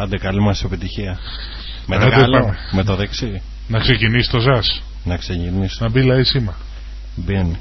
Άντε καλή μας επιτυχία. Με Άντε, το καλό, πάμε. με το δεξί. Να ξεκινήσει το ζάς. Να ξεκινήσει. Να μπει λαή σήμα. Μπαίνει.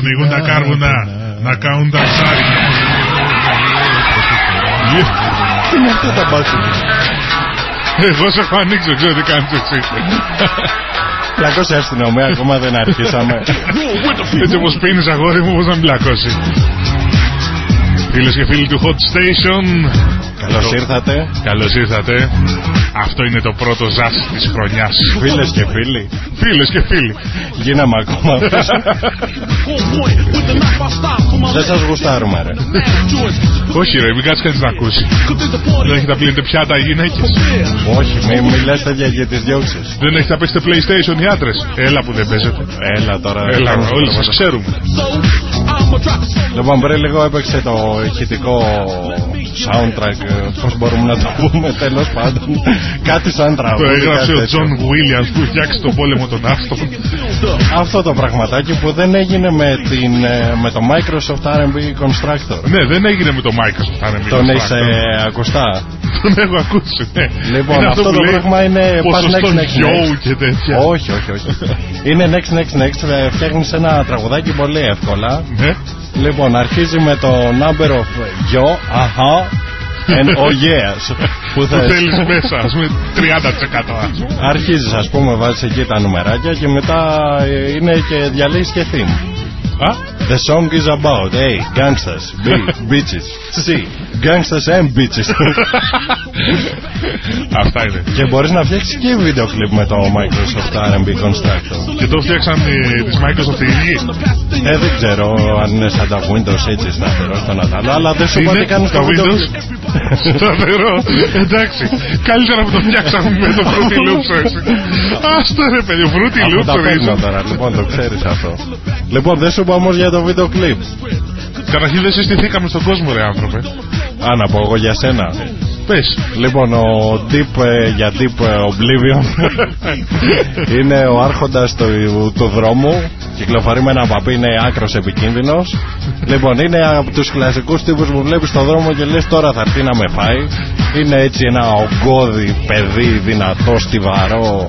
Πνιγούν τα κάρβουνα, να κάνουν τα ψάρια. Τι είναι αυτό τα μπάσου. Εγώ σε έχω ανοίξει, δεν ξέρω τι κάνεις εσύ. Πλακώσει η αστυνομία, ακόμα δεν αρχίσαμε. Έτσι όπως πίνεις αγόρι μου, πώς να μην πλακώσει. Φίλες και φίλοι του Hot Station, Καλώς ήρθατε. καλώς ήρθατε. Αυτό είναι το πρώτο ζάς της χρονιάς. Φίλες και φίλοι. Φίλες και φίλοι. Γίναμε ακόμα. Δεν σας γουστάρουμε ρε. Όχι ρε, μην κάτσεις κανείς να ακούσει. Δεν έχετε να πλύνετε πιάτα οι γυναίκες. Όχι, μην μιλάς τέτοια για τις διώξεις. Δεν έχετε να παίξετε PlayStation οι άτρες. Έλα που δεν παίζετε. Έλα τώρα. Έλα, κάνεις όλοι το σας μόνο. ξέρουμε. Λοιπόν, πριν λίγο έπαιξε το ηχητικό soundtrack, ε, πώς μπορούμε να το πούμε, τέλος πάντων. Κάτι σαν Το τραγούδι. έγραψε κάτι ο τέτοιο. Τζον Williams που φτιάξει τον πόλεμο των άστων. Αυτό το πραγματάκι που δεν έγινε με, την, ε, με το Microsoft R&B Constructor. Ναι, δεν έγινε με το Microsoft. αν εμείς Τον μας έχεις φράξαμε. ε, ακουστά; Τον έχω ακούσει, ναι. Λοιπόν, Είναι αυτό που το λέει πράγμα είναι πας ποσοστό next, next, yo next. και τέτοια. όχι, όχι, όχι. είναι next, next, next. ε, Φτιάχνεις ένα τραγουδάκι πολύ εύκολα. Ναι. Λοιπόν, αρχίζει με το number of yo, αχα, and oh yes. Που Που θες. θέλεις μέσα, ας πούμε 30% ας πούμε. Αρχίζεις ας πούμε, βάζεις εκεί τα νουμεράκια και μετά ε, είναι και διαλύεις και theme. Α, The song is about A. Gangsters B. Bitches C. Gangsters and bitches αυτά είναι. Και μπορείς να φτιάξεις και βίντεο κλιπ με το Microsoft R&B Constructor Και το φτιάξαν οι- της Microsoft οι ίδιοι. Ε, δεν ξέρω αν είναι σαν τα Windows έτσι σταθερό στον Αταλό Αλλά δεν σου είπα τι Είναι κάνεις το στο βίντεο Windows. Σταθερό. Εντάξει. Καλύτερα που το φτιάξαμε με το Fruity Loops έτσι. Άστο ρε παιδί, Fruity Από Loops τα παίρνω ρε. τώρα, λοιπόν το ξέρεις αυτό Λοιπόν δεν σου είπα όμως για το βίντεο κλιπ Καταρχήν δεν συστηθήκαμε στον κόσμο ρε άνθρωπε. Α, να πω εγώ για σένα Πες. Λοιπόν, ο Deep ε, για Deep ε, Oblivion είναι ο άρχοντας του, του δρόμου. Κυκλοφορεί με ένα παπί, είναι άκρος επικίνδυνος. λοιπόν, είναι από τους κλασικούς τύπους που βλέπεις στον δρόμο και λες τώρα θα έρθει να με φάει. Είναι έτσι ένα ογκώδη παιδί, δυνατό, στιβαρό,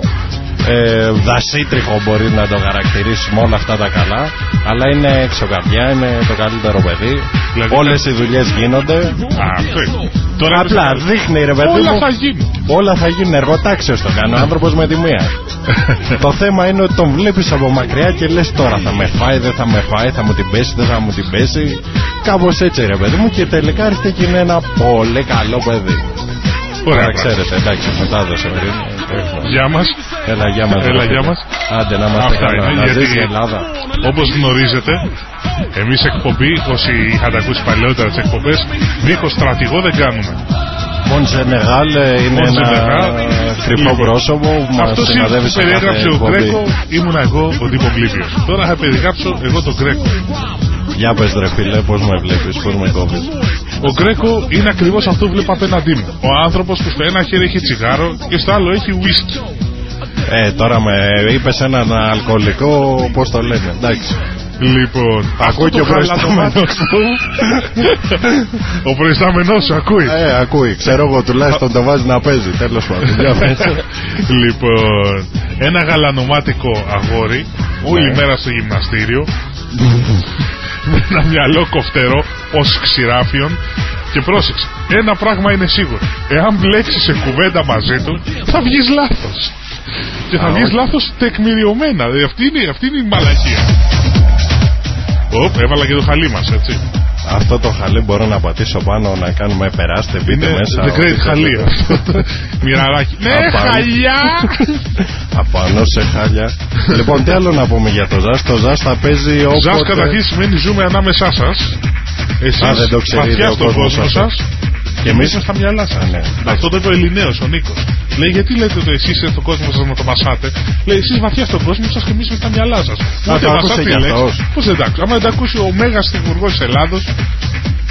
ε, δασίτριχο μπορεί να το χαρακτηρίσει με όλα αυτά τα καλά. Αλλά είναι εξωκαρδιά, είναι το καλύτερο παιδί. Δηλαδή, Όλες οι δουλειές γίνονται. Α, αυτό είναι. Τώρα Απλά δείχνει ρε παιδί όλα μου. θα γίνουν. Όλα θα γίνουν εργοτάξεως το κάνει ο άνθρωπος με τη μία. το θέμα είναι ότι τον βλέπεις από μακριά και λες τώρα θα με φάει, δεν θα με φάει, θα μου την πέσει, δεν θα μου την πέσει. Κάπως έτσι ρε παιδί μου και τελικά έρχεται και είναι ένα πολύ καλό παιδί. Ωραία. Τώρα ξέρετε, εντάξει, μετάδοση. ρε. Γεια μας. Έλα, γεια μας. Έλα, ρε γεια φίλε. μας. Άντε να είμαστε Αυτά καλά. είναι, Να γιατί- ζήσει η Ελλάδα. Όπως γνωρίζετε, εμείς εκπομπή, όσοι είχατε ακούσει παλαιότερα τις εκπομπές, δίχως στρατηγό δεν κάνουμε. Μον Σενεγάλ ε, είναι Μον ένα Σενεγάλ. κρυφό Λοιπόν, πρόσωπο που μας Αυτό συνοδεύει σε κάθε περιέγραψε ο εκπομπή. Γκρέκο, ήμουνα εγώ ο Ντύπο Μπλίβιος. Τώρα θα περιγράψω εγώ τον Γκρέκο. Για πες ρε φίλε, πώς με βλέπεις, πώς με κόβεις. Ο Γκρέκο είναι ακριβώς αυτό που βλέπω απέναντί μου. Ο άνθρωπος που στο ένα χέρι έχει τσιγάρο και στο άλλο έχει ουίσκι. Ε, τώρα με είπες έναν αλκοολικό, πώς το λένε, εντάξει. Λοιπόν, Ακούει και ο προϊστάμενος μου. Ο προϊστάμενος σου ακούει. Ε, ακούει, ξέρω εγώ τουλάχιστον το βάζει να παίζει, τέλος πάντων. Για πες. λοιπόν, ένα γαλανομάτικο αγόρι, όλη Ναι. μέρα στο γυμναστήριο, με ένα μυαλό κοφτερό ως ξηράφιον και πρόσεξε, ένα πράγμα είναι σίγουρο. Εάν μπλέξεις σε κουβέντα μαζί του, θα βγεις λάθος. Και θα Α, βγεις όχι. λάθος τεκμηριωμένα. Δηλαδή, αυτή, είναι, αυτή είναι η μαλακία. Οπ, έβαλα και το χαλί μας, έτσι. Αυτό το χαλί μπορώ να πατήσω πάνω να κάνουμε περάστε, μπείτε Είναι μέσα. the great ό,τι χαλί θέλετε. αυτό. Μοιραράκι. Ναι, Απάνω. χαλιά! Απάνω σε χάλια. λοιπόν, τι άλλο να πούμε για το Ζας. Το Ζας θα παίζει όποτε... Ζας καταρχήν σημαίνει ζούμε ανάμεσά σας. Εσείς Α, δεν το ξέρει βαθιά ο στον κόσμος κόσμο αυτό. σας και εμείς στα μυαλά σας. Α, ναι. Αυτό το είπε ο Ελληναίος, ο Νίκος. Λέει γιατί λέτε ότι εσείς είστε στον κόσμος σας να το μασάτε; Λέει εσείς βαθιά στον κόσμο σας και εμείς στα μυαλά σας. Ούτε το μασάτε άκουσε τη κι λέξη. αυτός. Πώς δεν τα άκουσε. Άμα δεν τα ακούσει ο Μέγας Στιγουργός της Ελλάδος.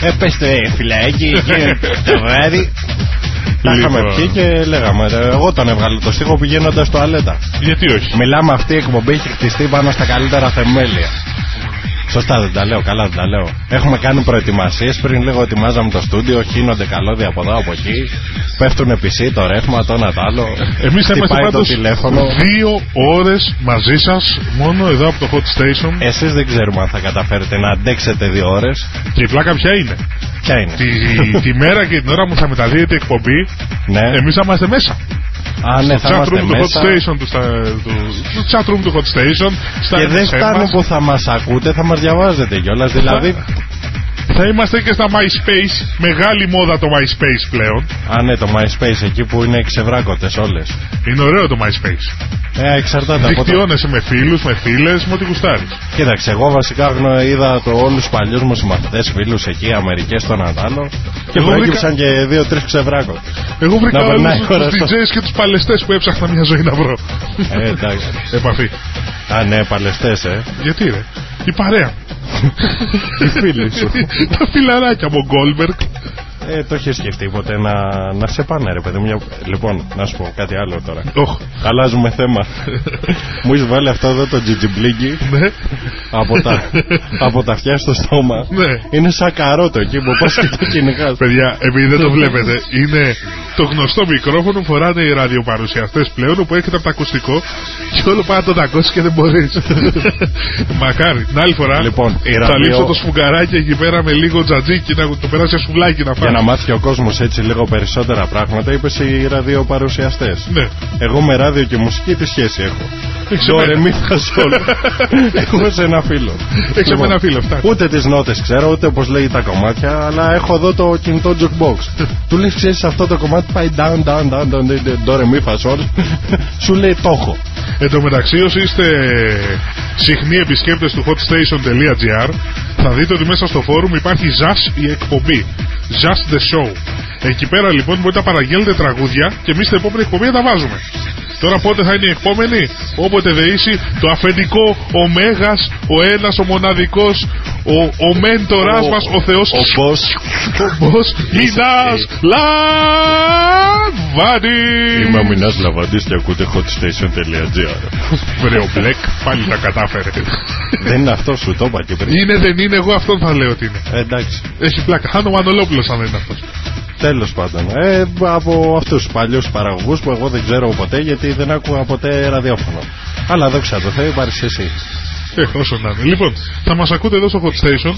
Ε, πες το, ε, φιλάκι, και το βράδυ. Τα είχαμε Λοιπόν. πιει και λέγαμε, ρε, εγώ τον έβγαλα το στίχο πηγαίνοντας τουαλέτα. Γιατί όχι; Μιλάμε αυτή η εκπομπή έχει χτιστεί πάνω στα καλύτερα θεμέλια. Σωστά δεν τα λέω, καλά δεν τα λέω. Έχουμε κάνει προετοιμασίες πριν λίγο ετοιμάζαμε το στούντιο, χύνονται καλώδια από εδώ από εκεί. Πέφτουν PC, το ρεύμα, το ένα το άλλο. Εμείς θα είμαστε Χτυπάει το πάντως τηλέφωνο. δύο ώρες μαζί σας μόνο εδώ από το Hot Station. Εσείς δεν ξέρουμε αν θα καταφέρετε να αντέξετε δύο ώρες. Και η πλάκα ποια είναι; Ποια είναι; τη, τη μέρα και την ώρα που θα μεταδίδεται η εκπομπή, Ναι. εμείς θα είμαστε μέσα. Α, ναι, θα chat είμαστε room του Hot μέσα. Station, του, στα- του, στο chat room του Hot Station, στα Και δεν MSN φτάνει μας. που θα μας ακούτε, θα μας διαβάζετε κιόλας. Δηλαδή, Θα είμαστε και στα MySpace, μεγάλη μόδα το MySpace πλέον. Α, ναι, το MySpace εκεί που είναι ξεβράκωτε όλες. Είναι ωραίο το MySpace. Ε, εξαρτάται από το. Δικτυώνεσαι με φίλους, με φίλες, με ό,τι γουστάρεις. Κοίταξε, εγώ βασικά γνω, είδα το, όλους τους παλιούς μου συμμαθητές, φίλους εκεί, Αμερικές, τον Αντάλλο. Και Εγώ προέκυψαν και δύο-τρεις ξεβράκωτε. Εγώ βρήκα Να όλους περνάει η τους ώρα στο- DJs και τους παλαιστές που έψαχνα μια ζωή να βρω. ε, εντάξει. Επαφή. Α, ναι, παλαιστές, ε. Γιατί ρε, η παρέα. Οι φίλοι σου. Τα φιλαράκια μου, Γκόλμπεργκ. Ε, το έχει σκεφτεί ποτέ να, να σε πάνε, ρε παιδί μου. μια- Λοιπόν, να σου πω κάτι άλλο τώρα. Οχ, Αλλάζουμε θέμα. μου έχεις βάλει αυτό εδώ το τζιτζιμπλίγκι ναι. από τα, από τα αυτιά στο στόμα. Ναι. Είναι σαν καρότο εκεί που πας και το κυνηγάς. Παιδιά, επειδή δεν το βλέπετε, είναι το γνωστό μικρόφωνο που φοράνε οι ραδιοπαρουσιαστές πλέον όπου έρχεται από το ακουστικό και όλο πάει να το δακώσει και δεν μπορείς. Μακάρι. Την άλλη φορά Λοιπόν, η θα ραδιο- λείψω το σφουγγαράκι εκεί πέρα με λίγο τζατζίκι να το περάσει σε σουβλάκι να Για φάει. Να μάθει και ο κόσμος έτσι λίγο περισσότερα πράγματα, είπες οι ραδιοπαρουσιαστές. Ναι. Εγώ με ράδιο και μουσική τι σχέση έχω; Έχεις Ντορε εμένα. μη θα σόλ. Έχω σε ένα φίλο. Έχεις Λοιπόν, ένα φίλο, φτάνει. Ούτε τις νότες ξέρω, ούτε πώ λέει τα κομμάτια, αλλά έχω εδώ το κινητό jukebox. Του λέει, ξέρεις αυτό το κομμάτι πάει down, down, down, down, ντορε μη θα σόλ. Σου λέει το έχω. Εν τω μεταξύ, όσοι είστε συχνοί επισκέπτες του hotstation.gr, θα δείτε ότι μέσα στο φόρουμ υπάρχει ZAS η εκπομπή. ZAS the show. Εκεί πέρα λοιπόν μπορείτε να παραγγέλνετε τραγούδια και εμείς στην επόμενη εκπομπή θα τα βάζουμε. Τώρα πότε θα είναι η επόμενη, όποτε δεήσει το αφεντικό ο Μέγας, ο ένας, ο μοναδικός, ο, ο μέντορας Ο- μας, ο Θεός, Ο boss. ο Μπος Μινάς Λαβάνι. Είμαι ο Μινάς Λαβαντής και ακούτε hotstation.gr Βρε ο Μπλεκ, πάλι τα κατάφερε. Δεν είναι αυτός σου, το είπα και πριν. είναι, δεν είναι, εγώ αυτό θα λέω ότι είναι. Ε, Εντάξει. Έχει πλάκα. Χάνω Μανολόπουλος αν δεν είναι αυτός. Τέλος πάντων. Ε, από αυτούς τους παλιούς παραγωγούς που εγώ δεν ξέρω ποτέ γιατί δεν άκουγα ποτέ ραδιόφωνο. Αλλά δόξα τω Θεώ υπάρχεις εσύ. Ε, όσο να είναι. Λοιπόν, θα μας ακούτε εδώ στο Hot Station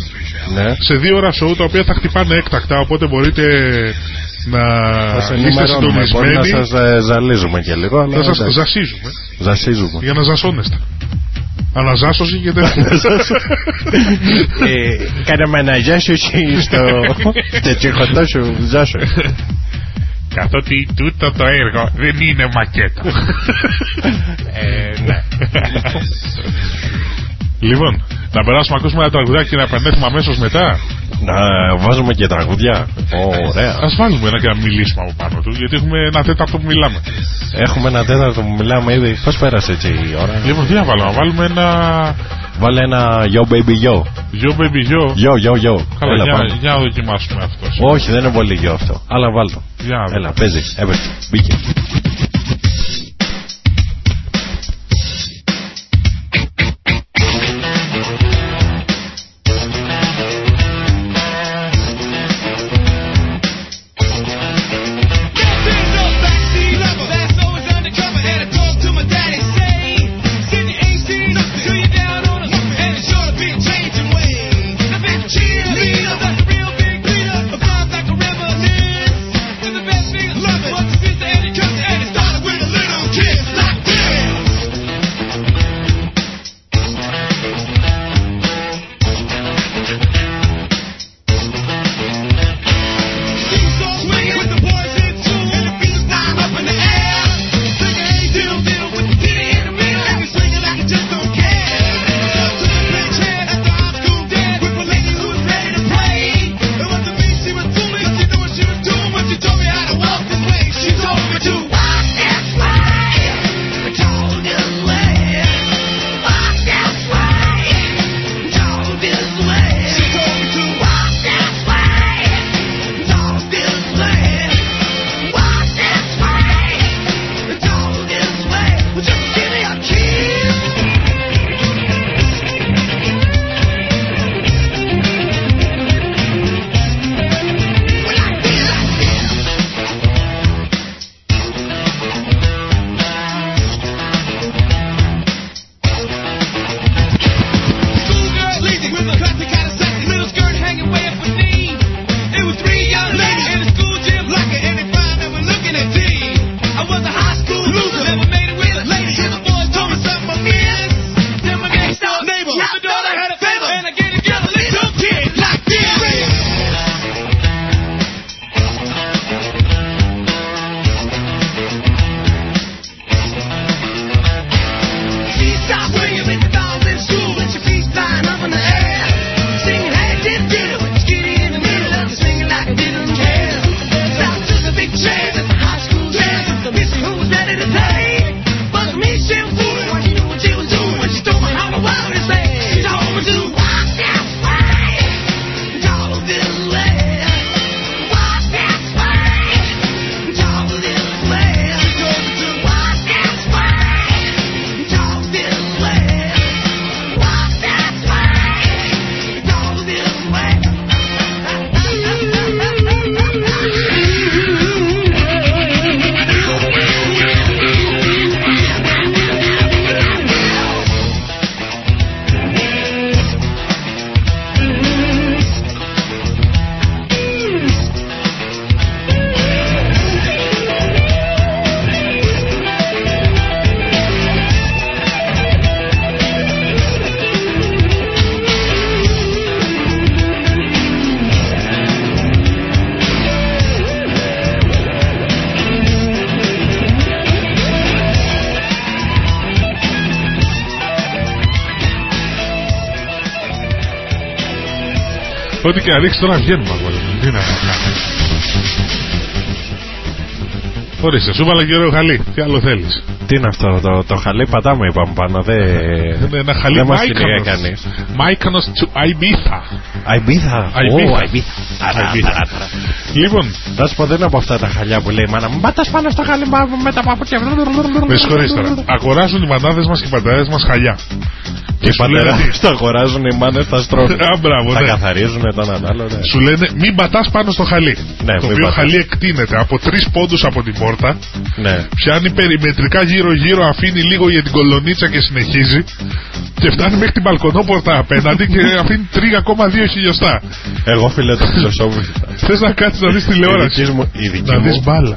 Ναι. σε δύο ώρα show τα οποία θα χτυπάνε έκτακτα οπότε μπορείτε να Θα σε είστε ενημερώνουμε. Μπορεί να συντονισμένοι. σας ε, ζαλίζουμε και λίγο. Αλλά Θα σας εντάξει. ζασίζουμε Ζασίζουμε. για να ζασώνεστε. Αναζάσωση και τέτοια. ε, κάναμε ένα ζάσωση στο τετσιχωτό σου ζάσο. Καθότι τούτο το έργο δεν είναι μακέτο. ε, ναι. Λοιπόν, να περάσουμε να ακούσουμε ένα τραγουδάκι και να επανέλθουμε αμέσως μετά. Να βάζουμε και τραγουδιά. Ωραία. Α βάλουμε ένα και να μιλήσουμε από πάνω του, γιατί έχουμε ένα τέταρτο που μιλάμε. Έχουμε ένα τέταρτο που μιλάμε ήδη. Πώς πέρασε έτσι η ώρα; Λοιπόν, τι να βάλουμε, να βάλουμε ένα. Βάλε ένα yo baby yo. Yo baby yo. Yo yo yo. Καλά, Έλα, για, πάμε. για να δοκιμάσουμε αυτός. Όχι, δεν είναι πολύ yo αυτό. Αλλά βάλτο. Για να δούμε. Έλα, παίζεις. Έπαιξε. Μπήκε. Και να ρίξει τώρα βγαίνουμε αγόρι μου. Τι να κάνουμε. Ορίστε, σου βάλα και ωραίο χαλί. Τι άλλο θέλεις; Τι είναι αυτό, το, το χαλί πατάμε είπαμε πάνω. Δεν Είναι ένα χαλί δεν μας κυνηγάει Μάικανος. κανείς. Μάικανος του Αϊμπίθα. Αϊμπίθα; Αϊμπίθα. Ω, Αϊμπίθα. Ταρά, Αϊμπίθα. ταρά, ταρά. Λοιπόν, Θα σου πω δεν είναι από αυτά τα χαλιά που λέει η μάνα μου. Μπάτα πάνω στο χαλί μα- με τα παπούτσια. με συγχωρείς τώρα. Αγοράζουν οι μανάδες μας και οι πατέρες μας χαλιά. Και οι σου λένε πατέρα τι; το αγοράζουν οι μάνες τα στρώνουν. Α, μπράβο, Τα ναι. καθαρίζουν τον άλλο. ναι. Σου λένε μην πατάς πάνω στο χαλί. Ναι, το μην οποίο πατάς. χαλί εκτείνεται από τρεις πόντους από την πόρτα. Ναι. Πιάνει περιμετρικά γύρω-γύρω, αφήνει λίγο για την κολονίτσα και συνεχίζει. Και φτάνει μέχρι την μπαλκονόπορτα απέναντι και αφήνει 3,2 χιλιοστά. Εγώ φίλε το φιλοσόφισα. Θες να κάτσεις να δεις τηλεόραση. Η δική μου- η δική Να δεις μου. μπάλα.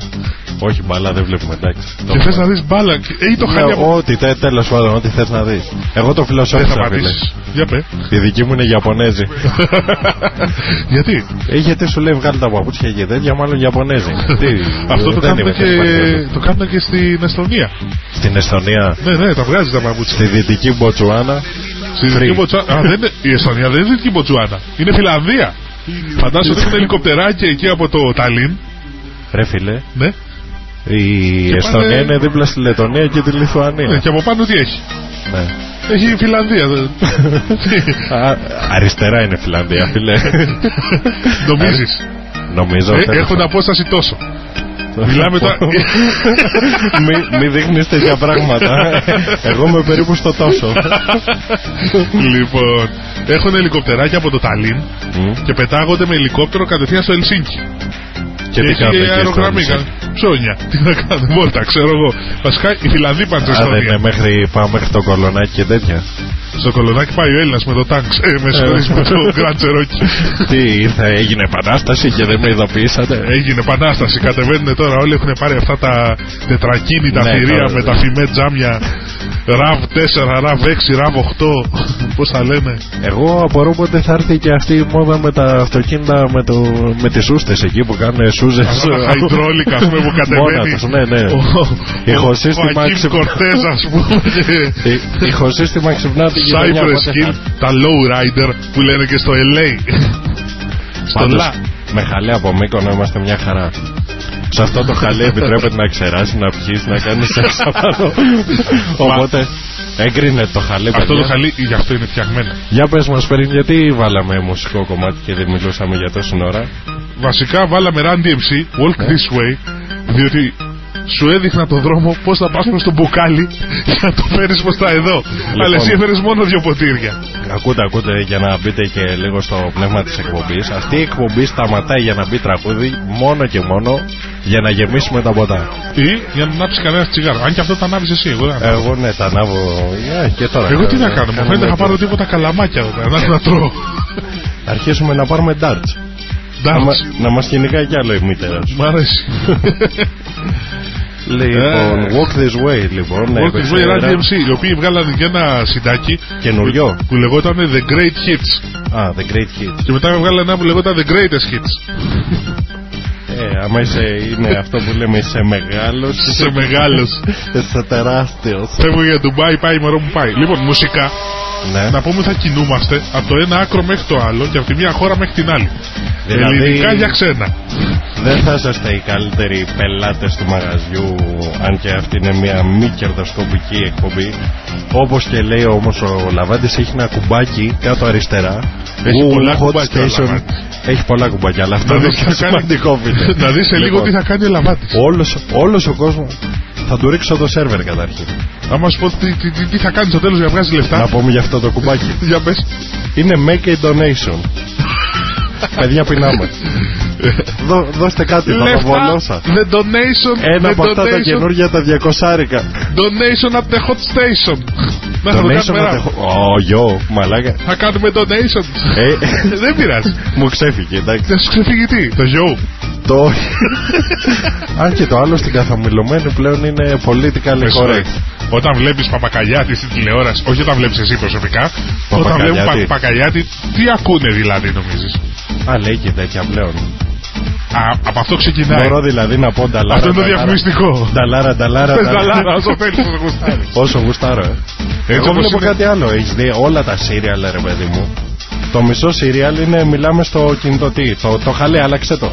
Όχι μπαλά δεν βλέπουμε εντάξει. Το Και θες έχουμε. να δεις μπάλα. και- Έχει το χαλί Ναι, από. Ό,τι τε- τέλος πάντων, ό,τι θες να δεις. Εγώ το Δεν θα φιλοσόφισα φίλε. πατήσεις. Για πε. Η δική μου είναι Ιαπωνέζη. Γιατί; Ε, γιατί σου λέει βγάλει τα παπούτσια και τέτοια, μάλλον Ιαπωνέζη. Τι, αυτό το δεν κάνουν είμαι, και, δεν υπάρχει. το κάνουν και στην Εστονία. Στην Εστονία, Ναι, ναι, τα βγάζεις τα παπούτσια. στη δυτική Μποτσουάνα. Στη Δυτική Μποτσουάνα. Α, δεν είναι, η Εστονία δεν είναι Δυτική Μποτσουάνα. Είναι Φιλανδία. Φαντάζομαι ότι έχουν ελικοπτεράκια εκεί από το Ταλίν. Ρε φίλε, Ναι. Η Και Εστονία πάνε- είναι δίπλα στη Λετωνία και τη ναι. Λιθουανία. Και από πάνω τι έχει; Ναι. Έχει η Φιλανδία. δεν- Α, αριστερά είναι Φιλανδία, φίλε. Νομίζεις; Νομίζω. Ε, τέλος έχουν απόσταση τόσο. Μιλάμε τώρα. Μη, μη δείχνεις τέτοια πράγματα. Εγώ είμαι περίπου στο τόσο. λοιπόν, έχουν ελικοπτεράκια από το Ταλίν Μμ. και πετάγονται με ελικόπτερο κατευθείαν στο Ελσίνκι. Και τι έχει κάνουν εκεί στο αερογραμμή. νησί. κα- Ψώνια. Τι να κάνουν, βόλτα, ξέρω εγώ. Βασικά οι Φιλανδοί πάνε στην Α, δεν είναι Εστονία. μέχρι, πάω μέχρι το κολονάκι και τέτοια. Στο κολονάκι πάει ο Έλληνας με το τάγκ. Ε, με συγχωρείς με το Grand Cherokee. Τι ήρθε, έγινε επανάσταση και δεν με ειδοποιήσατε; Έγινε επανάσταση. Κατεβαίνουν τώρα όλοι έχουν πάρει αυτά τα τετρακίνητα Ναι, θηρία τώρα. με τα φημέ τζάμια. RAV 4, RAV 6, RAV 8. Πώς θα λένε. Εγώ απορώ πότε θα έρθει και αυτή η μόδα με τα αυτοκίνητα με, το, με τις σούστες εκεί που κάνουν σούζες. Αυτά τα χαϊντρόλικα, ας πούμε, που Μόνα κατεβαίνει. τους, ναι, ναι. Ο- Ηχοσύστημα Ο Ακίμ ξυπ- Κορτέζ, ας πούμε. και Η- Ηχοσύστημα ξυπνά την γειτονιά. Cypress πότε Hill, θα- τα low rider που λένε και στο LA. Στο Πάντως, LA. με χαλί από Μύκονο είμαστε μια χαρά. Σε αυτό το χαλί επιτρέπεται να ξεράσει, να πιείς, να κάνεις σεξ απάνω. Οπότε έγκρινε το χαλί. Αυτό παιδιά. το χαλί γι' αυτό είναι φτιαγμένο. Για πες μας πριν γιατί βάλαμε μουσικό κομμάτι και δεν μιλούσαμε για τόση ώρα; Βασικά βάλαμε Run DMC, Walk Ναι. This Way, διότι σου έδειχνα τον δρόμο πώς θα πας προς το μπουκάλι για να το φέρεις προς τα εδώ. Αλλά εσύ έφερες μόνο δύο ποτήρια. Ακούτε, ακούτε για να μπείτε και λίγο στο πνεύμα της εκπομπής. Αυτή η εκπομπή σταματάει για να μπει τραγούδι μόνο και μόνο για να γεμίσουμε τα ποτά. Ή για να ανάψεις κανένας τσιγάρο. Αν και αυτό το ανάβεις εσύ, εγώ δεν ανάβω. Εγώ ναι, τα ανάβω ε, και τώρα. Εγώ τι να κάνω, κάνω, μου κάνουμε φαίνεται θα το- πάρω τίποτα καλαμάκια εδώ πέρα, να έρθω να τρώω. Αρχίσουμε να πάρουμε darts. Να, μα- Εντάξει, να μας κυνηγάει κι άλλο η μήτερα σου. μ' αρέσει. Λοιπόν, Ε. Walk This Way λοιπόν. Walk This έπαιξε Way Run ένα DMC, οι οποίοι βγάλανε και ένα συντάκι Καινούριο. που λεγόταν The Great Hits. Α, The Great Hit. Και μετά βγάλανε ένα που λεγόταν The Greatest Hits. Ε, άμα είσαι, είναι αυτό που λέμε, είσαι μεγάλος. Είσαι μεγάλος. Είσαι τεράστιος. Φεύγω για Ντουμπάι, πάει η μερό μου πάει. Λοιπόν, μουσικά, Ναι. να πούμε θα κινούμαστε από το ένα άκρο μέχρι το άλλο και από τη μία χώρα μέχρι την άλλη. Δηλαδή- Ελληνικά για ξένα. Δεν θα είσαστε οι καλύτεροι πελάτες του μαγαζιού αν και αυτή είναι μια μη κερδοσκοπική εκπομπή. Όπως και λέει όμως ο Λαβάντης έχει ένα κουμπάκι κάτω αριστερά. Έχει Ου, πολλά hot κουμπάκια ο station. Λαβάντης. Έχει πολλά κουμπάκια, αλλά αυτό Να είναι δεις τι πιο θα κάνει. σημαντικό φίλε. Να δεις σε λίγο Λοιπόν, τι θα κάνει ο Λαβάτης. Όλος, όλος ο κόσμος θα του ρίξω το σερβερ καταρχήν. Άμα σου πω τι, τι, τι, τι θα κάνει στο τέλος για να βγάζει λεφτά. Να πούμε για αυτό το κουμπάκι. Για πες. Είναι make a donation. Παιδιά πεινάμε. Δώ, δώστε κάτι, θα το Λεφτά, βολώσα. the donation, Ένα the από αυτά τα donation, καινούργια τα 200 donation at the hot station. Να θα το Donation κάνουμε να ραπ. τεχω- Ω, γιο, μαλάκα. Θα κάνουμε donation. Ε, Δεν πειράζει. μου ξέφυγε, εντάξει. Θα σου ξεφύγει τι, το γιο. Το... Αν και το άλλο στην καθομιλωμένη πλέον είναι political correct. Όταν βλέπεις Παπακαλιάτη στην τηλεόραση, όχι όταν βλέπεις εσύ προσωπικά, όταν Παπακαλιάτη. βλέπουν Παπακαλιάτη, τι ακούνε δηλαδή νομίζεις; Α, λέει και τέτοια πλέον. Από αυτό ξεκινάει. Μπορώ δηλαδή να πω νταλάρα. Αυτό είναι το νταλάρα, διαφημιστικό. Νταλάρα, νταλάρα. Πες νταλάρα. τα λάρα, όσο θέλεις, όσο γουστάρεις. Όσο γουστάρω, ε. Έτσι Εγώ όπως βλέπω είναι. κάτι άλλο. Έχεις δει όλα τα σύριαλ, ρε παιδί μου. Το μισό σύριαλ είναι μιλάμε στο κινητό τι. Το, το χαλέ, άλλαξε το.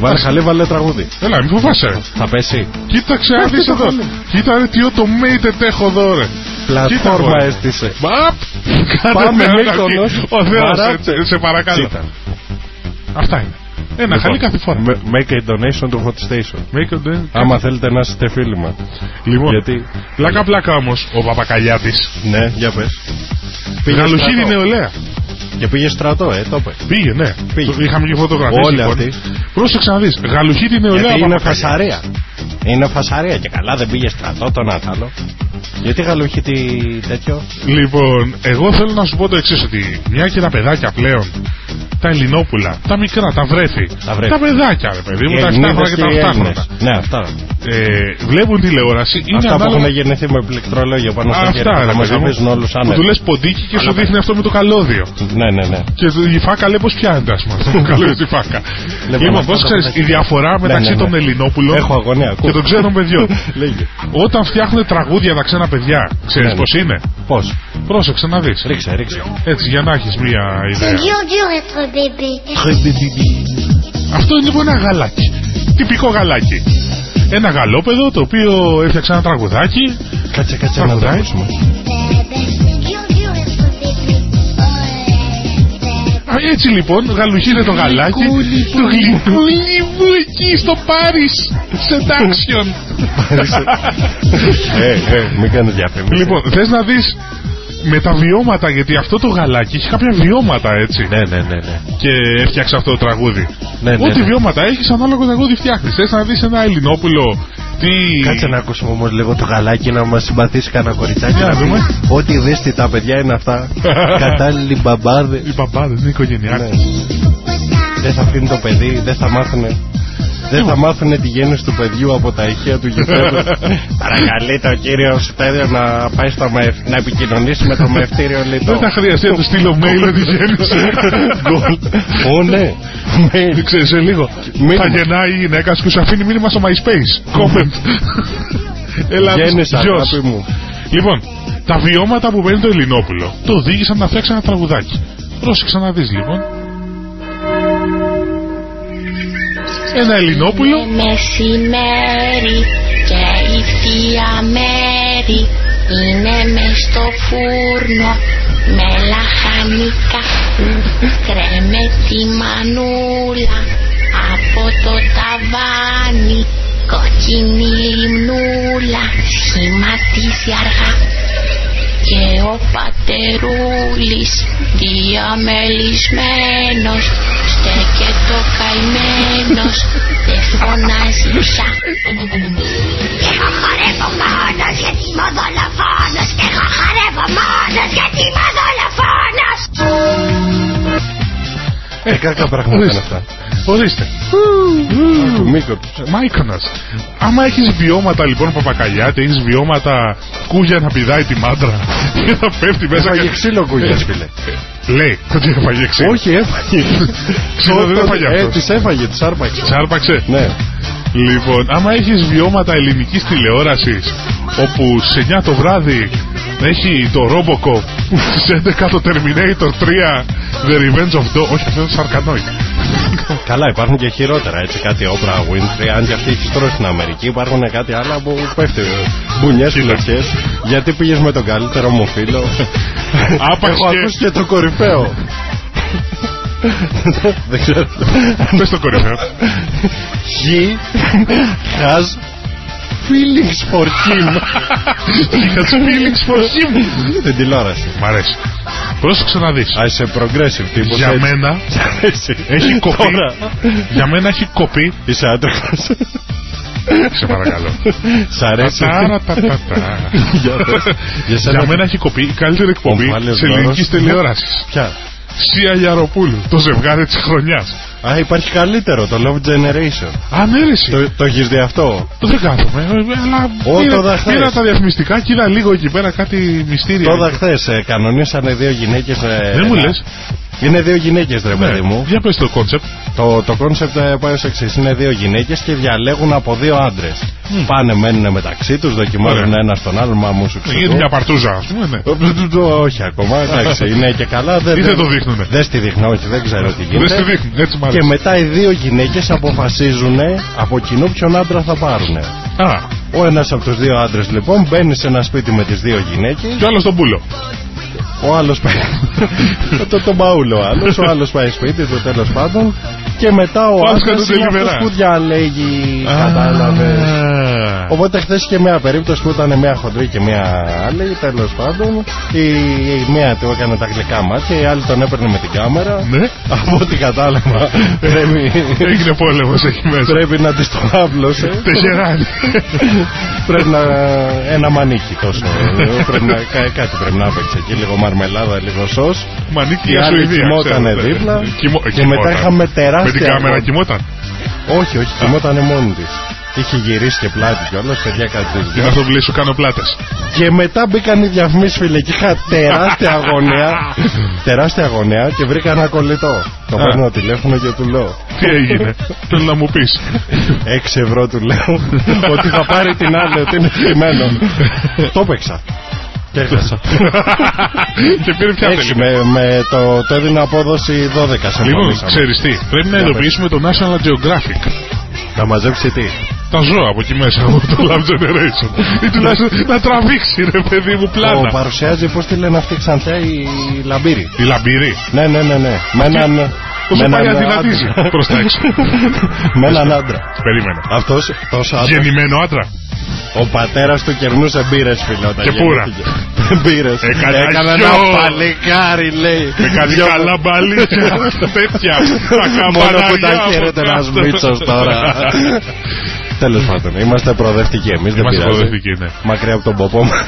Βάλε χαλί, βάλε τραγούδι. Έλα, μην φοβάσαι. Θα πέσει. Κοίταξε να δεις εδώ. Κοίτα ρε τι automated έχω εδώ ρε. Πλατφόρμα Κοίτα, έστησε. Μπαπ! Πάμε, Κάντε Μύκονος. Ο Θεός, Μαράτσε. σε, σε παρακαλώ. Κοίτα. Αυτά είναι. Ένα χαλί κάθε φορά. Με- Make a donation to Hot Station. Make a day. Άμα θέλετε να είστε φίλοι μας. Λοιπόν, Γιατί. πλάκα πλάκα όμως ο Παπακαλιάτης. Ναι, για πες. Γαλουχίδη νεολαία. Και πήγε στρατό, ε, το είπε. Πήγε, ναι. Πήγε. Το- Είχαμε και φωτογραφίες. Όλοι λοιπόν. αυτοί. Πρόσεξε να δεις. Γαλουχίδη νεολαία. Γιατί είναι Παπακαλιάτης. φασαρία. Είναι φασαρία και καλά δεν πήγε στρατό τον άλλο. Γιατί γαλούχη τι τέτοιο; Λοιπόν, εγώ θέλω να σου πω το εξής: Ότι μια και τα παιδάκια πλέον, τα Ελληνόπουλα, τα μικρά, τα βρέφη, Τα βρέφη. παιδάκια, ρε παιδί μου, Οι τα 7 Ελληνίδες χρόνια και τα οι 8 Έλληνες. χρόνια, Ναι, αυτά. ε, βλέπουν τηλεόραση, είναι Αυτά που ανάλογα. έχουν γεννηθεί με πληκτρολόγιο πάνω στα Αυτά, χέρια. ρε Θα μα παιδί μου, αφήσουν όλους που άνετα. του λες ποντίκι και σου Αλλά- δείχνει αυτό με το καλώδιο. Ναι, ναι, ναι. Και η φάκα λέει πώ πιάνεται, ας πούμε. Το καλώδιο τη φάκα. Λοιπόν, αυτό πώς το ξέρεις παιδάκι. η διαφορά Ναι, μεταξύ ναι, ναι. των Ελληνόπουλων Έχω αγωνία, ακούω. και των ξένων παιδιών. Λέγε. Όταν φτιάχνουν τραγούδια τα ξένα παιδιά, ξέρεις Ναι, ναι. πώς είναι; Πώς; Πρόσεξε να δεις. Ρίξε, ρίξε. Έτσι, για να έχεις μία C'est ιδέα. Dur, dur être bébé. Αυτό είναι λοιπόν ένα γαλάκι. Τυπικό γαλάκι. Ένα γαλόπεδο το οποίο έφτιαξε ένα τραγουδάκι. Κάτσε, κάτσε να Τραγουδάει. το ακούσουμε. Bébé, c'est dur, dur être bébé. Ouais, Α, Έτσι λοιπόν γαλουχίζεται το γαλάκι. Το γλυκούλι μου εκεί στο Πάρις. Σε τάξιον. Ε, ε, μην κάνεις διαφήμιση. λοιπόν, θες να δεις με τα βιώματα, γιατί αυτό το γαλάκι έχει κάποια βιώματα έτσι. Ναι, ναι, ναι, ναι. Και έφτιαξε αυτό το τραγούδι. Ναι, ναι, Ό,τι ναι. βιώματα έχεις, ανάλογο τραγούδι φτιάχνεις. Θες να δεις ένα Ελληνόπουλο. Τι. Κάτσε να ακούσουμε όμως λίγο το γαλάκι να μας συμπαθήσει κανένα κοριτσάκι. Για να δούμε. Ό,τι δεις τι τα παιδιά είναι αυτά. Κατάλληλοι μπαμπάδες. Οι παπάδες είναι οικογενειάκοι. Ναι. Δεν θα αφήνει το παιδί, δεν θα μάθουν. Δεν θα μάθουν τη γέννηση του παιδιού από τα ηχεία του γηπέδου. Παρακαλείται ο κύριο Πέδιο να πάει στο μεεφ... να επικοινωνήσει με το μευτήριο λιτό. Δεν θα χρειαστεί να του στείλω mail ότι γέννησε. Γκολ. Ω ναι. Mail. Ξέρεις σε λίγο. Μήνυμα. Θα γεννάει η γυναίκα σου και σου αφήνει μήνυμα στο MySpace. Comment. Έλα, Γέννησα, γιος. αγάπη μου. Λοιπόν, τα βιώματα που παίρνει το Ελληνόπουλο το οδήγησαν να φτιάξει ένα τραγουδάκι. Πρόσεξε να δεις λοιπόν. Ένα Ελληνόπουλο. Είναι μεσημέρι και η θεία Μέρη είναι μες στο φούρνο με λαχανικά. Κρέμε τη μανούλα από το ταβάνι κόκκινη λιμνούλα σχηματίζει αργά και ο πατερούλης διαμελισμένος στέκεται ο καημένος δεν φωνάζει πια. Και εγώ χορεύω μόνος γιατί είμαι ο δολοφόνος και εγώ χορεύω μόνος γιατί είμαι ο δολοφόνος Ε, κακά πράγματα είναι αυτά. Ορίστε. Τους Μίκο. Μάικονας. Άμα έχεις βιώματα λοιπόν παπακαλιάτη, έχεις βιώματα κούγια να πηδάει τη μάντρα και να πέφτει μέσα Έφαγε και... ξύλο κουγιές φίλε. Λέει ότι έφαγε ξύλο. Όχι, έφαγε. Ξύλο δεν έφαγε Ε, αυτός. της έφαγε, της άρπαξε. Σάρπαξε. Ναι. Λοιπόν, άμα έχεις βιώματα ελληνικής τηλεόρασης όπου σε 9 το βράδυ έχει το Robocop στις 11 το Terminator 3 The Revenge of Dog όχι αυτό είναι το Sarkanoid Καλά, υπάρχουν και χειρότερα έτσι. Κάτι Oprah Winfrey. Αν και αυτή έχει στρώσει στην Αμερική, υπάρχουν κάτι άλλα που πέφτει. Μπουνιές φυλακές. Γιατί πήγες με τον καλύτερο μου φίλο; Άπαξ Έχω και- ακούσει και το κορυφαίο. Δεν ξέρω. Πες το κορυφαίο He has feelings for him. Είχα feelings for him Στην τηλεόραση. Μ' αρέσει Πρόσεξε να δεις Α, είσαι progressive τύπος. Για έτσι. μένα Έτσι. έχει κοπεί Τώρα Για μένα έχει κοπεί Είσαι άντρας. Σε παρακαλώ Σ' αρέσει. Ταραρατατατα. Για πες. Για σένα Για μένα έχει κοπεί η καλύτερη εκπομπή βάλες της ελληνικής δώρος. τηλεόρασης. Ποια; Σία Γιαροπούλου, το ζευγάρι της χρονιάς. Α, υπάρχει καλύτερο, το Love Generation. Αν έρεση. Το, το έχεις δει αυτό; Το δεν κάθομαι, ε, αλλά Ω, πήρα, το δα χθες. πήρα τα διαφημιστικά και είδα λίγο εκεί πέρα κάτι μυστήρια. Το είδα χθε. κανονίσανε δύο γυναίκες. Δεν μου λες. Είναι δύο γυναίκες, ρε Ναι, παιδί μου. Για πες το concept. Το, το concept ε, πάει ως εξής. Είναι δύο γυναίκες και διαλέγουν από δύο άντρες. Πάνε, μένουν μεταξύ τους, δοκιμάζουν Ωραία. ένα στον άλλο, μα μου σου Γίνεται μια παρτούζα, ας πούμε. ναι. Όχι ακόμα, εντάξει, είναι και καλά. Ή δεν το δείχνουνε. Δεν στη δείχνω, όχι, δεν ξέρω τι Δεν γίνεται. στη δείχνουν, έτσι μ' Και αρέσει. μετά οι δύο γυναίκες αποφασίζουν από κοινού ποιον άντρα θα πάρουν. Α, Ο ένας από τους δύο άντρες λοιπόν μπαίνει σε ένα σπίτι με τις δύο γυναίκες κι άλλος τον πούλο. Ο άλλος πάει. το, το μπαούλο ο άλλος. Ο άλλος πάει σπίτι του τέλος πάντων. Και μετά ο Πας άντρας κατά είναι αυτός τελειβερά. που διαλέγει. Κατάλαβες. Α. Οπότε χθες είχε μια περίπτωση που ήταν μια χοντρή και μια άλλη. Τέλος πάντων, η, η μία του έκανε τα γλυκά μάτια, η άλλη τον έπαιρνε με την κάμερα. Ναι, Από ό,τι κατάλαβα, πρέπει, έγινε πόλεμος εκεί μέσα. πρέπει να της το άπλωσε. Τεχεράνι. πρέπει να. Ένα μανίκι τόσο. πρέπει να, κά- κάτι πρέπει να έπαιξε εκεί, λίγο μαρμελάδα, λίγο σο. Μανίκη Η για άλλη Σουηδία. κοιμότανε ξέρω, ναι. δίπλα. Κοιμο- Και κοιμόταν. μετά είχαμε τεράστια Με την κάμερα αγώνα. κοιμόταν; Όχι, όχι, κοιμότανε μόνη της. Είχε γυρίσει και πλάτη κιόλας, παιδιά κάτι Για τέτοιο. να το βλέπει, σου κάνω πλάτες. Και μετά μπήκαν οι διαφημίσεις, φίλε, και είχα τεράστια αγωνία. τεράστια αγωνία και βρήκα ένα κολλητό. Το Α. παίρνω τηλέφωνο και του λέω. Τι έγινε, θέλω να μου πεις. 6 ευρώ του λέω ότι θα πάρει την άλλη, ότι είναι στημένο. το έπαιξα. Και έχασα. Και πήρε πια Έξι, τελικά. με, με το, το έδινε απόδοση 12 Λοιπόν, συμφωνήσαμε. ξέρεις τι, πρέπει να Για ειδοποιήσουμε το National Geographic. Να μαζέψει τι; Τα ζώα από εκεί μέσα από το Love Generation. Ή τουλάχιστον να τραβήξει, ρε παιδί μου, Το πλάνα. παρουσιάζει, πώς τη λένε αυτή ξανθιά, η Λαμπύρη. Η λαμπύρη. Ναι, ναι, ναι, ναι. Με έναν. Όσο με πάει έναν αδυνατίζει άντρα. προς τα έξω. με έναν άντρα. Περίμενε. Αυτός τόσος άντρας. Γεννημένο άντρα. Ο πατέρας του κερνούσε μπύρες, φίλε. όταν Και πουρα. γεννήθηκε. Μπύρες. Έκανα Έκανα γιο. ένα παλικάρι, λέει. Με κάτι Δυο- καλά μπαλίτια. Τέτοια. Τα Μόνο που τα καμπαναριά χαίρεται από ένας κάτω. μίτσος τώρα. Τέλος πάντων, είμαστε προοδευτικοί εμείς. Δεν Είμαστε πειράζει. προοδευτικοί, ναι. Μακριά από τον ποπό μας.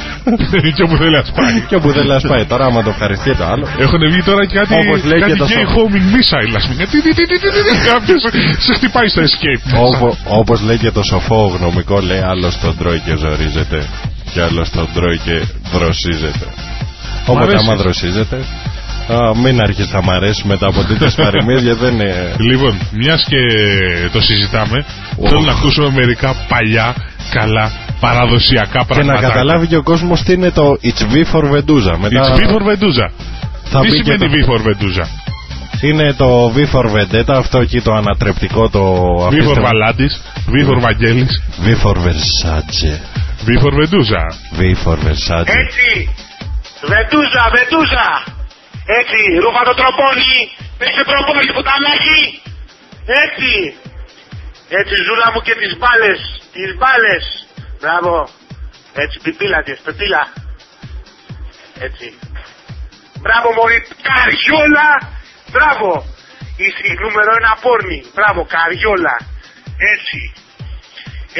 Και όπου θέλει να σπάει. και όπου δεν λα πάει τώρα, άμα το ευχαριστεί το άλλο. Έχουν βγει τώρα και κάτι, Όπως λέει κάτι και το gay σώμα. homing missile, ας πούμε. Τι, τι, τι, τι, τι, τι, τι, Κάποιος σε χτυπάει στο escape. Όπως λέει και το σοφό γνωμικό, λέει άλλος τον τρώει και ζορίζεται. Και άλλος τον τρώει και δροσίζεται. Οπότε αρέσεις. άμα δροσίζεται, α, μην αρχίσεις να μ' αρέσει μετά από τέτοιε παροιμίε γιατί δεν είναι. Λοιπόν, μιας και το συζητάμε, Ω. θέλω να ακούσουμε μερικά παλιά, καλά, παραδοσιακά Και πράγματα. να καταλάβει και ο κόσμος τι είναι το It's V for Vendusa. Μετά It's V for Vendusa. θα Τι μπει και σημαίνει το- V for Vendusa. Είναι το V for Vendetta, αυτό εκεί το ανατρεπτικό το. V for απίστευτο. Βαλάντης, V for Βαγγέλης, V for Versace. V for Vendusa. V for Versace. Έτσι. Βεντούζα, βεντούζα. Έτσι, ρούφα το τροπόνι. Παίξε προπόνι, πουτανάκι. Έτσι. Έτσι, ζούλα μου και τις μπάλες. Τις μπάλες. Μπράβο. Έτσι, πιπίλα της, πιπίλα. Έτσι. Μπράβο, μωρή, καριόλα. Μπράβο. Είσαι νούμερο ένα πόρνη. Μπράβο, καριόλα. Έτσι.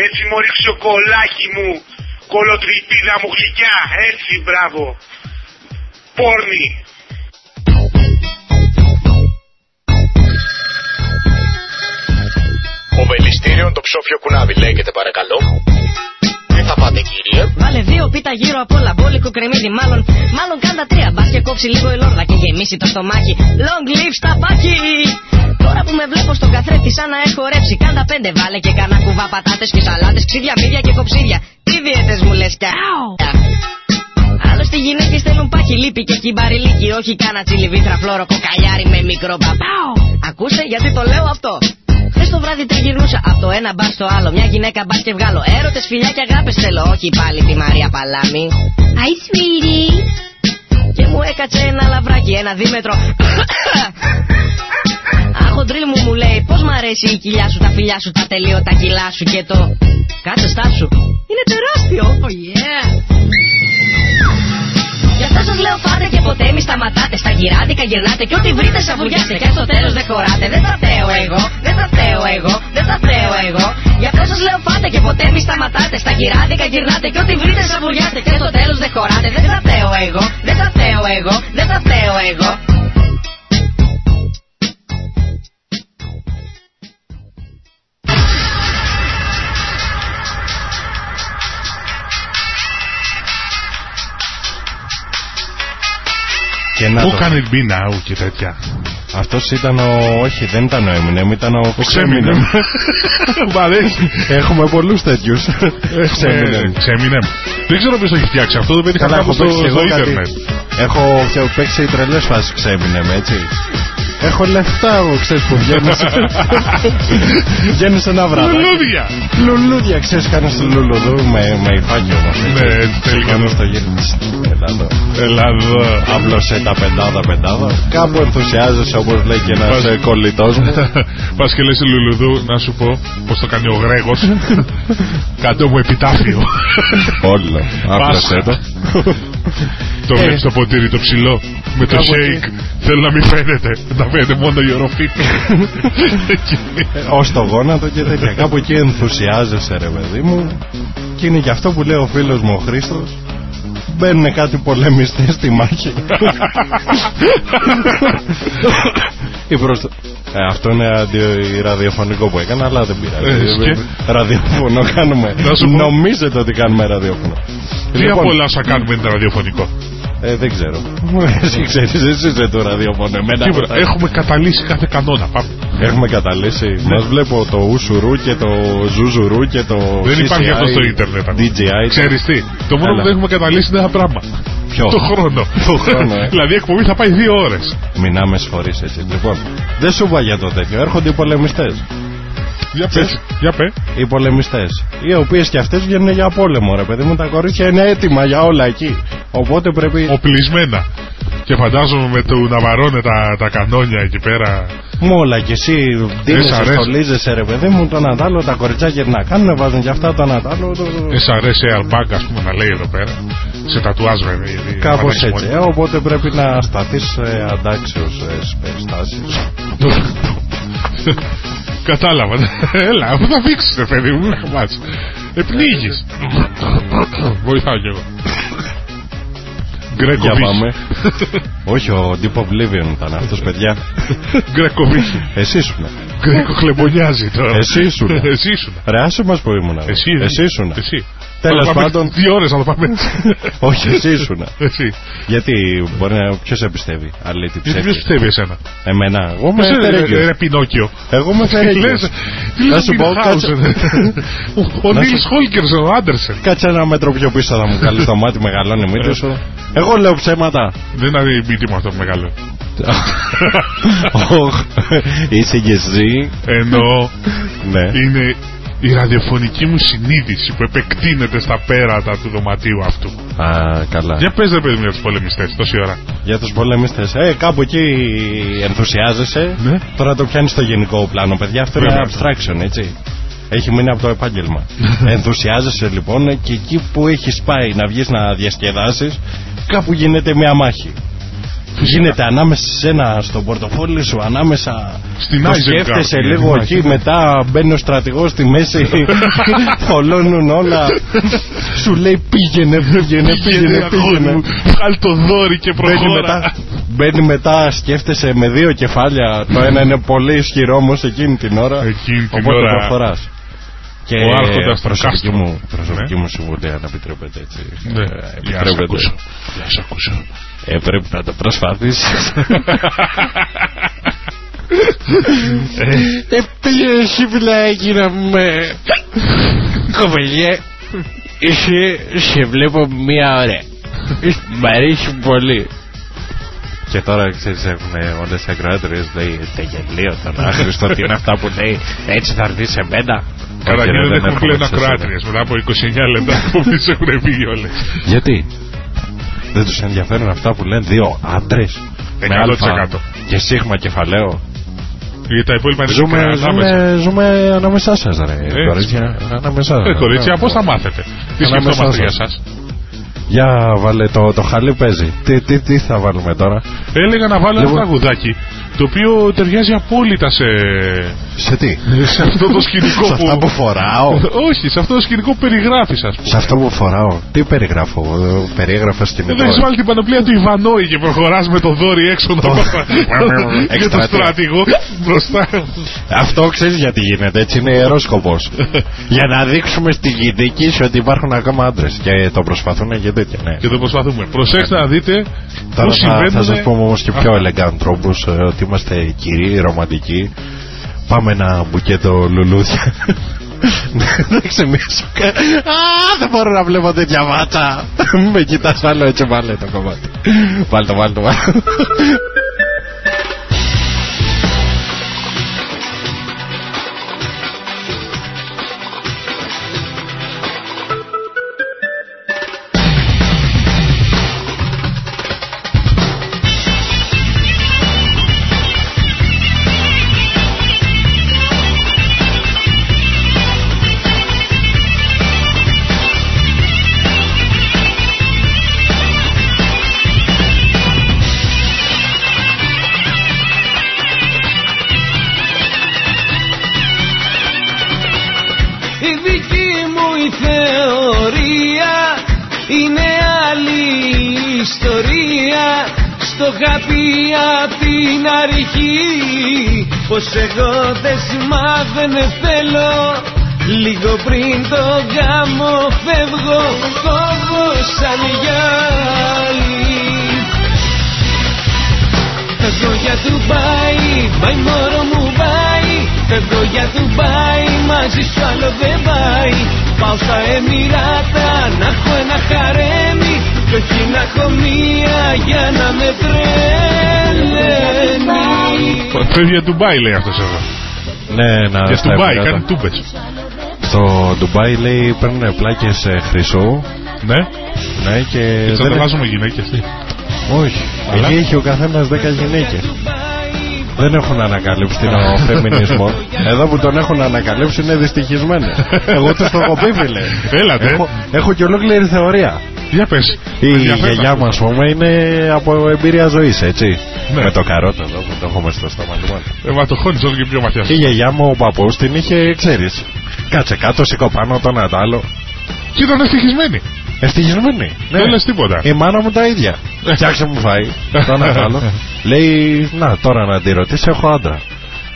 Έτσι μωρή ξοκολάκι μου, κολοτριπίδα μου γλυκιά, έτσι μπράβο. Πόρνη. Ο Βελιστήριον το ψόφιο κουνάβι λέγεται παρακαλώ. Τι θα πάτε κύριε. Βάλε δύο πίτα γύρω απ' όλα. Μπόλικο κρεμμύδι, μάλλον. Μάλλον κάντα τρία. Μπας και κόψει λίγο η λόρδα και γεμίσει το στομάχι. Long live στα πάκι. Τώρα που με βλέπω στον καθρέφτη σαν να έχω ρέψει. Κάντα πέντε βάλε και κανένα κουβά πατάτες και σαλάτες, ξύδια, μύδια και κοψίδια. Τι διέτε μου λες κι Άλλωστε οι γυναίκες θέλουν πάχη, λύπη και κυμπαριλίκι. Όχι κάνα τσιλιβίτρα φλόρο κοκαλιάρι με μικρό παπάο. Ακούσε γιατί το λέω αυτό. Χθες το βράδυ τριγυρνούσα από το ένα μπαρ στο άλλο. Μια γυναίκα μπας και βγάλω. Έρωτες, φιλιά και αγάπες θέλω. Όχι πάλι τη Μαρία Παλάμη. Hi, sweetie. Και μου έκατσε ένα λαβράκι, ένα δίμετρο. Αχοντρίλ μου μου λέει πως μ' αρέσει η κοιλιά σου, τα φιλιά σου, τα τελείωτα κιλά σου και το κάτσε στάσου. Είναι τεράστιο. Oh yeah. Γι' αυτό σας λέω πάτε και ποτέ μη σταματάτε. Στα γυράδικα γυρνάτε και ό,τι βρείτε σαβουριάστε. Και αν στο τέλος δεν χωράτε, δεν θα θέω εγώ, δεν θα θέω εγώ, δεν θα θέω εγώ. Γι' αυτό σας λέω πάτε και ποτέ μη σταματάτε. Στα γυράδικα γυρνάτε και ό,τι βρείτε σαβουριάστε. Και αν στο τέλος δεν χωράτε, δεν θα θέω εγώ, δεν θα θέω εγώ, δεν θα θέω εγώ. Και να Πού το- κάνει μπινάου και τέτοια; Αυτός ήταν ο. Όχι, δεν ήταν ο Eminem, ήταν ο Ξέμινεμ. Ξέμινεμ. Μ' αρέσει. Έχουμε πολλούς τέτοιους. Ξέμινεμ. Ξέμινεμ. Δεν ξέρω ποιος το έχει φτιάξει αυτό, το παιδί Καλά, κάπου έχω στο, παίξει στο εγώ κάτι. ίντερνετ. Έχω πια- παίξει τρελές φάσεις Ξέμινεμ, έτσι. Έχω λεφτά εγώ, ξέρεις που βγαίνεις Βγαίνεις ένα βράδυ Λουλούδια. Λουλούδια, ξέρεις κάνεις το λουλουδού με, με υφάκι όμως έτσι. Ναι, έτσι, Και τελικά. κάνεις το γύρο Έλα εδώ Έλα εδώ. Άπλωσε τα πεντάδα πεντάδα Κάπου ενθουσιάζεσαι όπως λέει και ένας Πας- ε, κολλητός μου Πας και λες Λουλουδού, να σου πω πώς το κάνει ο Γρέγος. Κάτω μου επιτάφιο. Όλο Άπλωσε το το Ε. βλέπεις το ποτήρι το ψηλό. Με το Κάπου shake. Θέλω να μην φαίνεται. Να φαίνεται μόνο η οροφή. Ω το γόνατο και τέτοια. Κάπου εκεί ενθουσιάζεσαι, ρε παιδί μου. Και είναι και αυτό που λέει ο φίλος μου ο Χρήστος. Μπαίνουν κάτι πολεμιστές στη μάχη. Η προσ- Ε, αυτό είναι αντι- ραδιοφωνικό που έκανα, αλλά δεν πειράζει. Ε, και; Ραδιοφωνό κάνουμε. Να σου πω. Νομίζετε ότι κάνουμε ραδιοφωνό. Τι Λοιπόν, από όλα όσα κάνουμε είναι ραδιοφωνικό. Ε, δεν ξέρω. Εσύ ξέρεις, εσύ είσαι το ραδιοφωνό. Εμένα Τίποτα. Έχουμε καταλύσει κάθε κανόνα. Πάμε. Έχουμε καταλύσει. Μας βλέπω το ουσουρού και το ζουζουρού και το. Δεν υπάρχει CCI, αυτό στο ίντερνετ. ακόμα. DJI. Ξέρεις τι. Το μόνο Έλα. που δεν έχουμε καταλύσει είναι ένα πράγμα. Ποιο; Το χρόνο. Το χρόνο, ε. δηλαδή η εκπομπή θα πάει δύο ώρες. Μην άμεσε φορεί έτσι. Λοιπόν, δεν σου είπα για το τέτοιο. Έρχονται οι πολεμιστές. Για πες. Για πες. Οι πολεμιστές. Οι οποίες και αυτές βγαίνουν για πόλεμο, ρε παιδί μου. Τα κορίτσια είναι έτοιμα για όλα εκεί. Οπότε πρέπει. Οπλισμένα. Και φαντάζομαι με το να βαρώνε τα, τα κανόνια εκεί πέρα. Μου όλα και εσύ σ' δίνεσαι, αρέσει. στολίζεσαι, ρε παιδί μου. Τον Αντάλλο, τα κοριτσάκια τι να κάνουν, βάζουν και αυτά τον Αντάλλο. Το... SRS Airbag, ας πούμε, να λέει εδώ πέρα. Σε τατουάζ βέβαια. γιατί Κάπως φαντάζεσαι έτσι. μόνο. Ε, οπότε πρέπει να σταθείς αντάξιος στι περιστάσει. Κατάλαβα. Έλα, αφού θα δείξει, ρε παιδί μου, μην χαμάς. Επνίγει. Βοηθάω κι εγώ. Για Γκρέκοβιτς. πάμε. Όχι, ο Deep Oblivion ήταν αυτός, παιδιά. Γκρέκοβιτς. Εσύ ήσουν. Γκρέκο χλεμπονιάζει τώρα. Εσύ ήσουν. Εσύ ήσουν. Ρε, άσε μας που ήμουν. Εσύ, Εσύ ήσουν. Εσύ. Τέλος Θα το πάμε πάντων. Δύο ώρες να το πάμε. Όχι, εσύ ήσουν. Εσύ. Γιατί μπορεί να. Ποιος σε πιστεύει, αλήτη Γιατί ποιος ψεύτη. πιστεύει εσένα; Εμένα. Εγώ είμαι Ποιος είναι, ρε, φερέγγιος. ρε Πινόκιο. Εγώ είμαι Τι λες, φερέγγιος. τι Να λες σου πω, Μινχάουζεν. Ο- Ο Να Νίλ σου- Χόλκερσον, ο Άντερσεν. Κάτσε ένα μέτρο πιο πίσω θα μου καλεί το μάτι, μεγαλώνει η μύτη σου. Εγώ λέω ψέματα. Δεν είναι η μύτη μου αυτό που μεγάλο. Οχ, Είσαι και εσύ. Ενώ Ναι. είναι η ραδιοφωνική μου συνείδηση που επεκτείνεται στα πέρατα του δωματίου αυτού. Α, καλά. Για πες ρε παιδί μου για τους πολεμιστές τόση ώρα. Για τους πολεμιστές. Ε, κάπου εκεί ενθουσιάζεσαι. Ναι. Τώρα το πιάνεις στο γενικό πλάνο, παιδιά. Αυτό είναι Βέβαια. abstraction, έτσι. Έχει μείνει από το επάγγελμα. ενθουσιάζεσαι λοιπόν και εκεί που έχεις πάει να βγεις να διασκεδάσεις, κάπου γίνεται μια μάχη. Γίνεται ανάμεσα σε ένα στο πορτοφόλι σου, ανάμεσα. Στην το Isengard, σκέφτεσαι είναι λίγο μάχη. εκεί, μετά μπαίνει ο στρατηγός στη μέση, θολώνουν όλα. σου λέει πήγαινε, πήγαινε, πήγαινε, αγόρι πήγαινε. μου, Βγάλ το δόρυ και Μπαίνει προχώρα. μετά, μπαίνει μετά, σκέφτεσαι με δύο κεφάλια. Το ένα είναι πολύ ισχυρό όμως εκείνη την ώρα. Εκείνη την οπότε ώρα. προχωράς. Και Ο άρχοντας των προσωπική κάστρων. μου, προσωπική Ναι. μου συμβουλή, αν επιτρέπετε έτσι. Ναι, Ε, για να σε επιτρέπετε. ακούσω. Για να σε ακούσω. Ε, πρέπει να το προσπαθήσεις. Ε, πήγαινε εσύ φυλάκι να με... Κοπελιέ, είσαι, σε βλέπω μία ώρα. Μ' αρέσει πολύ. Και τώρα ξέρεις έχουν όλες οι ακροάτριες λέει «Τε γελίο τον άχρηστο τι είναι αυτά που λέει έτσι θα έρθει σε μένα». Άρα Όχι, και ρε, δεν έχουν έρχομαι πλέον σε σένα. ακροάτριες. Μετά από 29 λεπτά που τις έχουν φύγει όλες. Γιατί; Δεν τους ενδιαφέρουν αυτά που λένε δύο άντρες με 100%. αλφα και σίγμα κεφαλαίο. Γιατί τα υπόλοιπα είναι Ζούμε, μικρά ανάμεσα. ζούμε, ζούμε ανάμεσά σας ρε Έτσι. κορίτσια, ανάμεσά σας. Ε, κορίτσια, πώς θα μάθετε; Τι Ανάμεσά σκεφτόμαστε για σας. σας; Για βάλε το, το χαλί παίζει. Τι, τι, τι θα βάλουμε τώρα; Έλεγα να βάλω ένα Λοιπόν. τραγουδάκι το οποίο ταιριάζει απόλυτα σε, Σε τι; σε αυτό το σκηνικό Σε αυτά που φοράω. Όχι, σε αυτό το σκηνικό που περιγράφεις ας πούμε. Σε αυτό που φοράω. Τι περιγράφω. ε, Περίγραφα στην Δεν έχεις βάλει την πανοπλία του Ιβανόη και προχωράς με το δόρυ έξω να πας και το Εκστρατεία. στρατηγό μπροστά. Αυτό ξέρεις γιατί γίνεται. Έτσι είναι ιερόσκοπο. Για να δείξουμε στη γυναική σου ότι υπάρχουν ακόμα άντρες. Και το προσπαθούν για τέτοια, ναι. Και το προσπαθούμε. Προσέξτε να δείτε Τώρα θα, συμβαίνουνε θα σας πούμε όμως και πιο αυτά. elegant τρόπους ε, ότι είμαστε κυρίοι, ρομαντικοί. Πάμε ένα μπουκέτο λουλούδια. Δεν ξεμίσω. Α, δεν μπορώ να βλέπω τέτοια μάτσα. Μην με κοιτάς άλλο έτσι βάλε το κομμάτι. Βάλ το, βάλ το, βάλ Στο είχα πει απ' την αρχή. Πως εγώ δεν δεν θέλω. Λίγο πριν το γάμο φεύγω Κόβω σαν γυάλι. Φεύγω για Ντουμπάι, πάει μωρό μου πάει. Φεύγω για Ντουμπάι, μαζί σου άλλο δεν πάει. Πάω στα Εμμυράτα, να έχω ένα χαρέμι Κι όχι να έχω μία για να με τρελαίνει Φεύγει για Ντουμπάι λέει αυτός εδώ. Ναι, να Και στα Ντουμπάι, Εμμυράτα. κάνει τούμπες. Στο Ντουμπάι λέει παίρνουν πλάκες ε, χρυσού. Ναι, Ναι, και. και θα δεν- τα βάζουμε γυναίκες. τι. Όχι. Αλλά- Εκεί έχει ο καθένας 10 γυναίκες. Δεν έχουν ανακαλύψει την ο φεμινισμό. Εδώ που τον έχουν ανακαλύψει είναι δυστυχισμένοι. Εγώ τους το έχω πει, φίλε. Έλατε. Έχω, έχω και ολόκληρη θεωρία. Για πες. Η Ενδιαφέρον γιαγιά αυτό. μου, ας πούμε, είναι από εμπειρία ζωής, έτσι. Ναι. Με το καρότο εδώ που το έχουμε στο στόμα λοιπόν. Ε, μα το χώνεις όλο και πιο βαθιά. Η γιαγιά μου, ο παππούς την είχε, ξέρεις. Κάτσε κάτω, σηκώ πάνω τον Αντάλλο. Και ήταν ευτυχισμένοι. Ευτυχισμένη. Ναι. Δεν λες τίποτα. Η μάνα μου τα ίδια. Φτιάξε μου φάει. Τον άλλο. Λέει, να τώρα να τη ρωτήσει, έχω άντρα.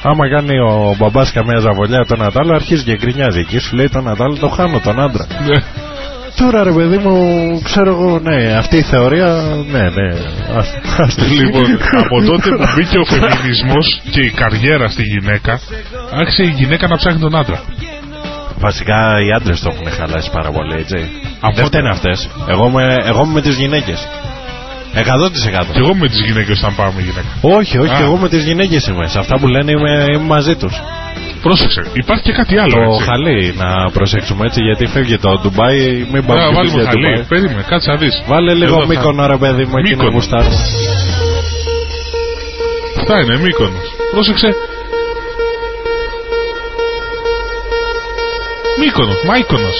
Άμα κάνει ο μπαμπάς καμία ζαβολιά τον Αντάλλο, αρχίζει και γκρινιάζει. Εκεί σου λέει τον Αντάλλο, το χάνω τον άντρα. Ναι. Τώρα ρε παιδί μου, ξέρω εγώ, ναι, αυτή η θεωρία, ναι, ναι. Ας, ας τη Λοιπόν, από τότε που μπήκε ο φεμινισμός και η καριέρα στη γυναίκα, άρχισε η γυναίκα να ψάχνει τον άντρα. Βασικά οι άντρες το έχουν χαλάσει πάρα πολύ, έτσι. Αφού- Δεν φταίνε αυτές. Εγώ, είμαι- εγώ είμαι με τις γυναίκες. 100%. Και εγώ με τις γυναίκες όταν πάμε γυναίκα. Όχι, όχι, Α. και εγώ με τις γυναίκες είμαι. Σε αυτά που λένε είμαι, είμαι μαζί τους. Πρόσεξε, υπάρχει και κάτι άλλο. Το έτσι. χαλί να προσέξουμε έτσι γιατί φεύγει το Ντουμπάι. Μην Να πάμε και βάλουμε για χαλί. Ντουμπάι. Περίμενε, κάτσε να δεις. Βάλε λίγο Εδώ θα- μήκονο ρε παιδί μου εκεί να Μύκονο. γουστάρω. Αυτά είναι, Μύκονος. Πρόσεξε. Μύκονος, Μάικονος.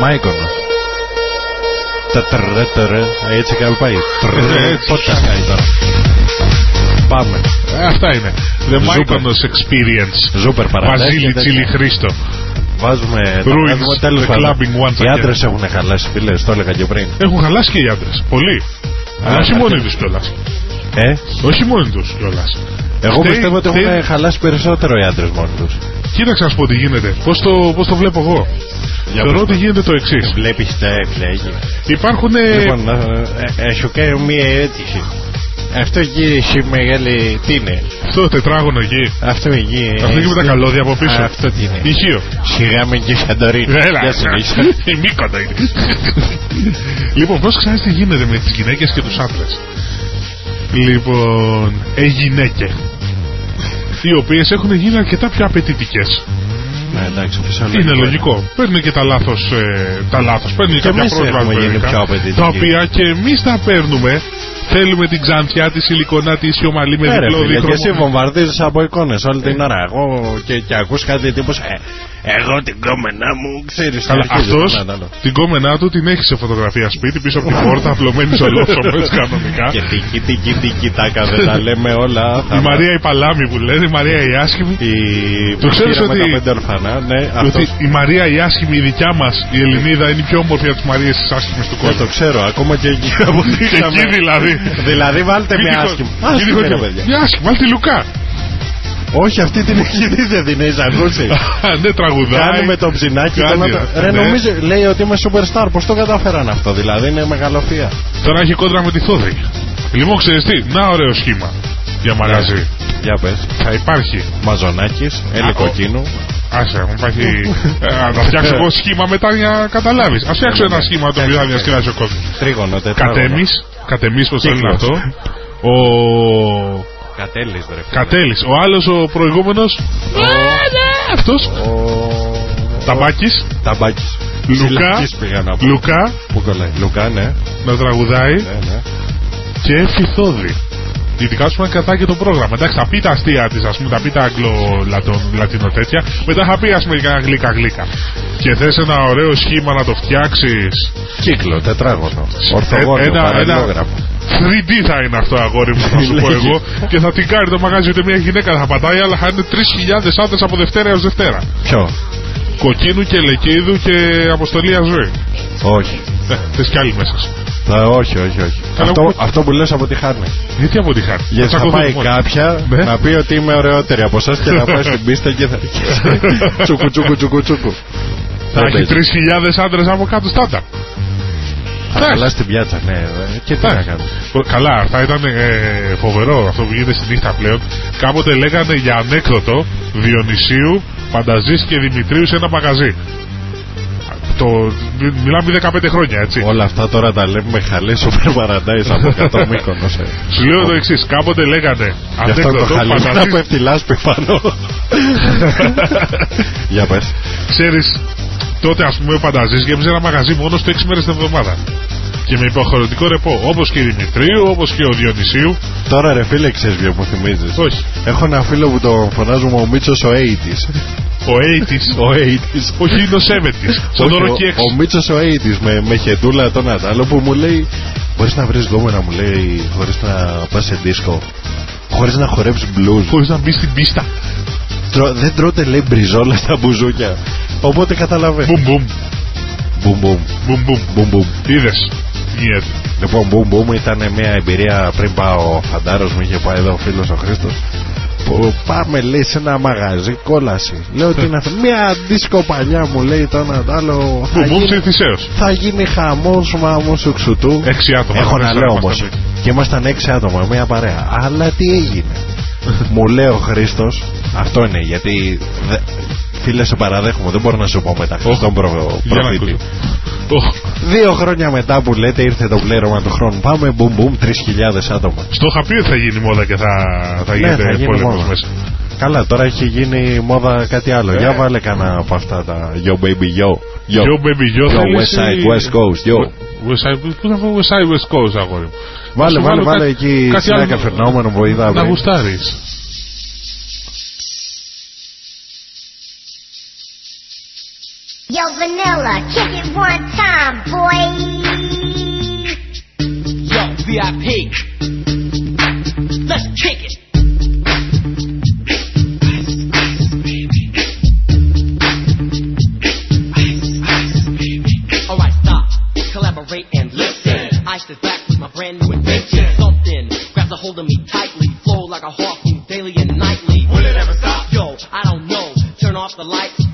Μάικονος. Τα τρε τρε. Έτσι κάνει πάει. Τρε, Έτσι. Πότε θα κάνει τώρα. Πάμε. Ε, αυτά είναι. The Ζούπερ. Mykonos Experience. Ζούπερ Βασίλη παραδέχεται. Τσίλι Χρήστο. Βάζουμε. τα Ruins βάζουμε τέλος the πάντων. clubbing once Οι again. άντρες έχουν χαλάσει φίλε, το έλεγα και πριν. Έχουν χαλάσει και οι άντρες. Πολύ. Αλλά όχι αυτή- μόνοι τους κιόλας. Ε, Όχι μόνοι τους κιόλας. εγώ Φταίει- πιστεύω ότι φταίει- έχουν χαλάσει περισσότερο οι άντρες μόνοι τους. Κοίταξε να σου πω τι γίνεται. Πώς το, πώς το βλέπω εγώ. Θεωρώ ότι γίνεται το εξής. Βλέπεις τι φλέγει. Υπάρχουν. Λοιπόν, να, ε, ε, σου κάνω μία ερώτηση. Αυτό εκεί εσύ μεγάλη τι είναι; Αυτό τετράγωνο εκεί. Αυτό εκεί. ε, Αυτό εκεί με τα στο- καλώδια από πίσω. Α, Αυτό τι είναι; Ηχείο. Σιγά με και Σαντορίνη. Έλα. Γεια σου, Λίσσα. Η Μύκονα είναι. λοιπόν, πώς ξέρεις τι γίνεται με τις γυναίκες και τους άντρες; Λοιπόν, ε, γυναίκες. Οι οποίες έχουν γίνει αρκετά πιο απαιτητικές. Ναι, εντάξει, φυσιολογικό. Είναι λογικό. Παίρνουν και τα λάθος, ε, τα λάθος. Παίρνουν Και κάποια εμείς πρόσβαση έχουμε γίνει περιοδικά, πιο απαιτητικοί. Τα οποία και εμείς τα παίρνουμε. Θέλουμε την ξανθιά, τη σιλικονά, τη σιωμαλή με Ναι, ρε διπλό φίλε, δίχρωμο. και εσύ βομβαρδίζεις από εικόνες όλη την ώρα. Εγώ και, και ακούς κάτι τύπος ε, Εγώ την κόμενά μου ξέρεις Αλλά αρχίζει αυτός το να- να- την κόμενά του την έχει σε φωτογραφία σπίτι πίσω από την πόρτα, απλωμένης σε ολόψωμο έτσι κανονικά. Και τίκι τίκι τίκι τάκα δεν τα λέμε όλα θα Η μα- Μαρία η Παλάμη που λένε, η Μαρία η άσχημη. Η Το ξέρεις πύρα με ότι- τα πέντε ορφανά Ναι Ότι αυτός η Μαρία η άσχημη η δικιά μας, η Ελληνίδα, είναι η πιο όμορφη από τις Μαρίες τι άσχημε του Δεν κόσμου. το ξέρω ακόμα και εκεί που Και δείξαμε. εκεί δηλαδή. Δηλαδή βάλτε Μην με τυχόν- άσχημο μην Άσχημη τυχόν- ρε παιδιά Μια άσχημη, βάλτε τη Λουκά. Όχι αυτή την έχει δει δεν την έχεις ακούσει Ναι, τραγουδάει. Κάνει με το ψινάκι Κάνει, τον άντρα. Ρε ναι. νομίζω λέει ότι είμαι superstar Πώς το κατάφεραν αυτό δηλαδή είναι μεγαλοφία Τώρα έχει κόντρα με τη Θόδη. Λοιπόν, ξέρεις τι, να ωραίο σχήμα για μαγαζί. Για πες. Θα υπάρχει. Μαζονάκης, Έλλη Α, ο- κοκκίνου. Άσε, μου υπάρχει. ε, να φτιάξω εγώ σχήμα μετά για να καταλάβεις. Α φτιάξω ένα σχήμα το οποίο θα διασκεδάσει ο κόσμο. Τρίγωνο, τετράγωνο. Κατέμι, κατέμι, πώς το λένε Κύκλος. αυτό. Ο. Κατέλης, ρε φίλε. Κατέλης. Ο άλλος ο προηγούμενος. Αυτός. Ο... Ταμπάκης. Ταμπάκης. Λουκά. Συλλακής πήγα να πω. Λουκά. Πού κολλάει. Λουκά, ναι. Να τραγουδάει. Ναι, ναι. Και Φιθόδη. Ειδικά σου να κρατάει και το πρόγραμμα. Εντάξει, θα πει τα αστεία της, ας πούμε, θα πει τα αγγλο-λατινο τέτοια. Μετά θα πει, ας πούμε, για γλύκα-γλύκα. Και θες ένα ωραίο σχήμα να το φτιάξεις. Κύκλο, τετράγωνο. Ορθογώνιο, ένα, ένα παραλληλόγραφο. 3D θα είναι αυτό, αγόρι μου, θα σου πω Λέγε. εγώ. Και θα την κάνει το μαγάζι ούτε μια γυναίκα θα πατάει, αλλά θα είναι 3.000 άντρες από Δευτέρα έως Δευτέρα. Ποιο; Κοκκίνου και Λεκίδου και Αποστολία Ζωή. Όχι. Ε, θες κι άλλοι μέσα σου. Θα, όχι, όχι, όχι. Καλά, αυτό, μου- αυτό που λες αποτυχάνει. Γιατί από τη χάρη. Γιατί θα πάει κάποια Ναι. να πει ότι είμαι ωραιότερη από εσάς και να πάει στην πίστα και θα αρχίσει. τσούκου, τσούκου, τσούκου, τσούκου. Θα Δεν έχει παίζει. 3.000 άντρες από κάτω στάντα. Αλλά στην πιάτσα, ναι. ε, Και τι να κάνω. Καλά, θα ήταν ε, φοβερό αυτό που γίνεται στη νύχτα πλέον. Κάποτε λέγανε για ανέκδοτο Διονυσίου, Πανταζής και Δημητρίους σε ένα μαγαζί. Το, μι- μιλάμε 15 χρόνια, έτσι. Όλα αυτά τώρα τα λέμε με χαλές σούπερ παραντάις από κάτω μήκονος. ε. Σου λέω το εξής: Κάποτε λέγανε Γι' αυτό το ανέκδοτο χαλί να Πανταζής. πέφτει λάσπη πάνω. Για πες. Ξέρεις, τότε ας πούμε ο Πανταζής γέμιζε ένα μαγαζί μόνο στο 6 μέρες την εβδομάδα. Και με υποχρεωτικό ρεπό, όπως και η Δημητρίου, όπως και ο Διονυσίου. Τώρα ρε φίλε ξέρεις ποιο μου θυμίζεις. Όχι. Έχω ένα φίλο που τον φωνάζουμε ο Μίτσος ο 80's. Ο 80's. Ο 80's. Όχι, είναι ο 70's. Στον Όχι, όρο ο, και έξω. ο Μίτσος ο 80's με, με χεντούλα τον Αντάλλο που μου λέει Μπορείς να βρεις γκόμενα μου λέει χωρίς να πας σε δίσκο Χωρίς να χορέψεις blues Χωρίς να μπεις στην πίστα. Τρω- Δεν τρώτε λέει μπριζόλα στα μπουζούκια Οπότε καταλαβαίνω Μπουμ μπουμ. Μπουμ μπουμ Μπουμ μπουμ. Μπουμ μπουμ Είδες. Γίνεται. Λοιπόν μπουμ μπουμ ήταν μια εμπειρία πριν πάω ο Φαντάρος μου είχε πάει εδώ ο φίλος ο Χρήστος που πάμε λέει σε ένα μαγαζί κόλαση Λέω τι είναι αυτό Μια δίσκο παλιά μου λέει τον Αντάλλο θα Μπουμ μπουμ γίνει- σε Θησέως. θα γίνει χαμός μάμου σου ξουτού Έξι άτομα. Έχω να Τέσσερα λέω ήμασταν όμως. πριν. Και ήμασταν έξι άτομα, μία παρέα. Αλλά τι έγινε; Μου λέει ο Χρήστος, αυτό είναι γιατί. Δε, φίλε, σε παραδέχομαι, δεν μπορώ να σου πω μετά Οχ, στον προ, Για να προφήτη. Ακούσω. Οχ, Δύο χρόνια μετά που λέτε ήρθε το πλήρωμα του χρόνου. Πάμε μπουμ μπουμ 3.000 άτομα. Στο είχα πει ότι θα γίνει μόδα και θα, θα Ναι, γίνεται θα γίνει πόλεμος μόδα. μέσα. Καλά, τώρα έχει γίνει μόδα κάτι άλλο. Ε. Για βάλε κανένα από αυτά τα Yo baby yo. Yo, Yo baby yo Yo, θέλεις West Side, ή- West Coast, yo. West Side, πού θα πω West Side, West Coast αγόρι μου; Βάλε, σου βάλε, βάλω βάλε κάτι- εκεί κάτι ένα άλλο καφερνόμενο που είδα Να πριν. γουστάρεις. Yo, Vanilla, kick it one time, boy. Yo, VIP. Let's kick it. Alright, stop, collaborate and listen. Ice is back with my brand new invention. Something grabs a hold of me tightly, flow like a harpoon daily and nightly. Will it ever stop? Yo, I don't know. Turn off the lights and I'll glow.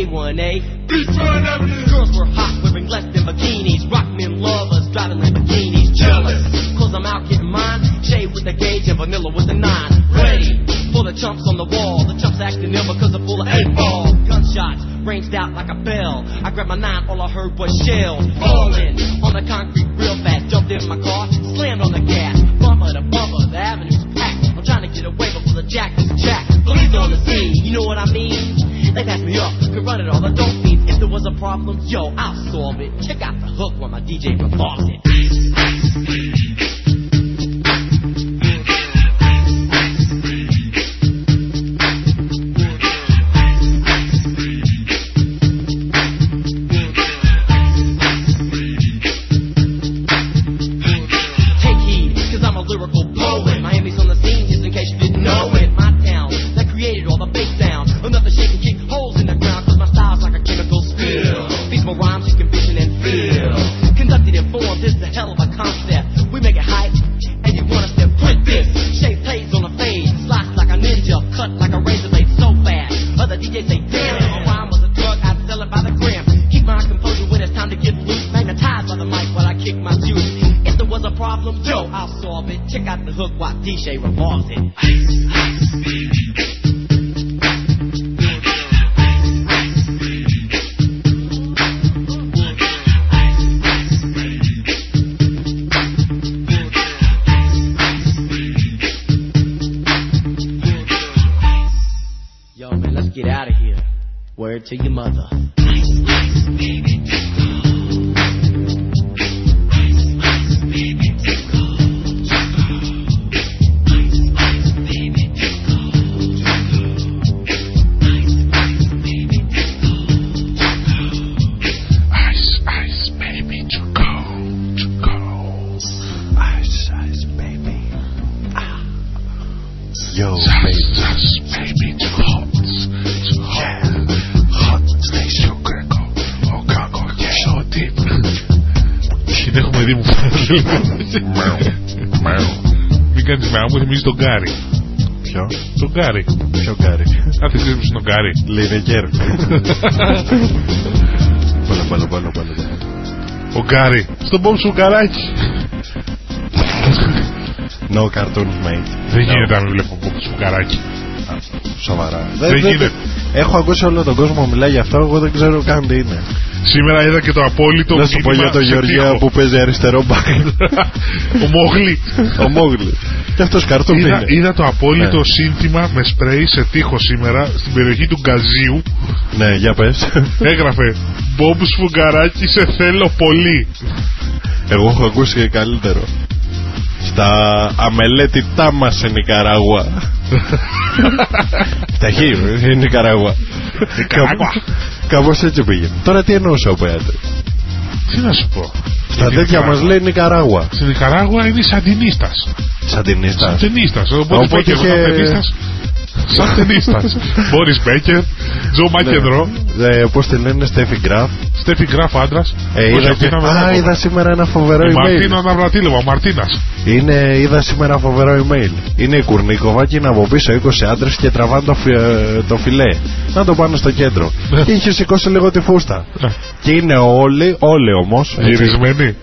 A1A. Τον Γκάρι. Ποιο γκάρι. Αν δεν ξέρεις τον Γκάρι. Λίνεκερ. Πάλα, πάλα, πάλα, πάλα. Ο Γκάρι. Στον Μπομπ Σουγκαράκι. No cartoons, mate. Δεν No. γίνεται να μην βλέπω Μπομπ Σουγκαράκι. Σοβαρά. Δεν γίνεται. Έχω ακούσει όλο τον κόσμο μιλάει για αυτό, εγώ δεν ξέρω καν τι είναι. Σήμερα είδα και το απόλυτο Να σου πω μήνυμα για τον σε Γεωργία τοίχο. που παίζει αριστερό μπακ. Ο Μόγλη. Ο Μόγλη. Και αυτός καρτούν Είδα, είναι. είδα το απόλυτο Ναι. σύνθημα με σπρέι σε τείχο σήμερα στην περιοχή του Γκαζίου. Ναι, για πες. Έγραφε Μπομπ Σφουγγαράκι σε θέλω πολύ. Εγώ έχω ακούσει και καλύτερο. Στα αμελέτητά μας σε Νικαράγουα. Στα χείλη, είναι Νικαράγουα. Νικαράγουα. Κάπως έτσι πήγαινε. Τώρα τι εννοούσε ο Πέατρη. Τι να σου πω. Στα Γιατί τέτοια Νικαράγουα. μας λέει Νικαράγουα. Στην Νικαράγουα είναι σαντινίστας. Σαντινίστας. Σαντινίστας. Οπότε Οπότε Μπέκερ είχε- ήταν ταινίστας. Σαντινίστας. Μπόρις Μπέκερ, Τζο Μακεντρό, Ε, Πώς τη λένε, Στέφι Γκράφ. Στέφι Γκράφ άντρας. Ε, Όχι, είδα αυτή και... ήταν Α, μεγάλο. είδα σήμερα ένα φοβερό Η email. Μαρτίνα Ναυρατήλευα, ο Μαρτίνας. Είναι, είδα σήμερα φοβερό email. Είναι η Κουρνίκοβα και είναι από πίσω 20 άντρες και τραβάνε το, φι- ε, το φιλέ. Να το πάνε στο κέντρο. Ναι. και είχε σηκώσει λίγο τη φούστα. Ναι. και είναι όλοι, όλοι όμως. Γυρισμένοι.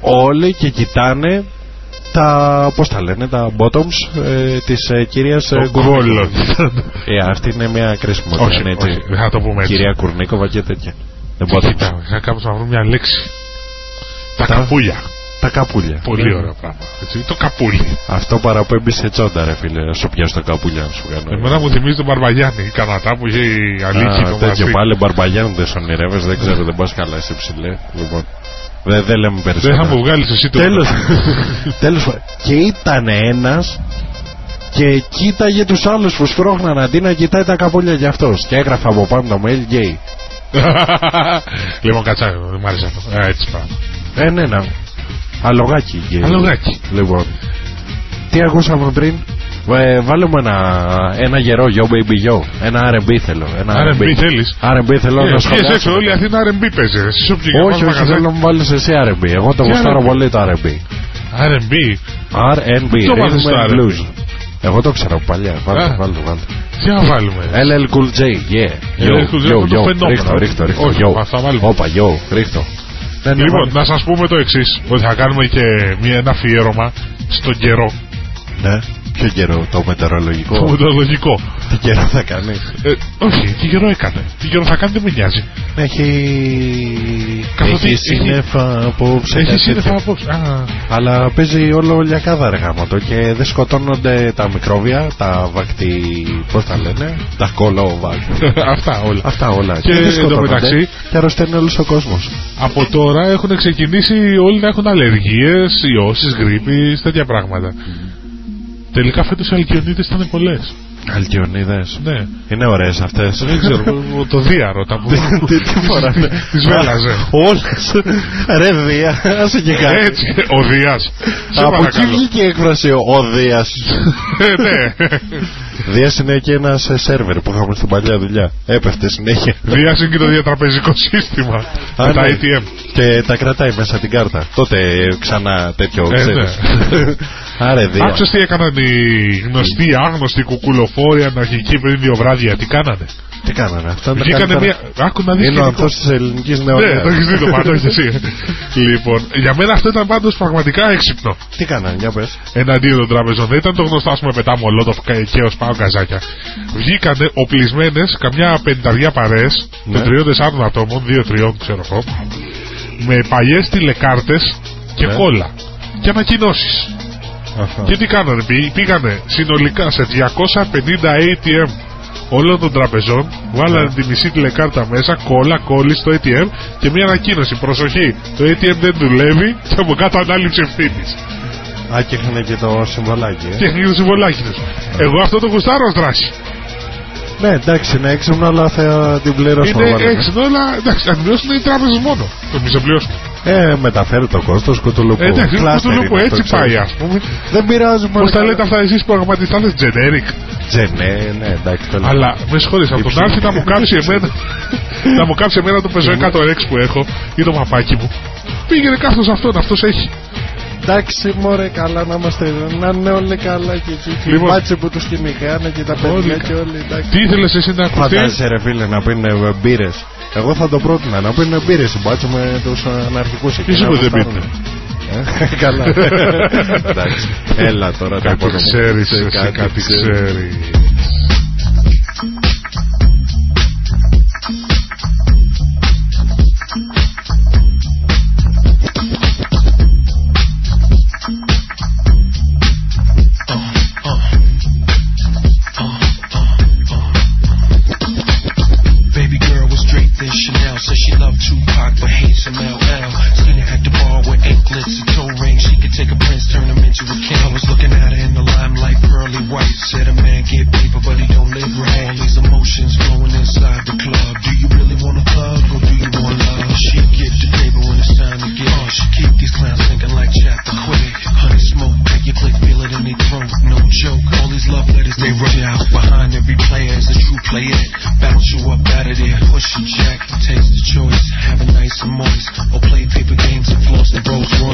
Όλοι και κοιτάνε τα, πώς τα λένε, τα bottoms ε, της ε, κυρίας ε, Το Κουρνίκοβα. κόλλος. Ε, αυτή είναι μια κρίσιμη Όχι, είναι έτσι. όχι, δεν θα το πούμε έτσι. Κυρία Κουρνίκοβα και τέτοια. Δεν Και bottoms. Κοίτα, θα κάπως να βρούμε μια λέξη. Τα Τα- καπούλια. Τα καπούλια. Πολύ Ε, ωραίο πράγμα. Έτσι, το καπούλι. Αυτό παραπέμπει σε τσόντα, ρε φίλε. Να σου πιάσω τα καπούλια να σου κάνω. Εμένα μου θυμίζει τον Μπαρμπαγιάννη, η κανατά που είχε η αλήθεια Α, το τέτοιο μαζί. πάλι μπαρμπαγιάνου δεν ονειρεύεσαι, δεν ξέρω, δεν πας καλά είσαι ψηλέ. Λοιπόν, δεν, δεν λέμε Δεν περισσότερο. θα μου βγάλεις εσύ το Τέλος, τέλος πάντων. Και ήταν ένας και κοίταγε τους άλλους που σπρώχναν αντί να κοιτάει τα καπούλια για αυτός. Και έγραφε από πάνω το mail gay. Λοιπόν, κατσά, δεν μ' άρεσε αυτό. Ε, έτσι πράγμα. Ε, ναι, ναι. Αλογάκι gay. Αλογάκι. Λοιπόν, τι ακούσαμε πριν; Ε, βάλουμε ένα, ένα γερό yo baby yo. Ένα R&B θέλω. Ένα R&B θέλεις; R&B θέλω Ε, να Πιες σχολιάσω. έξω, όλη η Αθήνα R&B παίζεις. Εσύ όποιο και Όχι, πας όχι, μαγαζάκι. θέλω να μου βάλεις εσύ R&B. Εγώ το Τι γουστάρω R&B? πολύ το R&B. R&B; R&B, Το μάθες Rhythm το and R&B? Blues. Εγώ το ξέρω από παλιά. Βάλτε, Α. βάλτε, βάλτε. Τι να βάλουμε. LL Cool J, yeah. LL Cool J, Yo, αυτό το yo, φαινόμενο. ρίχτω, ρίχτω, ρίχτω. Όχι, yo. αυτά βάλουμε. Όπα, yo, ρίχτω. Ναι, ναι, Λοιπόν, βάλτε. να σας πούμε το εξής, ότι θα κάνουμε και μια, ένα αφιέρωμα στον καιρό. Ναι. Ποιο καιρό, το μετεωρολογικό. Το μετεωρολογικό. Τι καιρό θα κάνει; Ε, όχι, τι καιρό έκανε; Τι καιρό θα κάνει δεν με νοιάζει. Έχει. Καθότι έχει έχει- σύννεφα απόψε. Έχει κάτι σύννεφα τέτοιο. απόψε. Α, Αλλά παίζει όλο λιακάδα ρε γάμο το και δεν σκοτώνονται τα μικρόβια, τα βακτι... πώς τα λένε, τα κολόβακ. αυτά όλα. Αυτά όλα. Και δεν εντωμεταξύ- σκοτώνονται και αρρωσταίνει όλος ο κόσμος. Από τώρα έχουν ξεκινήσει όλοι να έχουν αλλεργίες, ιώσεις, γρήπης, τέτοια πράγματα. Τελικά φέτος οι αλκιονίδες ήταν πολλές. Αλκιονίδες. Ναι. Είναι ωραίες αυτές. Δεν ξέρω, το δίαρο τα που Τι τι φοράνε. τις βέλαζε. Όλες. Ρε Δία, άσε και κάτι. Έτσι, ο Δίας. Σε Από εκεί παρακαλώ. βγήκε η έκφραση ο Δίας. Ε, Ναι. Δίας είναι και ένας ε, σερβερ που είχαμε στην παλιά δουλειά. Έπεφτε συνέχεια. Δίας είναι και το διατραπεζικό σύστημα. Α, Με τα ναι. ATM. Και τα κρατάει μέσα την κάρτα. Τότε ε, ξανά τέτοιο Ε, ξέρεις. Άρε Δία. Άκουσες τι έκαναν οι γνωστοί, άγνωστοι κουκουλοφόροι αναρχικοί πριν δύο βράδια. Τι κάνανε; Τι κάνανε αυτά. τα Βγήκανε καλύτερα. μια. Άκου να δεις Είναι ο σκηνικό. ανθός της ελληνικής Ναι, νεολαίας. το έχεις δει το πάντο, όχι εσύ. λοιπόν, για μένα αυτό ήταν πάντως πραγματικά έξυπνο. Τι κάνανε, για πες. εναντίον των τραπεζών. Δεν ήταν το γνωστό, ας πούμε, πετά μολότοφ και ω πάω καζάκια. Βγήκανε οπλισμένες καμιά πενταριά παρέ Ναι. των τριών-τεσσάρων ατόμων, δύο-τριών ξέρω εγώ, με παλιές τηλεκάρτες και Ναι. κόλλα. Και ανακοινώσεις. Αχα. Και τι κάνανε, πή- πήγανε συνολικά σε 250 ATM όλων των τραπεζών, βάλανε Ναι. τη μισή τηλεκάρτα μέσα, κόλλα, κόλλη στο ATM και μια ανακοίνωση. Προσοχή, το ATM δεν δουλεύει και από κάτω ανάληψη ευθύνης. Α, και είχαν και το συμβολάκι. ε. Και έχει το συμβολάκι τους. Εγώ αυτό το γουστάρω ως δράση. Ναι, εντάξει, είναι έξυπνο, αλλά θα την πληρώσουμε. Είναι βάλε. έξυπνο, αλλά εντάξει, αν πληρώσουν οι τράπεζες μόνο. Το μη σε πληρώσουν. Ε, μεταφέρει το κόστος κουτουλουπού. Ε, εντάξει, Κλάστερ το λούπο είναι έτσι αυτό, πάει, ξέρεις. ας πούμε. Δεν πειράζει, Πώς τα λέτε αυτά εσείς προγραμματιστάδε, generic; Τζε, ναι, ναι, εντάξει, το λέω. Αλλά με συγχωρείς, από τον Υψηλή. Άρθι να μου κάψει εμένα. να μου κάψει εμένα το πεζό 100 Rex που έχω ή το μαπάκι μου. Πήγαινε κάθος αυτόν, αυτός έχει. Εντάξει, μωρέ, καλά να είμαστε. Να είναι όλοι καλά και εκεί. Και οι Λοιπόν. μπάτσοι που τους κυνηγάνε και τα παιδιά Όλοι και όλοι. Εντάξει. Τι ήθελες εσύ να ακουστείς; Φαντάζεσαι, ρε φίλε, να πίνουν μπύρες. Εγώ θα το πρότεινα να πίνουν μπύρε μπάτσο με τους αναρχικούς εκεί. Σίγουρα δεν πίνουν. Καλά. Εντάξει. Έλα τώρα. Κάτι ξέρεις. Κάτι ξέρεις. And moist, or play paper games and floss the Rolls Royce.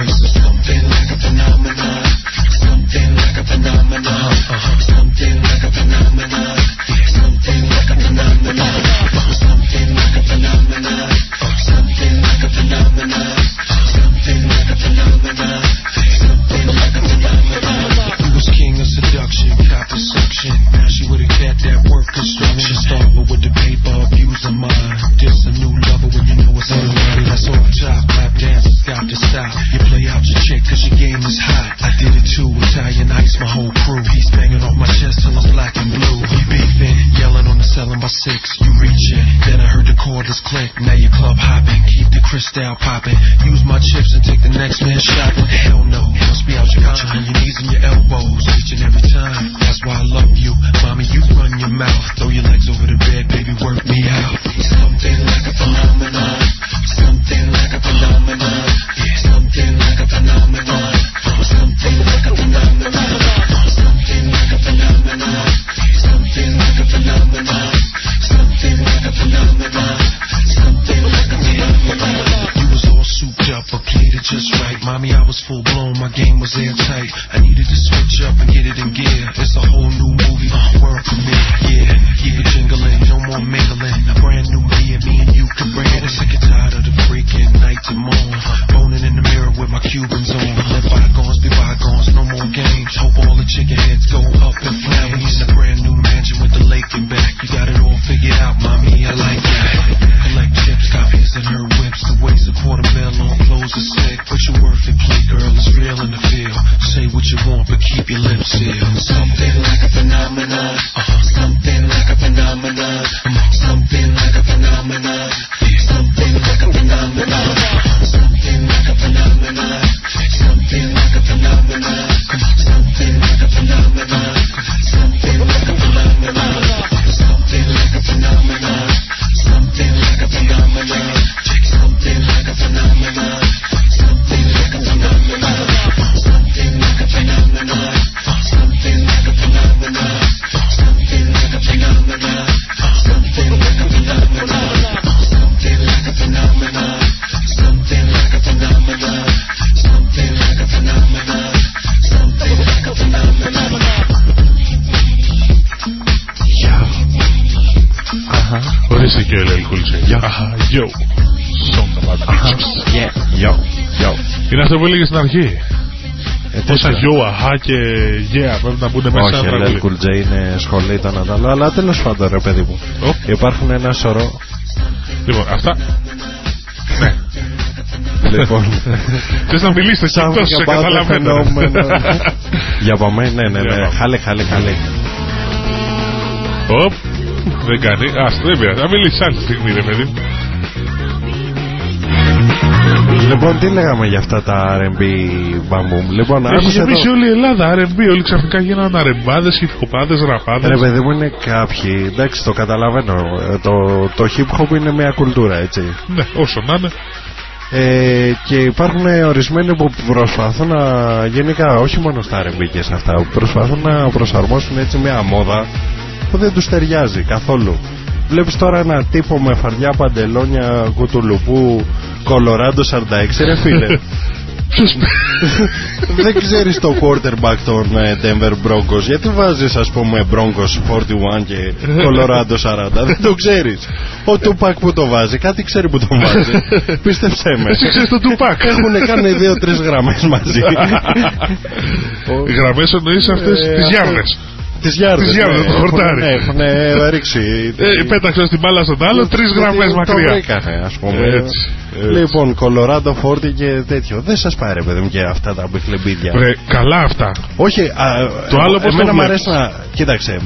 Που έλεγε στην αρχή. Ε, Πόσα τέτοιο. yo, αχά και yeah πρέπει να μπουν μέσα Όχι, ένα LL τραγούδι. Cool J είναι σχολή το ένα το άλλο, αλλά τέλος πάντων ρε παιδί μου. Ω. Υπάρχουν ένα σωρό. Λοιπόν, αυτά. Ναι. λοιπόν, Θες να μιλήσεις εσύ Something τόσο, σε about the καταλαβαίνω. phenomenon. Για πάμε, ναι, ναι, Για ναι. πάμε. Χάλε, χάλε, χάλε. Οπ, δεν κάνει. Ας δεν πειράζει. Να μιλήσεις άλλη στιγμή ρε παιδί. Λοιπόν, τι λέγαμε για αυτά τα R&B μπαμπούμ; Λοιπόν, Έχει άκουσε γεμίσει εδώ. όλη η Ελλάδα R&B. Όλοι ξαφνικά γίνανε αρεμπάδες, χιπχοπάδες, Ρε ραπάδες. παιδί μου είναι κάποιοι, εντάξει το καταλαβαίνω, Ε, το, το hip hop είναι μια κουλτούρα έτσι. Ναι, όσο να είναι. Ε, και υπάρχουν ορισμένοι που προσπαθούν να γενικά όχι μόνο στα R&B και σε αυτά που προσπαθούν να προσαρμόσουν έτσι μια μόδα που δεν τους ταιριάζει καθόλου βλέπεις τώρα ένα τύπο με φαρδιά παντελόνια κουτουλουπού Κολοράντο 46 ρε φίλε. Ποιος δεν ξέρεις το quarterback των ε, Denver Broncos. Γιατί βάζεις ας πούμε Broncos 41 και Colorado 40 δεν το ξέρεις. Ο Tupac που το βάζει κάτι ξέρει που το βάζει. Πίστεψέ με. Εσύ ξέρεις τον Tupac. έχουν κάνει δύο-τρεις γραμμές μαζί. Οι γραμμές εννοείς αυτές Ε, τις αυτό- γιάρδες. Τις γιάρδες Τις γιάρδες, ναι, το χορτάρι. έχουν, έχουν ρίξει Ε, Πέταξε την μπάλα στον άλλο, τρεις Γιατί γραμμές Το μακριά. βρήκανε ας πούμε Έτσι, έτσι. Λοιπόν, Colorado 40 και τέτοιο Δεν σας πάρε παιδί μου και αυτά τα μπιχλεμπίδια Ρε, καλά αυτά. Όχι, α, Το άλλο πώς εμένα το μ' βλέπεις; αρέσει να. Κοίταξε,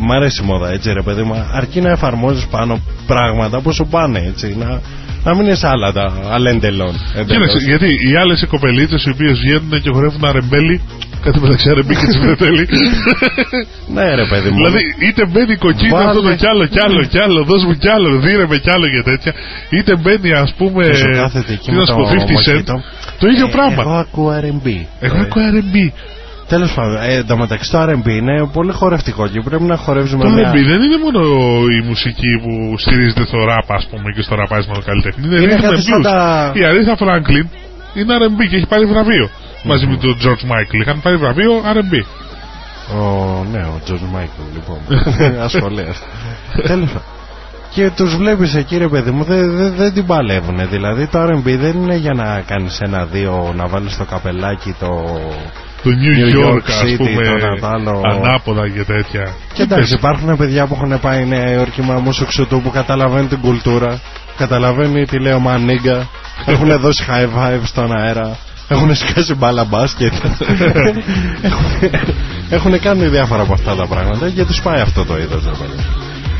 μ' μ' αρέσει η μόδα έτσι ρε παιδί μου. Αρκεί να εφαρμόζεις πάνω πράγματα που σου πάνε έτσι. Να, να μην είναι άλλα τα αλέντελον. Κοίταξε, γιατί οι άλλες οι κοπελίτσες οι οποίες βγαίνουν και χορεύουν αρεμπέλι, κάτι μεταξύ αρεμπή και τσιμπρετέλι. Ναι, ρε παιδί μου. Δηλαδή, είτε μπαίνει κοκκίνα Βάλε. αυτό το κι άλλο, κι άλλο, κι άλλο, δώσ' μου κι άλλο, δίνε με κι άλλο και τέτοια. Είτε μπαίνει, ας πούμε. Και σου κάθεται εκεί τι με να σου το πω, 50 Cent. μοχίτο. Το ίδιο Ε, πράγμα. Εγώ ακούω RB. Εγώ ακούω RB. Τέλος πάντων, ε, εν τω μεταξύ το RB είναι πολύ χορευτικό και πρέπει να χορεύει με Το μια. RB δεν είναι μόνο η μουσική που στηρίζεται στο ραπ, ας πούμε, και στο ραπάρισμα καλλιτέχνη. Είναι, Είναι rhythm κάτι and σαν blues. τα- Η Αρίθα Φράγκλιν είναι RB και έχει πάρει βραβείο. Μαζί με τον George Michael. Είχαν πάρει βραβείο RB. Ο, ναι, ο Τζον Μάικλ, λοιπόν. Ασχολέας. Τέλος πάντων. Και τους βλέπεις εκεί, ρε παιδί μου, δεν δεν- δεν την παλεύουν. Δηλαδή το RB δεν είναι για να κάνεις ένα-δύο, να βάλεις το καπελάκι το. Το New, New York, York ας City, πούμε. το ένα το άλλο. Ανάποδα και τέτοια. Και εντάξει, υπάρχουν παιδιά που έχουν πάει Νέα Υόρκη με αμόσοξο που καταλαβαίνουν την κουλτούρα, καταλαβαίνει τι λέει ο Μανίγκα, έχουν δώσει high five στον αέρα, έχουν σκάσει μπάλα μπάσκετ. έχουν, έχουν κάνει διάφορα από αυτά τα πράγματα και τους πάει αυτό το είδος.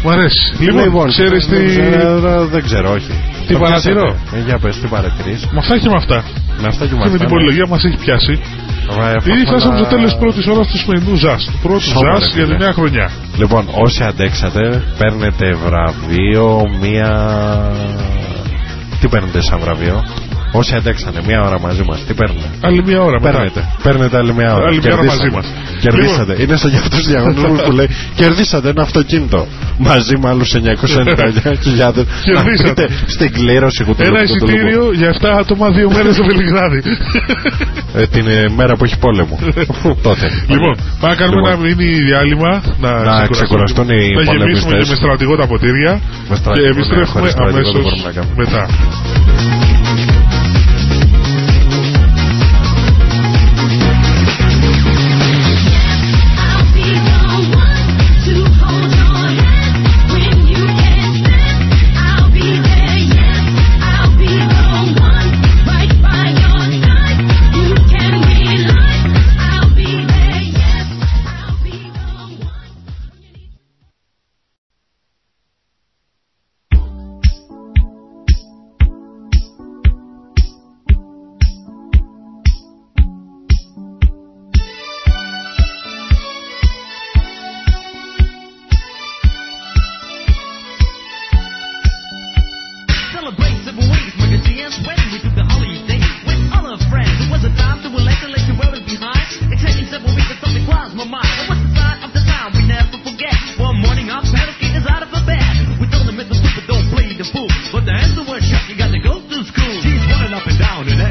Μου αρέσει. Λοιπόν, ξέρεις τι... δεν, ξέρω, δεν ξέρω, όχι. Τι Το παρατηρώ; πιάσατε. Ε, Για πες, τι παρατηρείς. Με αυτά και με αυτά. Με αυτά και με Και με αυτά. την ναι. πολυλογία μας έχει πιάσει. Ωραία, Ήδη θα- φτάσαμε στο τέλος της πρώτης ώρας του σημερινού Ζας. Του πρώτου Σώμα, Ζας ρε, για τη φίλε. νέα χρονιά. Λοιπόν, όσοι αντέξατε, παίρνετε βραβείο, μία. Τι παίρνετε σαν βραβείο, Όσοι αντέξανε μία ώρα μαζί μας, τι παίρνετε. Άλλη μια ώρα μετά. Παίρνετε. Παίρνετε άλλη μία ώρα. Άλλη μια ώρα Κερδίσατε. μαζί μας. Κερδίσατε. Είναι στο για αυτού τους διαγωνισμού που λέει Κερδίσατε ένα αυτοκίνητο. Μαζί με άλλους 999.000. Να Κερδίσατε. μπείτε στην κλήρωση που Ένα εισιτήριο για 7 άτομα δύο μέρες στο Βελιγράδι. Ε, την ε, μέρα που έχει πόλεμο. Τότε. Λοιπόν, πάμε να κάνουμε Λοιπόν. ένα μήνυ διάλειμμα να, Να ξεκουραστούν οι Να γεμίσουμε πολεμιστές. και με στρατηγό τα ποτήρια. Με Και στρατηγό, ναι, επιστρέφουμε χωρίς στρατηγό δεν αμέσως μπορούμε να κάνουμε. μετά.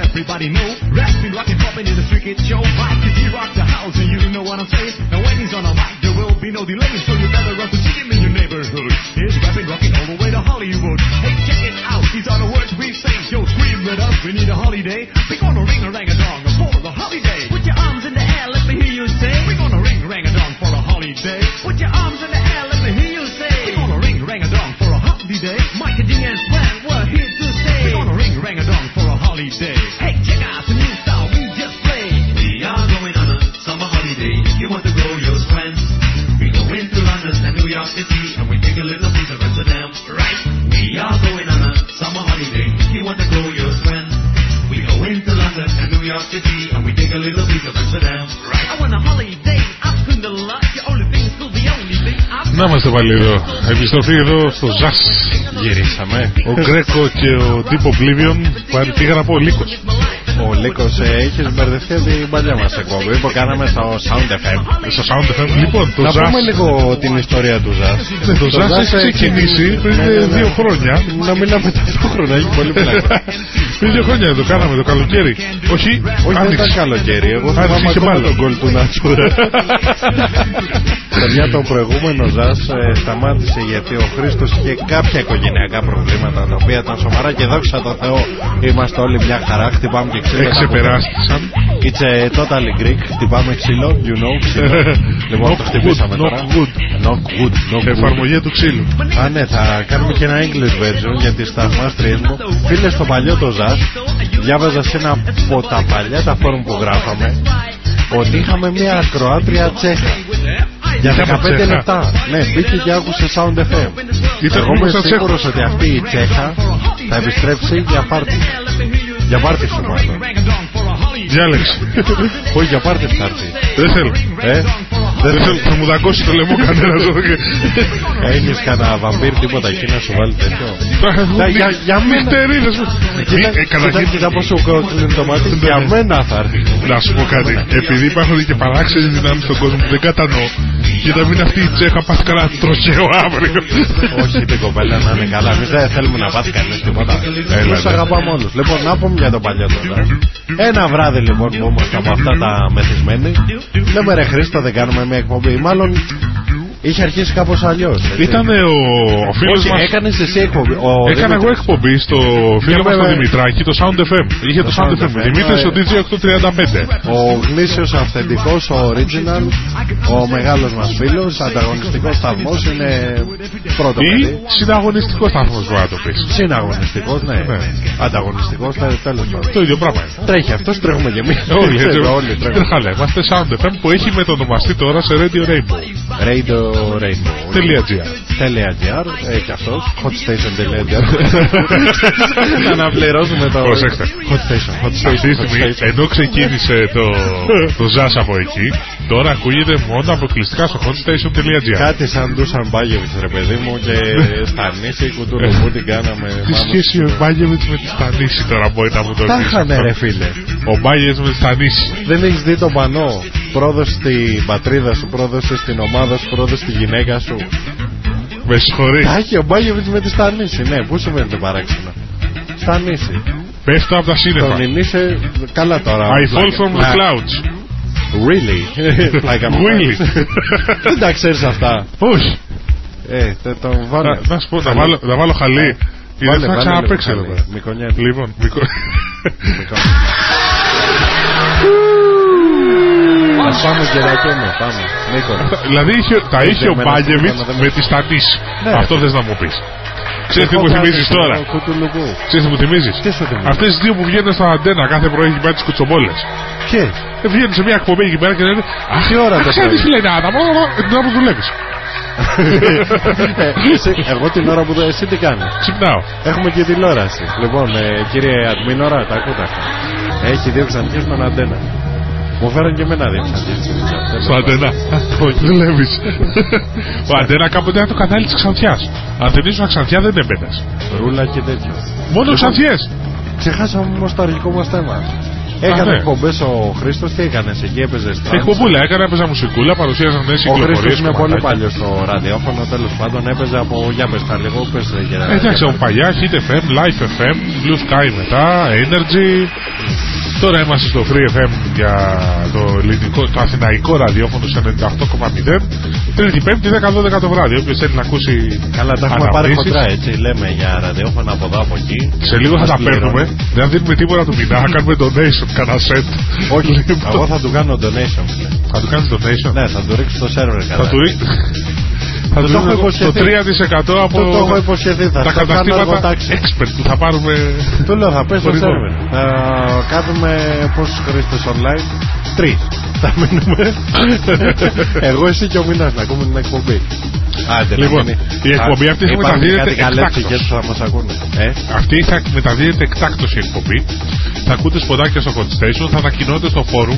everybody know. Rap's been rockin' poppin' in the street, it's your vibe. Cause he rock the house and you know what I'm saying. Now when he's on a mic, there will be no delay. So you better run to see him in your neighborhood. He's rapping, rockin' all the way to Hollywood. Hey, check it out, these are the words we say. Yo, scream it up, we need a holiday. Πάλι εδώ. Επιστροφή εδώ στο ΖΑΣ. Γυρίσαμε. Ο Γκρέκο και ο Deep Oblivion πάλι πήγα να πω ο Λύκος. Ο Λίκος ε, είχε μπερδευτεί από την παλιά μας εκπομπή που κάναμε στο Sound FM. Στο Sound FM. Λοιπόν, το Να ΖΑΣ. πούμε λίγο την ιστορία του Ζας. Ναι, το ΖΑΣ έχει ε, ξεκινήσει πριν ναι, ναι, ε, ναι. δύο χρόνια. Να μιλάμε ταυτόχρονα, έχει πολύ πλάκα. Πριν δύο χρόνια το κάναμε το καλοκαίρι. Όχι, Όχι, δεν ήταν άνοιξε. καλοκαίρι. Εγώ Άνοιξε θυμάμαι και ακόμα μάλλον. τον γκολ του Νάτσουρα. Παιδιά, το προηγούμενο ΖΑΣ ε, σταμάτησε γιατί ο Χρήστος είχε κάποια οικογενειακά προβλήματα τα οποία ήταν σοβαρά και δόξα τω Θεώ είμαστε όλοι μια χαρά. Χτυπάμε και ξύλο. Εξεπεράστησαν. It's a totally Greek. Χτυπάμε ξύλο, you know, ξύλο. λοιπόν, το Knock χτυπήσαμε wood, τώρα. knock wood. Knock wood, knock wood. Εφαρμογή του ξύλου. Α, ναι, θα κάνουμε και ένα English version για τις θαυμάστριες μου. Φίλες, στο παλιό το ΖΑΣ, διάβαζα σε ένα από τα παλιά τα φόρουμ που γράφαμε, ότι είχαμε μια ακροάτρια Τσέχα. Για Είχαμε 15 Τσέχα. λεπτά. Ναι, μπήκε και άκουσε Sound FM. Ήταν Εγώ είμαι μήπως σαν σίγουρος Τσέχος. ότι αυτή η Τσέχα θα επιστρέψει για πάρτι. Για πάρτι σου μάλλον. Διάλεξη. Όχι, για πάρτι θα έρθει. Δεν θέλω. Ε, Δεν θέλω. Θα μου δακώσει το λαιμό κανένας εδώ και... Έχεις κανένα βαμπύρ τίποτα εκεί να σου βάλει τέτοιο. Θα- για- για μένα. Νυχτερίδες μου. Κοίτα, Ε, κοίτα, Καταρχήν, κοίτα πόσο κλείνει το μάτι. Για μένα θα έρθει. να σου πω κάτι. Επειδή υπάρχουν και παράξενε δυνάμεις στον κόσμο που δεν κατανοώ, και να μην αυτή η τσέχα πάθει καλά τροχαίο αύριο. Όχι την κοπέλα να είναι καλά. Εμείς δεν θέλουμε να πάθει κανείς τίποτα. Έλα, Τους ναι. αγαπάμε όλους. Λοιπόν, να πούμε για το παλιό τώρα. Ένα βράδυ λοιπόν που ήμασταν από αυτά τα μεθυσμένοι, λέμε ρε Χρήστο, δεν κάνουμε μια εκπομπή. Μάλλον είχε αρχίσει κάπως αλλιώς. Ήταν ο, ο φίλος Όχι, μα. έκανες εσύ εκπομπή. Ο Έκανα εγώ Δημήτρης. εκπομπή στο φίλο μας βέβαια. τον Δημητράκη, το Sound FM. Είχε το Το Sound Sound FM. FM. Δημήτρης Ε, ο DJ 835. Ο γνήσιος αυθεντικός, ο original, ο μεγάλος μας φίλος, ανταγωνιστικός σταθμό, είναι πρώτο Ή παιδί. συναγωνιστικός σταθμό μπορεί να το πεις. Συναγωνιστικός, ναι. Ναι. Ανταγωνιστικός, τέλος πάντων. Το ίδιο πράγμα είναι. Τρέχει αυτός, τρέχουμε κι εμείς. Όλοι έτσι. όλοι τρέχουμε. Τρέχαλε. Είμαστε Sound FM που έχει μετονομαστεί τώρα σε Radio Rainbow. Radio Rainbow. .gr. ε, και αυτός. Hotstation.gr. Να αναπληρώσουμε το. Προσέξτε. Hot Station. Hot Αυτή Station. τη Hot στιγμή, Station. ενώ ξεκίνησε το, το Ζας από εκεί, τώρα ακούγεται μόνο αποκλειστικά στο hotstation.gr. Κάτι σαν Ντούσαν Μπάγεβιτ, ρε παιδί μου, και στα νήσι κουτούλου μου την κάναμε. Τι μάλλον. σχέση ο Μπάγεβιτς με τη Στανίση τώρα μπορεί να μου το Τα πεις είχανε, αυτό. ρε φίλε. Ο Μπάγεβιτς με τη Στανίση. Δεν έχεις δει το πανό. Πρόδωσε στην πατρίδα σου, πρόδωσε στην ομάδα σου, πρόδωσε στη γυναίκα σου. Με συγχωρείς. Τα έχει ο Μπάγεβιτς με τη Στανίση, ναι. Πού σου φαίνεται παράξενο; Στανίση. Πέφτω από τα σύννεφα. Τον ενίσε καλά τώρα. I fall from the Να- clouds. Really? like I'm Really? Δεν τα ξέρεις αυτά. Όχι. Ε, τε- τον βάλε. Να, να σου πω, να βάλω, να βάλω χαλί. Ή Βάλε, δεν θα βάλε ξαναπέξει λίγο εδώ χαλί. πέρα. Μικονιέται. Λοιπόν, πάμε και ρακέμε, πάμε. Μύκονο. δηλαδή είχε- τα είχε ο με ένα Μπάγεβιτς σύμφωνο, δεν με με- τη Στανίση. Ναι. Αυτό θες να μου πεις. Ξέρεις τι Εγώ μου κάτι θυμίζεις στο τώρα; κουτουλουκού. Ξέρεις τι μου θυμίζεις; Τι σου θυμίζεις; Αυτές τις δύο που βγαίνουν στα αντένα κάθε πρωί εκεί πέρα τις κουτσομπόλες. Ποιες; Ε, βγαίνουν σε μια εκπομπή εκεί πέρα και λένε Αχ, Τι ώρα το ξέρεις πρωί;» τι λένε Άννα, μπλα, μπλα, μπλα, την ώρα που δουλεύεις. Ε, εσύ- Εγώ την ώρα που το εσύ τι κάνεις; Ξυπνάω. Έχουμε και τηλεόραση. Λοιπόν, ε, κύριε Αδμίνορα, τα ακούτε αυτά. Έχει δύο ξανθιές με ένα αντένα. Μου φέραν και εμένα δύο ξανθιές. Στο αντένα. Όχι, δουλεύεις. Ο αντένα κάποτε ήταν το κανάλι της Ξανθιάς. Αν δεν ήσουν Ξανθιά δεν έμπαινες. Ρούλα και τέτοιο. Μόνο Ξανθιές. Ξεχάσαμε όμως το αρχικό μας θέμα. Έκανε ναι. εκπομπές ο Χρήστος, τι έκανε εκεί, έπαιζε στο. Εκπομπούλα, έκανα, έπαιζα μουσικούλα, παρουσίαζαν νέες Ο Χρήστος κυκλοφορίες. είναι πολύ κομματάκια. παλιός στο ραδιόφωνο, τέλος πάντων έπαιζε από. Για πες τα λίγο, πες για Ε, Εντάξει, από παλιάς, Hit FM, Life FM, Blue Sky μετά, Energy. Τώρα είμαστε στο Free FM για το, ελληνικό, το αθηναϊκό ραδιόφωνο σε 98,0. Τρίτη, Πέμπτη, 10-12 το βράδυ. Όποιος θέλει να ακούσει. Καλά, τα έχουμε πάρει αναμνήσεις, χοντρά έτσι. Λέμε για ραδιόφωνο από εδώ από εκεί. Σε λίγο θα Μας τα πληρώνουν. παίρνουμε. Δεν δίνουμε τίποτα του μηνά, θα κάνουμε donation, κανένα set. Όχι, Λοιπόν. εγώ θα του κάνω donation. φίλε. Θα του κάνεις donation; Ναι, θα του ρίξω το σερβερ Θα καλά. του ρίξεις. Θα Το του έχω ρίξω το υποσχεθεί. 3% από Το, το έχω υποσχεθεί, θα τα στο κάνω καταστήματα εργοτάξη. expert που θα πάρουμε. Του λέω θα πες στο Χωριστό. σερβερ. Θα κάνουμε πόσους χρήστες online. Τρεις. Θα μείνουμε. Εγώ εσύ και ο Μινάς να ακούμε την εκπομπή. Άντε, να Λοιπόν, μείνει. η εκπομπή Α, αυτή θα υπάρχουν μεταδίδεται κάτι καλέτσικες εκτάκτως. που θα μας ακούνε. Ε, Αυτή θα μεταδίδεται εκτάκτω η εκπομπή. Θα ακούτε σποντάκια στο hot station, θα ανακοινώνετε στο forum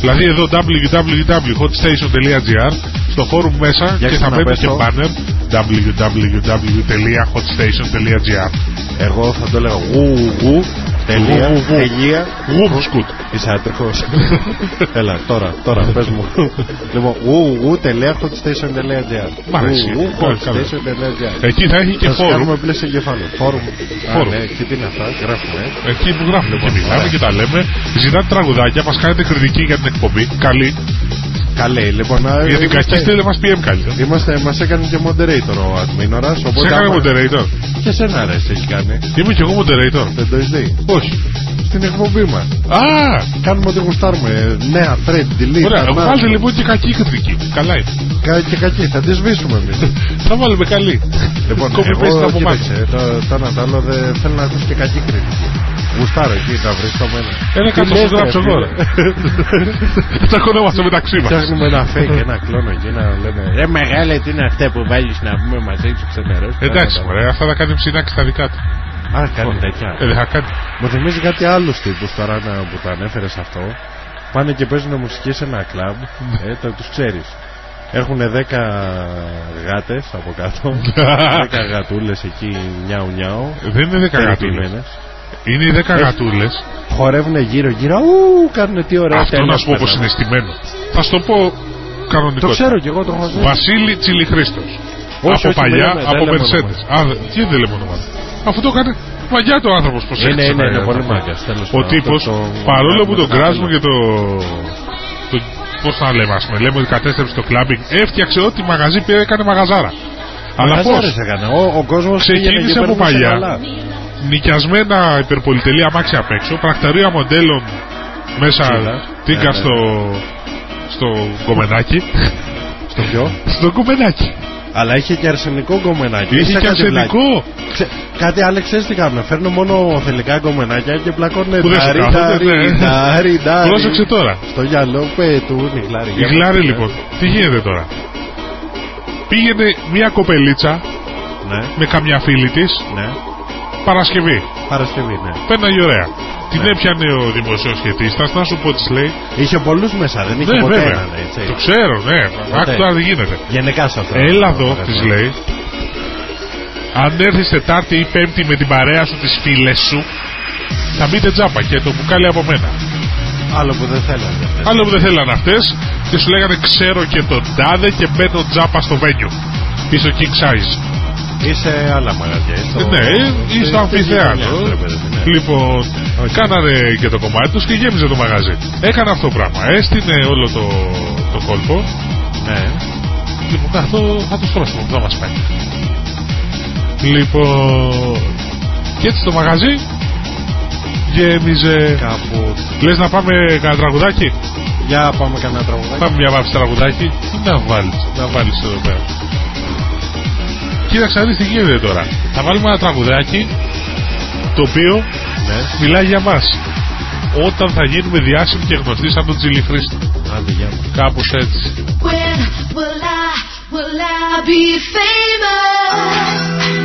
Δηλαδή εδώ www.hotstation.gr στο forum μέσα Για και θα ξαναπες μπαίνει και το. banner www.hotstation.gr Εγώ θα το έλεγα γου γου τελεία Γου, γου, γου. τελεία Γουμπσκουτ. Είσαι άτριχος Έλα τώρα, τώρα πες μου Λοιπόν γου γου τελεία hotstation.gr Μ' αρέσει. Γου, γου, Καλά, καλά. hotstation.gr Εκεί θα έχει και Θα σου forum. κάνουμε πλαίσιο εγκεφάλου Φόρουμ Α, Φόρουμ. ναι, και τι είναι αυτά, γράφουμε ε. Εκεί που γράφουμε και μιλάμε ωραία. και τα λέμε. Ζητάτε τραγουδάκια, μας κάνετε κριτική για την εκπομπή. Καλή. Καλή, λοιπόν α, Για την κακή είμαστε- στείλτε μα PM καλύτερα. Είμαστε, μας έκανε και moderator ο Adminoras Σε Οπότε έκανε άμα- moderator. Και σένα ρε, σε έχει κάνει Είμαι κι εγώ moderator. Δεν το έχεις δει; Όχι. Στην εκπομπή μας Α! Κάνουμε ό,τι γουστάρουμε Νέα, thread, delete Ωραία, ανά- βάλτε λοιπόν και κακή κριτική. Καλά είναι. Κα- Και κακή, θα τη σβήσουμε εμείς Θα βάλουμε καλή. Λοιπόν, Copy paste εγώ από κοίταξε, το, το ένα το άλλο δεν θέλω να ακούς και κακή κριτική. Γουστάρω εκεί να βρεις το μένα. Ένα κάτω σου γράψω εγώ. ρε. Τα χωνόμαστε μεταξύ μας. Φτιάχνουμε ένα fake, ένα κλόνο εκεί να λέμε Ρε μεγάλε τι είναι αυτά που βάλεις να πούμε μαζί σου ξενερός. Εντάξει, μωρέ, αυτά θα κάνεις ψινάκι στα δικά του. Α, κάνει τέτοια. Ε, δεν θα κάνεις. Μου θυμίζει κάτι άλλους τύπους τώρα να, που το ανέφερες αυτό. Πάνε και παίζουν μουσική σε ένα κλαμπ, ε, το, τους ξέρεις. Έχουν 10 γάτες από κάτω, 10 γατούλες εκεί νιάου νιάου. Δεν είναι 10 γατούλες. Περιποιημένες. Είναι οι 10 γατούλες. Χορεύουν γύρω γύρω, ου, κάνουν τι ωραία Αυτό τέλεια να σου πω πώ περνάμε. είναι στημένο. Θα σου το πω κανονικό. Το ξέρω κι εγώ το έχω δει. Βασίλη Τσιλιχρήστος. Όχι, Από όχι, παλιά, δεν λέμε, από δεν λέμε Mercedes. Α, δε- τι δεν λέμε όνομα. Αυτό το έκανε μαγιά το άνθρωπος πώ Είναι, είναι, είναι πολύ μάγκας, τέλος Ο πάντων. τύπος, Αυτό το- παρόλο που το τον κάπελο. κράζουμε και το. το Πώς θα λέμε, ας πούμε, λέμε ότι κατέστρεψε το κλαμπινγκ, έφτιαξε ό,τι μαγαζί πήρε, έκανε μαγαζάρα. Αλλά πώς; Μαγαζάρες έκανε. Ο, ο κόσμος πήγαινε Ξεκίνησε και από περνούσε παλιά. Καλά. Νοικιασμένα υπερπολιτελή αμάξια απ' έξω, πρακτορία μοντέλων μέσα Ξύλα. τίγκα Ναι, ναι. στο, στο κομμενάκι. Στο ποιο; στο κομμενάκι. Αλλά είχε και αρσενικό γκομενάκι. Είχε Είσαι και κάτι αρσενικό. βλάκι. Ξε- Κάτι άλλο ξέρεις τι κάνουν. Φέρνουν μόνο θελικά γκομενάκια και πλακώνουν Που δεν σου τάρι, κάθονται, τάρι, ναι. τάρι, τάρι. Πρόσεξε τώρα. Στο γυαλό πετούν οι γλάρι. Η Γλάρη λοιπόν, τι γίνεται τώρα; Πήγαινε μια κοπελίτσα Ναι, με καμιά φίλη της ναι. Παρασκευή. Παρασκευή, ναι. Πέναγε ωραία. Την Ναι. έπιανε ο δημοσιοσχετίστα, να σου πω τι λέει. Είχε πολλούς μέσα, δεν είχε Ναι, ποτέ βέβαια. έναν, έτσι. Το ξέρω, ναι. Άκου τώρα τι γίνεται. Γενικά σε αυτό. Έλα εδώ, της λέει. Αν έρθεις Τετάρτη ή Πέμπτη με την παρέα σου, τις φίλες σου, θα μπείτε τζάμπα και το μπουκάλι από μένα. Άλλο που δεν θέλανε. αυτές. Άλλο που δεν θέλανε αυτές και σου λέγανε ξέρω και τον τάδε και μπαίνω τζάμπα στο βένιο. Ή στο king size. Είσαι άλλα μαγαζιά. είσαι στο- Ναι, ή στο αμφιθέατρο. γειτονιά, ρε παιδί μου, ναι. Λοιπόν, κάνανε και το κομμάτι τους και γέμιζε το μαγαζί. Έκανε αυτό το πράγμα. Έστεινε όλο το, το κόλπο. Ναι. Λοιπόν, θα το, θα το στρώσουμε, θα μας πάει. Λοιπόν, και έτσι το μαγαζί γέμιζε. Κάπου. Λες να πάμε κανένα τραγουδάκι; Για πάμε κανένα τραγουδάκι. Πάμε μια βάφη τραγουδάκι. Τι να βάλεις, να βάλεις εδώ πέρα. Κοίταξε να δεις τι γίνεται τώρα. Θα βάλουμε ένα τραγουδάκι το οποίο Ναι. μιλάει για μας. Όταν θα γίνουμε διάσημοι και γνωστοί σαν τον Τζιλι Χρήστο. Άντε, γεια μας. Κάπως έτσι. When will I, will I be famous?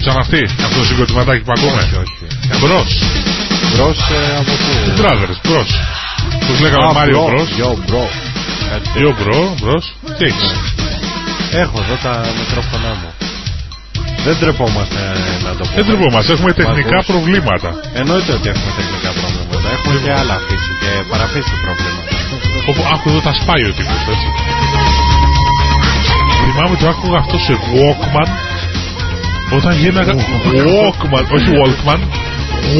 Ξέρεις πώς λεγόντουσαν αυτοί, αυτό το συγκροτηματάκι που ακούμε. Μπρος. Μπρος ε, από πού. Brothers, Μπρος. Τους λέγαμε Α, Μάριο μπρος, Μπρος. Yo, bro. Κάτι τέτοιο. Yo Bro, Μπρος. Τι έχεις; Έχω εδώ τα μικρόφωνά μου. Δεν τρεπόμαστε ε, να το πούμε. Δεν τρεπόμαστε, έχουμε τεχνικά Μ' ακούς; προβλήματα. Εννοείται ότι έχουμε τεχνικά προβλήματα. Έχουμε και άλλα φύση και παραφύση προβλήματα. Όπου άκου εδώ τα σπάει ο τύπος, έτσι. Θυμάμαι το άκουγα αυτό σε Walkman όταν γίναγα Walkman, όχι Walkman,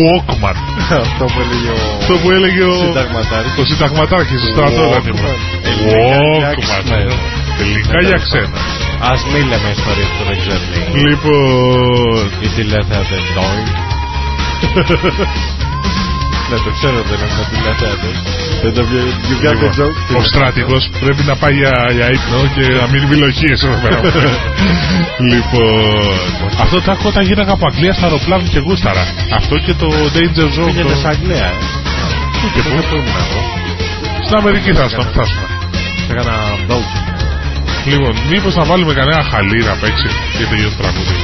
Walkman. Αυτό που έλεγε ο Αυτό που έλεγε ο συνταγματάρχης. το συνταγματάρχης στο στρατό. Walkman. δεν ήμουν. Ελληνικά για Walkman. ξένα. Ελληνικά για ξένα. Ας μην λέμε ιστορίες που δεν ξέρουν. Λοιπόν, Οι τηλεθεατές Doink. Ναι, το ξέρω δεν έχουμε τηλεθεατές. Δεν το βγαίνει. You got the λοιπόν, joke. ο στρατηγός πρέπει να πάει για, για ύπνο και να μην βιλοχίες εδώ πέρα. λοιπόν, αυτό το άκουγα όταν γίναγα από Αγγλία στα αεροπλάνο και γούσταρα. Αυτό και το Danger Zone. Πήγαινε το- σε Αγγλία, ε. Και Πού πού; πού ήμουν εγώ. Στην Αμερική θα στο φτάσουμε. Έκανα doge. Λοιπόν, μήπως να βάλουμε κανένα χαλί να παίξει και τελειώσει το τραγούδι.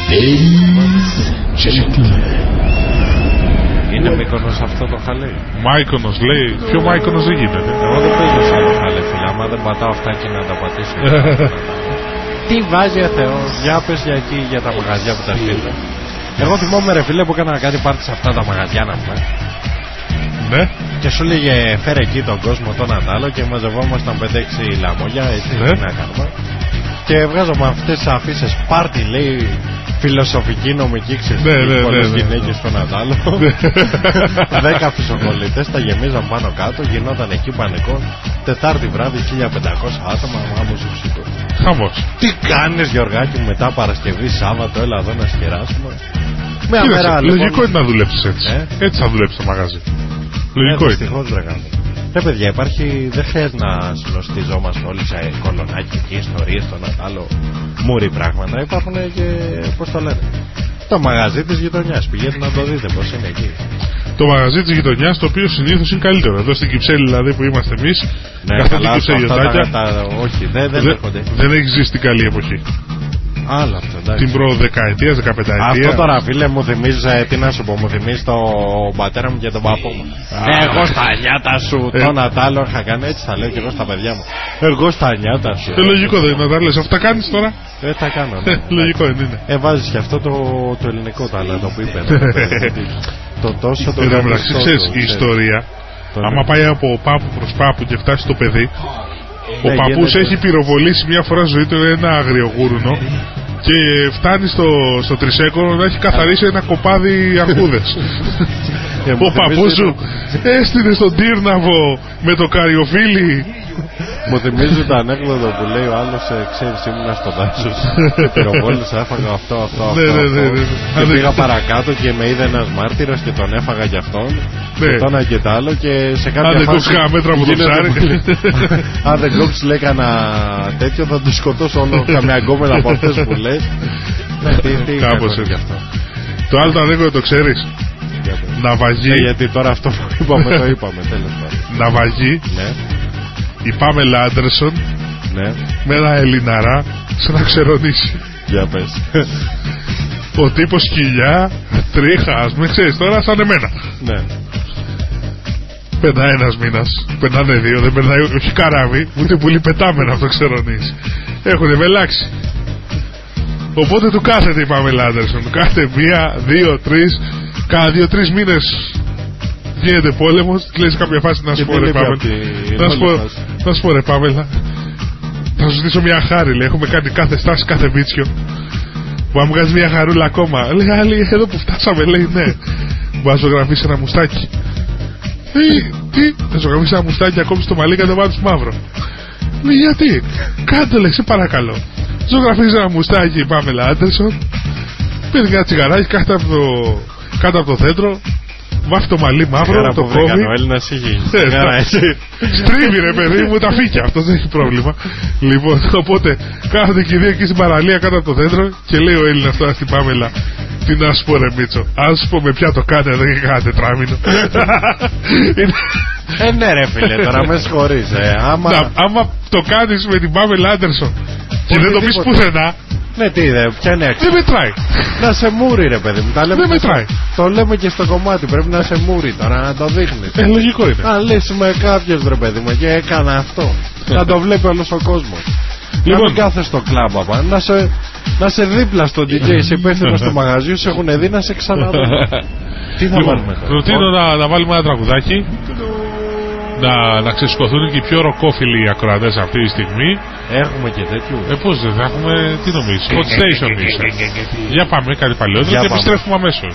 Είναι μήκονος αυτό το χαλί. Μάικονος λέει, ποιο Μάικονος δεν γίνεται; Εγώ δεν παίζω σε άλλο χαλί, φίλε. Άμα δεν πατάω αυτά και να τα πατήσω. Τι βάζει ο Θεός; Για πες για εκεί, για τα μαγαζιά που τα στείλω. Εγώ θυμόμαι ρε φίλε που έκανα κάτι πάρτι σε αυτά τα μαγαζιά να πούμε. Ναι, Και σου λέγε φέρε εκεί τον κόσμο τον Αντάλο και μαζευόμασταν 5-6 λαμόγια, έτσι Ναι. τι να κάνουμε. Και βγάζαμε αυτές τις αφήσεις πάρτι λέει φιλοσοφική νομική ξεφύγη Ναι, ναι, ναι, πολλές ναι. γυναίκες στον Αντάλο. Ναι. Δέκα φυσοκολλητές τα γεμίζαν πάνω κάτω, γινόταν εκεί πανικό. Τετάρτη βράδυ 1500 άτομα, μάμους σου ψήκω. χαμός. Τι κάνεις Γιωργάκη μου μετά Παρασκευή, Σάββατο, έλα εδώ να σκεράσουμε. Μια Κοίταξε, μέρα λοιπόν. λογικό είναι να δουλέψεις έτσι. Ε; Έτσι θα δουλέψεις το μαγαζί. Λογικό ε, είναι. δυστυχώς, ρε γάμο. Ρε παιδιά, υπάρχει, δεν χρειάζεται να συνοστιζόμαστε όλοι σε κολονάκι και ιστορίες, τον άλλο μουρι πράγματα. Υπάρχουν και, πώς το λένε, το μαγαζί της γειτονιάς. Πηγαίνετε να το δείτε πώς είναι εκεί. Το μαγαζί της γειτονιάς το οποίο συνήθως είναι καλύτερο. Εδώ στην Κυψέλη δηλαδή που είμαστε εμείς, Ναι, καθόλου καλά, και αυτά τα, ψεγιωτάκια, τα, όχι, δεν, δεν δεν, έρχονται. δεν έχει ζήσει την καλή εποχή. Άλλο αυτό, εντάξει. Την προδεκαετία, δεκαπενταετία. Αυτό τώρα φίλε μου θυμίζει, ε, τι να σου πω, μου θυμίζει το πατέρα μου και τον παππού μου. Ναι, εγώ στα νιάτα σου, Ε. τον Ατάλο είχα κάνει έτσι, θα λέω και εγώ στα παιδιά μου. Εγώ στα νιάτα σου. Ε, λογικό δεν είναι να τα λες. Αυτά κάνεις τώρα; Δεν τα κάνω. ναι. Ε, λογικό δεν είναι. Ε, βάζεις και αυτό το, το ελληνικό ταλέντο που είπε. ναι, το παιδί. το τόσο το Εν τω μεταξύ, γαμιστό ξέρεις, του, η ξέρεις. ιστορία, Το άμα ναι. πάει από πάπου προς πάπου και φτάσει στο παιδί, ο Ναι, παππούς γίνεται. έχει πυροβολήσει μια φορά στη ζωή του ένα αγριογούρουνο και φτάνει στο, στο τρισέκονο να έχει καθαρίσει ένα κοπάδι αρκούδες. Ε, μου ο παππούς θυμίζει σου έστειλε στον Τύρναβο με το καριοφίλι Μου θυμίζει το ανέκδοτο που λέει ο άλλος, ξέρεις, ήμουνα στο δάσος. και πυροβόλησα, έφαγα αυτό, αυτό, αυτό. Ναι, ναι, ναι, αυτό. ναι. Και Αν- πήγα παρακάτω και με είδε ένας μάρτυρας και τον έφαγα κι αυτόν. Ναι. Και τον ένα και το άλλο και σε κάποια Αν δεν φάση κόψεις κανένα μέτρο από το γίνεται ψάρι. πολύ. Αν δεν κόψεις, λέει κανένα τέτοιο, θα του σκοτώσω όλο καμιά γκόμενα από αυτές που λες. Ναι, τι, τι Κάπως κακό έτσι. γι' αυτό. Το άλλο το ανέκδοτο το ξέρεις; Για πες. Ναυαγή Ναι, γιατί τώρα αυτό που είπαμε το είπαμε, τέλος πάντων. Ναυαγή Ναι, Η Πάμελα Άντερσον ναι, Με ένα Ελληναρά Σε να ξερονήσει για πες. Ο τύπος κοιλιά Τρίχας ας μην ξέρεις τώρα σαν εμένα. Ναι. Περνάει ένας μήνας Περνάνε δύο Δεν περνάει όχι καράβι Ούτε πουλί πετάμενα αυτό ξερονήσει Έχουν βελάξει Οπότε του κάθεται η Πάμελα Άντερσον. Του κάθεται μία, δύο, τρεις Κάνα δύο-τρεις μήνες Γίνεται πόλεμος Της λέει σε κάποια φάση να Και σου πω δεν ρε λείπει Πάμελα απ' τη- Να σου πω, όλη φάση. να σου πω ρε Πάμελα Θα σου ζητήσω μια χάρη λέει. Έχουμε κάνει κάθε στάση κάθε βίτσιο. Μου αν βγάζει μια χαρούλα ακόμα. Λέει άλλη εδώ που φτάσαμε λέει ναι Μου να ζωγραφίσει ένα μουστάκι. Ε, τι, θα ζωγραφίσει ένα μουστάκι ακόμη στο μαλλί και το βάλει μαύρο. Λέει γιατί, κάτω λέει, σε παρακαλώ. Ζωγραφίζει ένα μουστάκι η Πάμελα Άντερσον, παίρνει ένα τσιγαράκι κάτω από το, κάτω από το δέντρο, βάφει το μαλλί μαύρο, Σιγάρα το που βρήκαν, κόβει. ο Έλληνας είχε Ε, σιγάρα, τα- έτσι. Στρίβει ρε παιδί μου τα φύκια, αυτός δεν έχει πρόβλημα. Λοιπόν, οπότε κάθονται και οι δύο εκεί στην παραλία κάτω από το δέντρο και λέει ο Έλληνας τώρα στην Πάμελα, τι να σου πω ρε Μίτσο, αν σου πω με ποια το κάνει εδώ και κάνα τετράμινο. Είναι- Ε, ναι, ρε φίλε, τώρα με συγχωρείς. Ε, άμα. Να, άμα το κάνεις με την Πάμελα Άντερσον και δεν το πεις Οτιδήποτε. πουθενά, Ναι, τι δε, ποια είναι η αξία; Δεν μετράει. Να σε μούρι, ρε παιδί μου. Τα λέμε Δεν και στο- μετράει. Το λέμε και στο κομμάτι. Πρέπει να σε μούρι τώρα, να το δείχνεις. Ε, λογικό είναι. Να λύσει με κάποιο ρε παιδί μου και έκανα αυτό. να το βλέπει όλος ο κόσμος. Να Λοιπόν. μην κάθεσαι στο κλαμπ απα. Να σε, να σε δίπλα στο DJ, σε υπεύθυνο στο μαγαζί, σου έχουν δει να σε ξαναδούν. Τι θα Λοιπόν, βάλουμε τώρα; προτείνω να, να βάλουμε ένα τραγουδάκι. Να, να ξεσηκωθούν και οι πιο ροκόφιλοι ακροατές αυτή τη στιγμή. Έχουμε και τέτοιους. Ε, πώς δεν θα έχουμε, τι νομίζεις, hot station είσαι. Για πάμε κάτι παλαιότερο Για και πάμε. επιστρέφουμε αμέσως.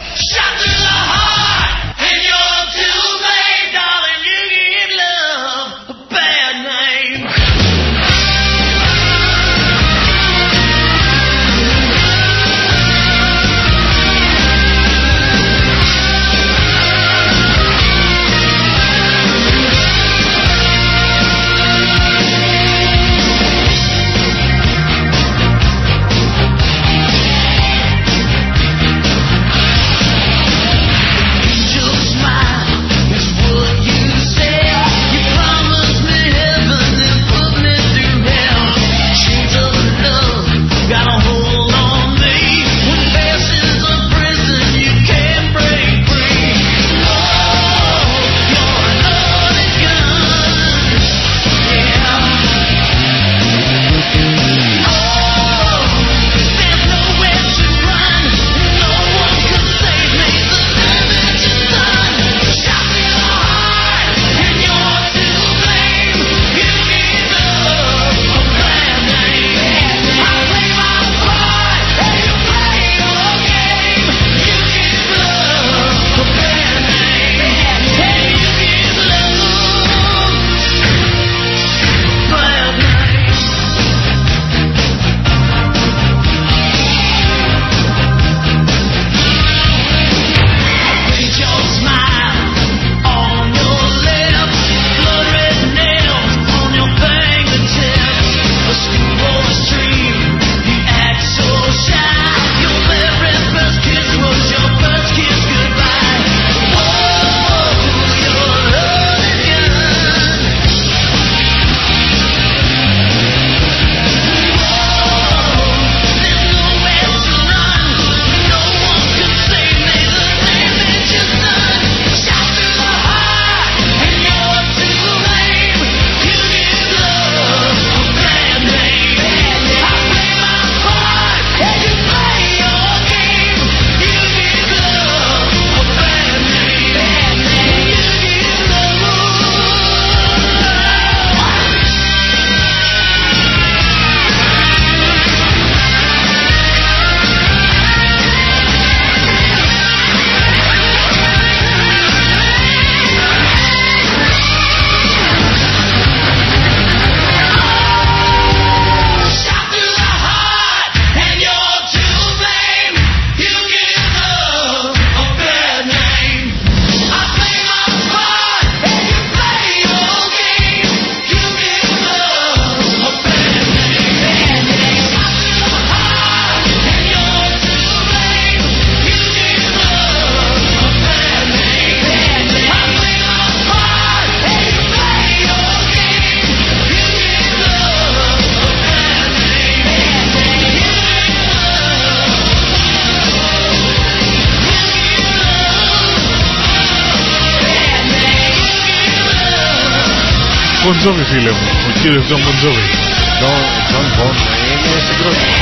Μπον Τζόβι, φίλε μου. Ο κύριος Τζον Μπον Τζόβι. Τζον Μπον είναι συγκρότημα.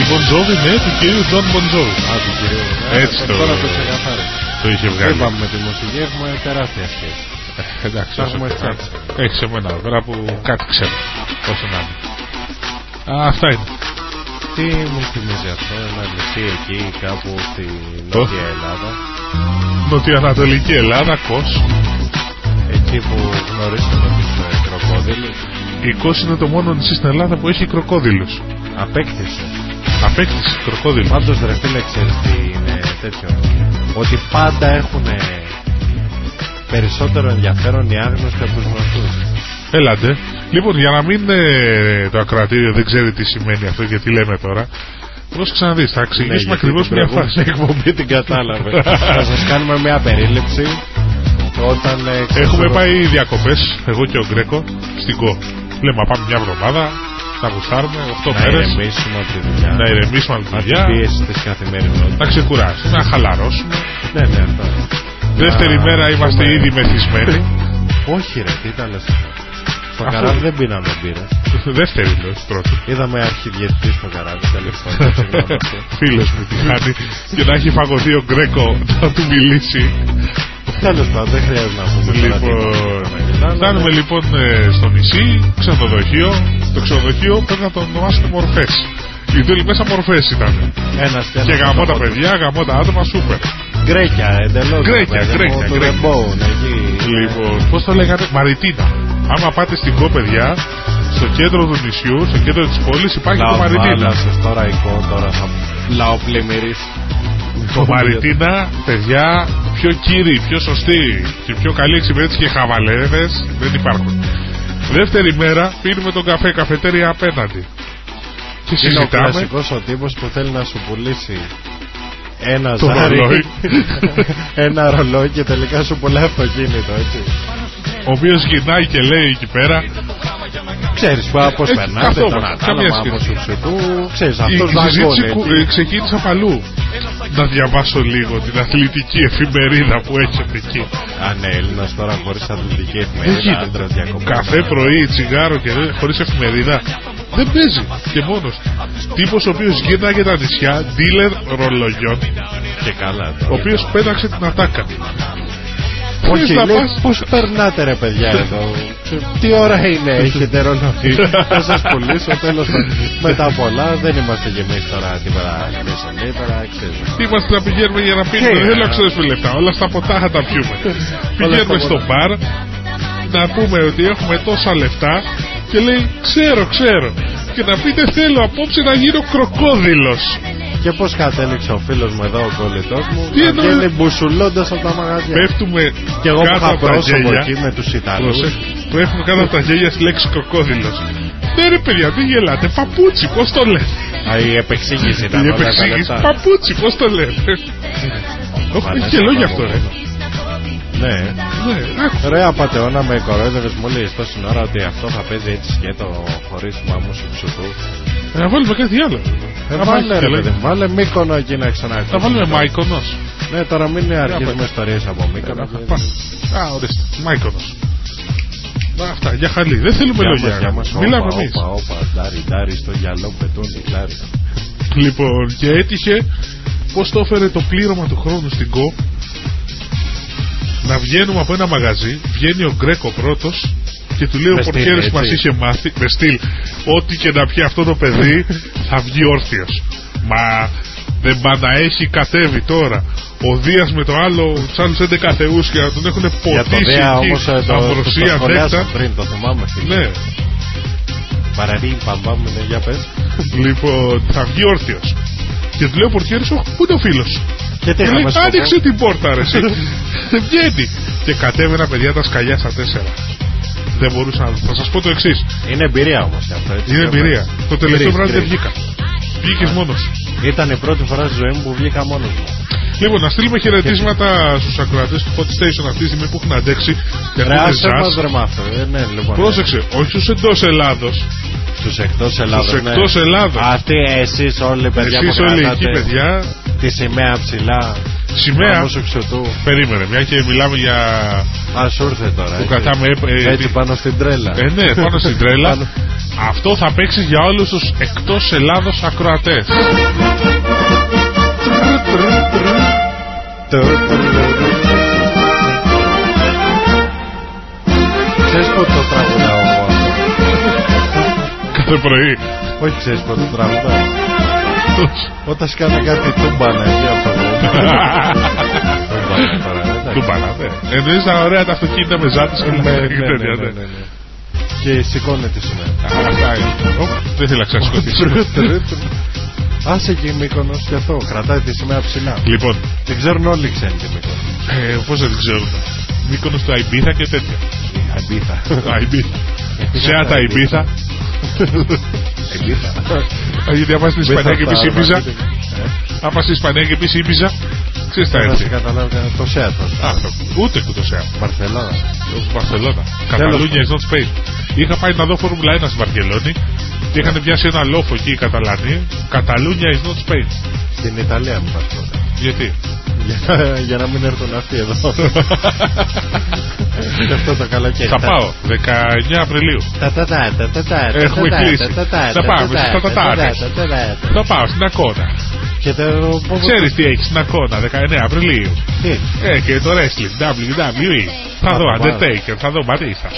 Οι Μπον Τζόβι, ναι, του κύριου Τζον Μπον Τζόβι. Α, του κυρίου. Έτσι Ε, το- Τώρα το ξεκαθάρισα. Το είχε βγάλει. Είπαμε με τη μουσική έχουμε τεράστια σχέση. Εντάξει, Τα όσο έχουμε και να φτιάξει. είναι. Έχεις εμένα εδώ πέρα που κάτι ξέρω. Όσο να είναι. Α, αυτά είναι. Τι μου θυμίζει αυτό, ένα νησί εκεί κάπου στη Το; Νότια Ελλάδα. Νοτιοανατολική Ελλάδα, Κος. Εκεί που γνωρίσαμε τους ε, κροκόδιλους. Η Κος είναι το μόνο νησί στην Ελλάδα που έχει κροκόδιλους. Απέκτησε. Απέκτηση κροκόδιλου. Πάντως ρε φίλε ξέρεις τι είναι τέτοιο. Ότι πάντα έχουν περισσότερο ενδιαφέρον οι άγνωστοι από τους γνωστούς. Έλατε. Λοιπόν, για να μην ε, το ακροατήριο δεν ξέρει τι σημαίνει αυτό και τι λέμε τώρα, πρόσεξε να δεις, θα εξηγήσουμε Ναι, γιατί ακριβώς την μια προηγούμενη φάση. εκπομπή την κατάλαβες. Θα σας κάνουμε μια περίληψη όταν ε, Έχουμε ξέρω- πάει διακοπές, εγώ και ο Γκρέκο, στην ΚΟ. Λέμε, πάμε μια εβδομάδα, Θα γουστάρουμε 8 Να μέρες. ηρεμήσουμε από τη δουλειά. Να ηρεμήσουμε από τη Από δουλειά. την πίεση της καθημερινότητας. Να ξεκουράσουμε, να χαλαρώσουμε. Ναι, ναι, αυτό. Δεύτερη Να μέρα είμαστε πούμε- ήδη μεθυσμένοι. Όχι, ρε, τι τα λες. Στο Αφού- καράβι δεν πίναμε μπύρα. Δεύτερη λέω, πρώτη. Είδαμε αρχιδιετή στο καράβι, τέλος πάντων. συγγνώμη αυτό. Φίλος μου τη χάνει και να έχει φαγωθεί ο Γκρέκο να του μιλήσει. Τέλος πάντων, δεν χρειάζεται να πούμε τώρα τι Λοιπόν, είπαμε. Φτάνουμε λοιπόν ε, στο νησί, ξενοδοχείο. Το ξενοδοχείο πρέπει να το ονομάσουμε μορφές. Γιατί όλοι μέσα μορφέ ήταν. Ένας Και γαμώ τα παιδιά, γαμώ τα άτομα, σούπερ. Γκρέκια, εντελώς. Γκρέκια, γκρέκια, γκρέκια. εκεί. Λοιπόν, πώς το λέγανε, Μαριτίνα. Άμα πάτε στην Κο, παιδιά, στο κέντρο του νησιού, στο κέντρο της πόλης υπάρχει το Μαριτίνα. σα τώρα εικό, τώρα θα λαοπλημμυρί. Το Μαριτίνα, παιδιά, πιο κύριοι, πιο σωστοί και πιο καλή εξυπηρέτηση και χαβαλέδες δεν υπάρχουν. Δεύτερη μέρα πίνουμε τον καφέ, καφετέρια απέναντι. Και Είναι ο συζητάμε. κλασικός ο τύπος που θέλει να σου πουλήσει ένα Το ζάρι, ρολόι. ένα ρολόι και τελικά σου πουλάει αυτοκίνητο, έτσι. Ο οποίος γυρνάει και λέει εκεί πέρα. Ξέρεις πώς Έτσι, περνάτε, αυτό τον όμως, καμία κατάλαβα από σχέση. σου του. Ξέρεις, Η, αυτός η συζήτηση δαγκώνει. κου- ε, ξεκίνησε από αλλού. Να διαβάσω λίγο την αθλητική εφημερίδα που έχετε εκεί. Αν Έλληνας τώρα χωρίς αθλητική Δεν εφημερίδα, γίνεται. άντρας διακοπών. Καφέ πρωί, τσιγάρο και χωρίς εφημερίδα. Δεν παίζει και μόνος. Τύπος ο οποίος γύρναγε τα νησιά, dealer ρολογιών, Και καλά. ο οποίος πέταξε την ατάκα. Όχι, Θες να λέει, πας- πώς περνάτε ρε παιδιά εδώ; Τι ώρα είναι, έχετε ρολόι. Θα σας πουλήσω τέλος πάντων. Με τα πολλά δεν είμαστε κι εμείς τώρα τίποτα μεσονίτερα, ξέρεις. Είμαστε να πηγαίνουμε για να πίνουμε. Τι, Δεν θέλω α. να ξοδέσουμε λεφτά. Όλα στα ποτά θα τα πιούμε. Πηγαίνουμε στα στο ποτά. μπαρ να πούμε ότι έχουμε τόσα λεφτά και λέει ξέρω, ξέρω. Και να πείτε θέλω απόψε να γίνω κροκόδιλος. Και πώς κατέληξε ο φίλος μου εδώ, ο κολλητός μου, Τι να εννοείς; βγαίνει μπουσουλώντας από τα μαγαζιά. Πέφτουμε Και εγώ που κάτω είχα από τα πρόσωπο γέλια. εκεί με τους Ιταλούς. Πρόσεχε, Πέφτουμε κάτω από τα γέλια στη λέξη κροκόδιλος. Ναι ρε παιδιά, τι γελάτε, παπούτσι, πώς το λέτε. Α, η επεξήγηση ήταν Η όλα τα επεξήγηση, λεπτά. παπούτσι, πώς το λέτε. Όχι, έχει και λόγια αυτό ρε. Ναι. Ναι, άκου. Ρε απατεώνα με κορόιδευες μου λέει τόση ώρα ότι αυτό θα παίζει έτσι σκέτο χωρίς μάμου σου ψουτού. Ε, Να βάλουμε κάτι άλλο. Ε, Άμα βάλε έχεις ρε και παιδί λόγια. μου, βάλε μήκονο εκεί να ξαναρχίσει. Θα βάλουμε Μάικονος. Ναι, τώρα μην αρχίζουμε πάμε. ιστορίες από μήκονο. Πά. Α, ορίστε. Μάικονος. Α, Αυτά, για χαλί. Δεν θέλουμε λόγια. Μιλάμε εμείς. Όπα, όπα, ντάρι, ντάρι στο γυαλό μπετούνι, ντάρι. Λοιπόν, και έτυχε πώς το έφερε το πλήρωμα του χρόνου στην ΚΟ να βγαίνουμε από ένα μαγαζί, βγαίνει ο Γκρέκο πρώτος και του λέει ο Με στυλ, πορτιέρης που μας έτσι. είχε μάθει με στυλ ό,τι και να πιει αυτό το παιδί θα βγει όρθιος μα δεν πάει να έχει κατέβει τώρα ο Δίας με το άλλο τους άλλους 11 θεούς και να τον έχουν Για το ποτίσει Δέα εκεί όμως ε, το, το, αμβροσία το σχολιάσαμε δέκτα πριν, το θυμάμαι. φίλε. ναι Παραρί, παμπάμ, ναι, για πες. λοιπόν θα βγει όρθιος και του λέει ο πορτιέρης «Ωχ, πού είναι ο φίλος Και τι Και λέει, είχαμε σκοπό. άνοιξε την πόρτα ρε εσύ Βγαίνει Και κατέβαινα παιδιά τα σκαλιά στα τέσσερα Δεν μπορούσα να Θα σας πω το εξής. Είναι εμπειρία όμως και αυτό. έτσι. Είναι εμπειρία Το τελευταίο Γκρις, βράδυ δεν γκρις. βγήκα Βγήκες μόνος σου. Ήταν η πρώτη φορά στη ζωή μου που βγήκα μόνος μου. Λοιπόν να στείλουμε χαιρετίσματα στους ακροατές του Hot Station αυτή τη στιγμή που έχουν αντέξει Και Ρε, ακούνε άσε μας jazz. ρε μ' αυτό. Ε, ναι, λοιπόν. Πρόσεξε Όχι στους εντός Ελλάδος Στους εκτός Ελλάδος. Στους ναι. εκτός Ελλάδος Αυτοί εσείς όλοι παιδιά Εσείς που όλοι εκεί κρατάτε παιδιά τη σημαία ψηλά. Σημαία Μάμος εξωτού. Περίμενε μια και μιλάμε για Α, σου ήρθε τώρα. Που έτσι. κρατάμε ε, ε, Έτσι πάνω στην τρέλα. Ε, ναι, πάνω στην τρέλα. Πάνω- Αυτό θα παίξει για όλους τους εκτός Ελλάδος ακροατές. Ξέρεις πότε το τραγουδάω εγώ αυτό. Κάθε πρωί. Όχι ξέρεις πότε το τραγουδάω. Όταν σκάνε κάτι τούμπανα εκεί από εγώ. Τούμπανα τώρα, εντάξει. Του μπαλάτε. Εννοείς τα ωραία τα αυτοκίνητα με ζάτες και Ναι, όλα ναι, τέτοια, ναι, ναι, ναι. ναι, ναι. Και σηκώνεται σήμερα. Α, Αυτά είναι. Ω, Δεν θέλω να ξανασκοτήσω. Άσε και η Μύκονος και αυτό. Κρατάει τη σημαία ψηλά. Λοιπόν, Δεν ξέρουν όλοι οι ξένοι τη Μύκονος. ε, πώς δεν ξέρουμε. Μύκονος του Αϊμπίθα και τέτοια. Αντίθα. Αϊμπίθα. Σε τα Αϊμπίθα. Αντίθα. Α, Γιατί άμα στην Ισπανία και πεις Ήπιζα, Ε, άμα στην Ισπανία και πεις Ήπιζα, ξέρεις τα Θα σε έρθει. καταλάβει κανένα. το ΣΕΑΤ. Α, το- Ούτε που το ΣΕΑ. Μπαρσελόνα. Βαρκελόνα. Καταλούνια is not Spain. Είχα πάει να δω Φόρμουλα 1 στη Βαρκελόνη Και είχαν πιάσει ένα λόφο εκεί οι Καταλανοί. Καταλούνια is not Spain. Στην Ιταλία μου πας τότε. Γιατί; Για, για να μην έρθουν αυτοί εδώ. Και αυτό το καλοκαίρι. Θα πάω 19 Απριλίου. Τα τα τα τα τα τα τα Έχουμε τα, κλείσει. τα, τα, Θα τα, πάμε τα, στις τα, τατάτες. τα, τα, τα, τα. Θα πάω στην Ακόνα. Και το Ξέρεις τι έχει στην Ακόνα 19 Απριλίου. Τι, Ε, και το wrestling, WWE. Θα Α, δω το μάθω. Undertaker, θα δω Batista.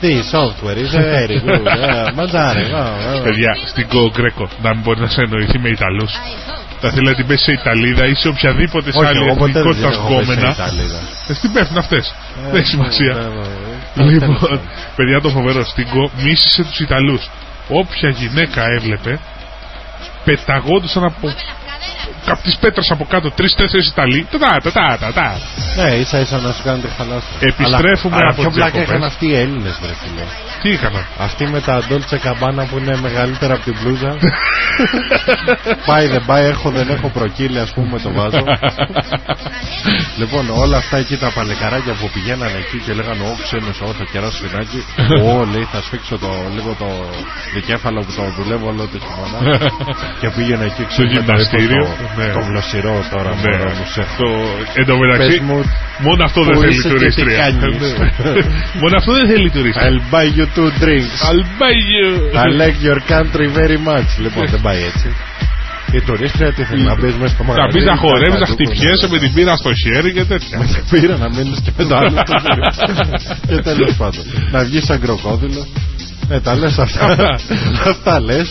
τι software είσαι very good. ε, Μαντζάρι. ε, ε. Παιδιά, στην Go Greco να μην μπορεί να σε εννοηθεί με Ιταλού. Θα θέλει να την πέσει σε Ιταλίδα ή σε οποιαδήποτε Όχι, άλλη εγώ ποτέ δεν εθνικότητα έχω πέσει σε γκόμενα. Ιταλίδα. Ε, Στην πέφτουν αυτές. Δεν έχει σημασία. Ε, ε, ε, Λοιπόν, τέλος. παιδιά το φοβερό, στην Go μίσησε τους Ιταλούς. Όποια γυναίκα έβλεπε, πεταγόντουσαν από από τις πέτρες από κάτω τρεις-τέσσερις Ιταλοί. Τα τα τα τα τα. Ναι, ίσα ίσα να σου κάνετε χαλάστα. Επιστρέφουμε αλλά, από αλλά πιο τις πλάκα διακοπές. είχαν αυτοί οι Έλληνες βρε φίλε. Τι έκανα. Αυτή με τα Dolce Gabbana που είναι μεγαλύτερα από την μπλούζα. πάει δεν πάει, έχω δεν έχω προκύλει ας πούμε το βάζω. λοιπόν όλα αυτά εκεί τα παλικαράκια που πηγαίνανε εκεί και λέγανε Ω ξένος, εγώ θα κεράσω σφινάκι. Ω λέει θα σφίξω το, λίγο το δικέφαλο που το δουλεύω όλο το χειμώνα. και πήγαινε εκεί Στο ξέρω, γυμναστήριο, Το, ναι. το γλωσσιρό τώρα Ναι. μωρό μου σε Το, εν τω μεταξύ, Πες μου μόνο αυτό δεν που θέλει είσαι και τι τουρίστρια. κάνεις. Ναι. μόνο αυτό δεν θέλει τουρίστρια. I'll buy you two drinks. I'll buy you. I like your country very much. Λοιπόν, δεν πάει έτσι. Η τουρίστρια τι θέλει να μπεις μέσα στο Να μαγαζί. μπεις να χορεύεις, να κάτω, χτυπιέσαι με την πύρα στο χέρι και τέτοια. Με την πύρα να μείνεις και με το άλλο στο χέρι. Και τέλος πάντων. Να βγεις σαν κροκόδηλο. Ε, τα λες αυτά. Αυτά λες.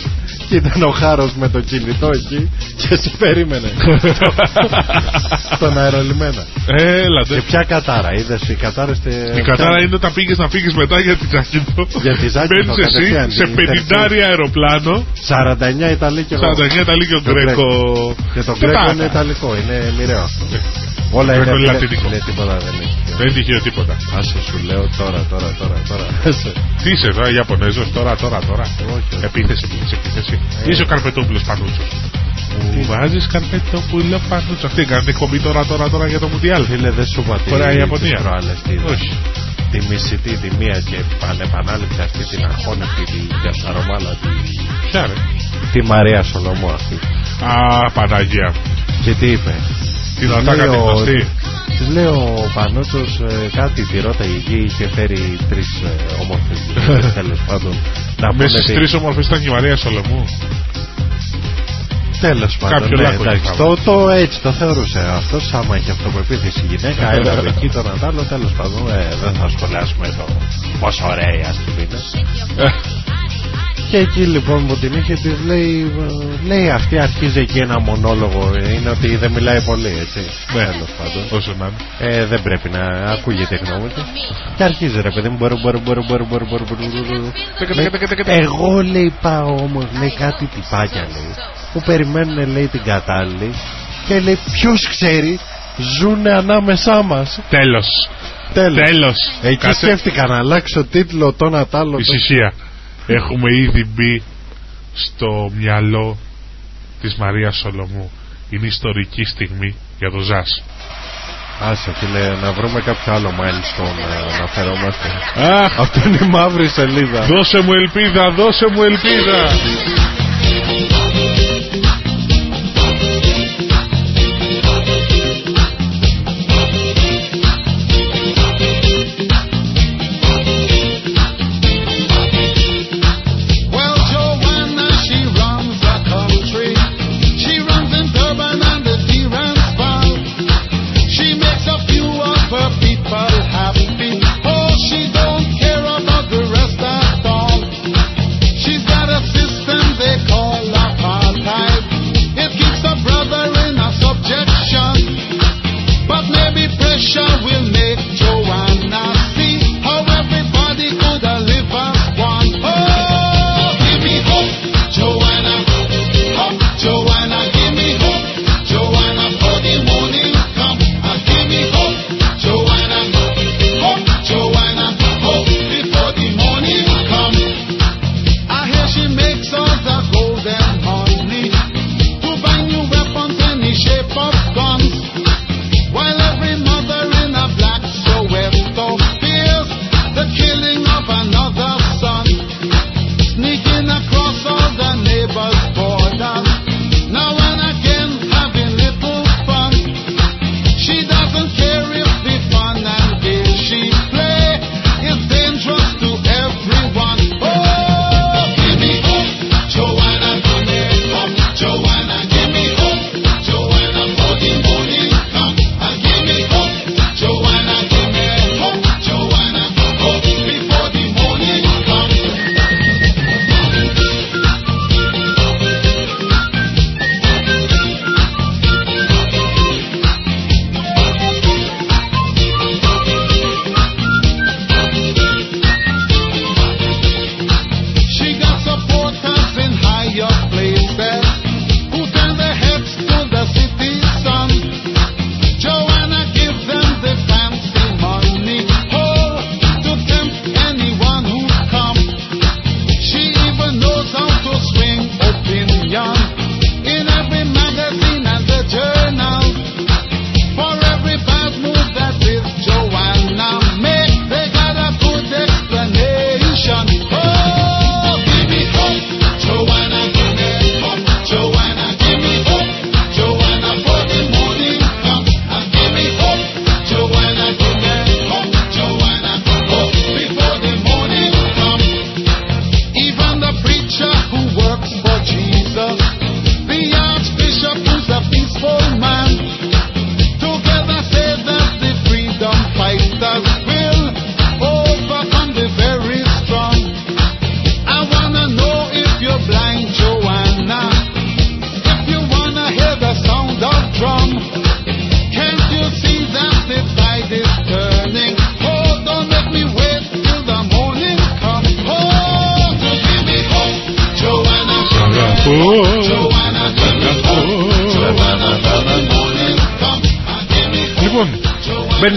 Και ήταν ο χάρος με το κινητό εκεί και σε περίμενε. Στον αερολιμένα. Έλα, Και ντε. ποια κατάρα, είδες οι κατάρες. Η κατάρα είναι όταν πήγες να φύγεις μετά για την Τζάκινο. Για τη Ζάκυνθο, Μπαίνεις κατευθείαν, εσύ σε την 50 αεροπλάνο. 49 Ιταλοί και εγώ. 49 Ιταλή και ο Το Γκρέκο. Και το Και γκρέκο τα- είναι ιταλικό, είναι μοιραίο αυτό. Όλα Γκρέκο είναι είναι φίλε- λατινικό. φίλε, τίποτα δεν έχει. Δεν τυχαίο τίποτα. Άσε σου λέω τώρα, τώρα, τώρα, τώρα. Άσε. Τι είσαι τώρα, Ιαπωνέζος, τώρα, τώρα, τώρα. Όχι, όχι. Επίθεση, επίθεση, επίθεση. Είσαι ο Καρπετόπουλος Πανούτσος. Που βάζεις Καρπετόπουλο Πανούτσο. Αυτή έκανε εκπομπή τώρα, τώρα, τώρα για το Μουντιάλ. Φίλε δεν σου είπα τι Ωραία, η τις Ιαπωνία. προάλλες τι είδα. Όχι. Τη μισητή, τη μία και πανεπανάληπτη αυτή την αχώνευτη, τη διασαρομάλα, τη, Ποια ρε; τη Μαρία Σολομό αυτή. Α, Παναγία. Και τι είπε; Την ατάκα την γνωστή. Της λέει ο Πανούτσος ε, κάτι τη ρώτα εκεί είχε φέρει τρεις ε, όμορφες γυναίκες τέλος πάντων. Να πούνε Μέσα στι τι- τρεις όμορφες ήταν και η Μαρία Σολομού. Τέλος πάντων, Κάποιο ναι, λάκκο εντάξει, είχαμε. το, το έτσι το θεωρούσε αυτός άμα έχει αυτοπεποίθηση η γυναίκα έλαβε εκεί τον Αντάλλο τέλος πάντων ε, δεν θα σχολιάσουμε το πόσο ωραία η άσχημη είναι και εκεί λοιπόν που την είχε της λέει, λέει αυτή αρχίζει εκεί ένα μονόλογο είναι ότι δεν μιλάει πολύ έτσι ναι, Μέλος πάντων όσο να ε, δεν πρέπει να ακούγεται η γνώμη του και αρχίζει ρε παιδί μου μπορώ μπορώ μπορώ μπορώ μπορώ μπορώ εγώ λέει πάω όμως λέει κάτι τυπάκια λέει που περιμένουν λέει την κατάλληλη και λέει ποιος ξέρει ζουνε ανάμεσά μας τέλος Τέλος. Τέλος. Εκεί σκέφτηκα να αλλάξω τίτλο τον Ατάλλο. Ησυχία. Έχουμε ήδη μπει στο μυαλό της Μαρίας Σολομού. Είναι ιστορική στιγμή για το ΖΑΣ. Άσε φίλε, να βρούμε κάποιο άλλο milestone να αναφερόμαστε. Αχ, Αυτό είναι η μαύρη σελίδα. δώσε μου ελπίδα, δώσε μου ελπίδα.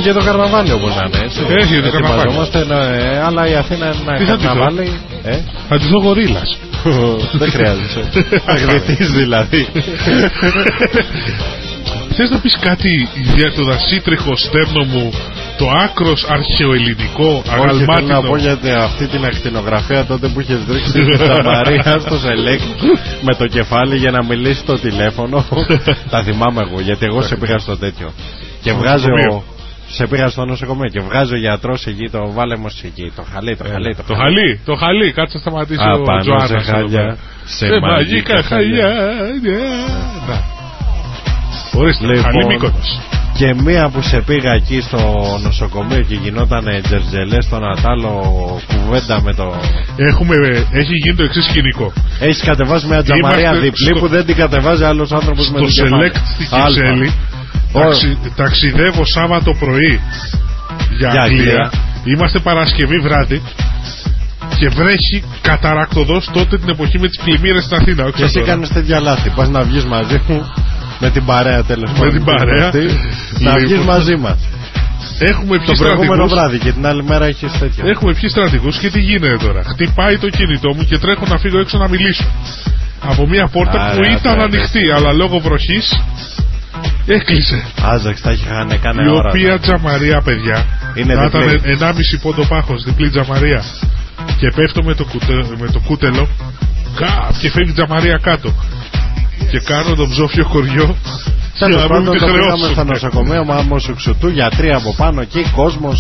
Και το καρναβάλι όπως να είναι. Έτσι. Έχει το καρναβάλι. Ετοιμαζόμαστε, ναι, αλλά η Αθήνα είναι Τι ένα θα ντυθώ; καρναβάλι. Ε, θα τη δω γορίλας. δεν χρειάζεται. Αγνητής δηλαδή. Θες να πεις κάτι για το δασίτριχο στέρνο μου, το άκρος αρχαιοελληνικό, Όχι, θέλω να αγαλμάτινο; πω για αυτή την ακτινογραφία τότε που είχες ρίξει την Σαμαρία στο Σελέκ με το κεφάλι για να μιλήσει στο τηλέφωνο. Τα θυμάμαι εγώ, γιατί εγώ σε πήγα στο τέτοιο. Και βγάζει ο. Νοσοκομείο. Σε πήγα στο νοσοκομείο και βγάζει ο γιατρός εκεί, το βάλε μου εκεί, το χαλί, το χαλί. Το χαλί, το χαλί, κάτσε να σταματήσει Α, ο πάνω Τζοάννας σε εδώ χάλια, πέρα. σε Σε μαγικά μαγικά χαλιά. ναι. Να. Ορίστε, Λοιπόν, χαλί Μύκονος. Και μία που σε πήγα εκεί στο νοσοκομείο και γινόταν τζερτζελές στον Ατάλο κουβέντα με το. Έχουμε, έχει γίνει το εξής σκηνικό. Έχεις κατεβάσει μια τζαμαρία Είμαστε διπλή στο- που δεν την κατεβάζει άλλος άνθρωπος με Στο το κεφάλι. Select στην Άλφα. Κυψέλη Ω. ταξι, ταξιδεύω Σάββατο πρωί για, Για Αγγλία. Αγγλία. Είμαστε Παρασκευή βράδυ και βρέχει καταρακτοδός τότε την εποχή με τις πλημμύρες στην Αθήνα. όχι Και εσύ τώρα. κάνεις τέτοια λάθη. Πας να βγεις μαζί μου με την παρέα τέλος πάντων. την παρέα. Να βγεις Λοιπόν, μαζί μας. Έχουμε Το πιει προηγούμενο στρατηγούς βράδυ και την άλλη μέρα έχεις τέτοιο. Έχουμε πιει στρατηγούς και τι γίνεται τώρα. Χτυπάει το κινητό μου και τρέχω να φύγω έξω να μιλήσω. Από μια πόρτα Άρα, που ήταν άρα, ανοιχτή, αλλά λόγω βροχής έκλεισε. Άζαξ, τα είχαν κάνει Η ώρα. οποία τζαμαρία, παιδιά, Είναι θα διπλή. ήταν 1,5 πόντο πάχος, διπλή τζαμαρία. Και πέφτω με το, κουτε, με το κούτελο καπ, και φεύγει η τζαμαρία κάτω. Και κάνω τον ψόφιο χωριό για Τέλο να μην πάντων, μου τη το πήγαμε στο χρεώσουν. νοσοκομείο Μάμος Σουξουτού, γιατροί από πάνω εκεί, κόσμος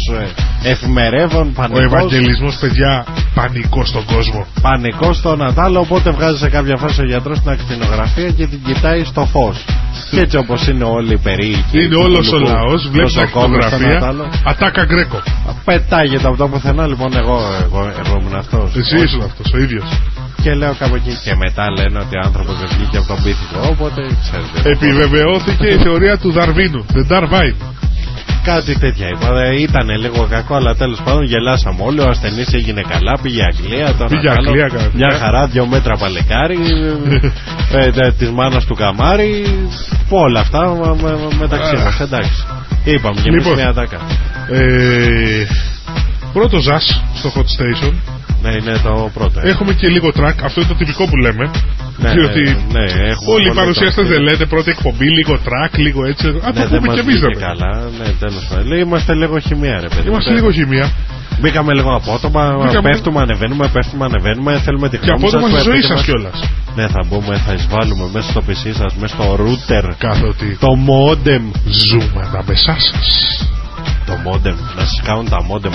εφημερεύων, Ο πανικός. Ευαγγελισμός, παιδιά, πανικό στον κόσμο. Πανικό στον Ατάλο, οπότε βγάζει σε κάποια φάση ο γιατρός την ακτινογραφία και την κοιτάει στο φως. Και έτσι όπως είναι όλοι οι περίοικοι. Είναι του όλος ο Κουλουκού λαός, βλέπει την νοσοκόμου στον ακτινογραφία. Ατάλο, Ατάκα γκρέκο. Πετάγεται από το πουθενά, λοιπόν, εγώ, εγώ, εγώ ήμουν αυτός. Εσύ ήσουν αυτός ο ίδιος. Και λέω κάπου εκεί. Και μετά λένε ότι ο άνθρωπος δεν βγήκε από τον πίθηκο. Οπότε ξέρετε. Επιβεβαιώθηκε η θεωρία του Δαρβίνου. The Darwin. Κάτι τέτοια είπα. Ε, Ήταν λίγο κακό, αλλά τέλος πάντων γελάσαμε όλοι. Ο ασθενής έγινε καλά, πήγε Αγγλία. Τον Πήγε Ατάλο, Αγγλία, καλά. Μια χαρά, δύο μέτρα παλεκάρι. ε, της μάνας του καμάρι. Όλα αυτά με- με- μεταξύ μας. Εντάξει. Είπαμε και εμεί Λοιπόν. μια τάκα. Ε, πρώτο Ζας στο Hot Station. Ναι, είναι το πρώτο. ε. Έχουμε και λίγο track. Αυτό είναι το τυπικό που λέμε. Ναι, διότι ναι, ναι, έχουμε όλοι οι πολύ παρουσιαστές track. δεν λέτε πρώτη εκπομπή, λίγο track, λίγο έτσι. Α, το Ναι, δεν πούμε μας και εμείς βγήκε δεν καλά. Ναι, τέλος πάντων. Λέει, Είμαστε λίγο χημεία, ρε παιδί. Είμαστε Ναι. λίγο χημεία. Μπήκαμε λίγο απότομα, Μπήκαμε- πέφτουμε, ανεβαίνουμε, πέφτουμε, ανεβαίνουμε. Θέλουμε τη Και γνώμη απότομα σας, στη που ζωή πείτε σας μας. κιόλας. Ναι, θα μπούμε, θα εισβάλλουμε μέσα στο PC σας, μέσα στο router. Καθότι Το modem. ζούμε ανάμεσά σας. Το modem. Να σα κάνουν τα modem.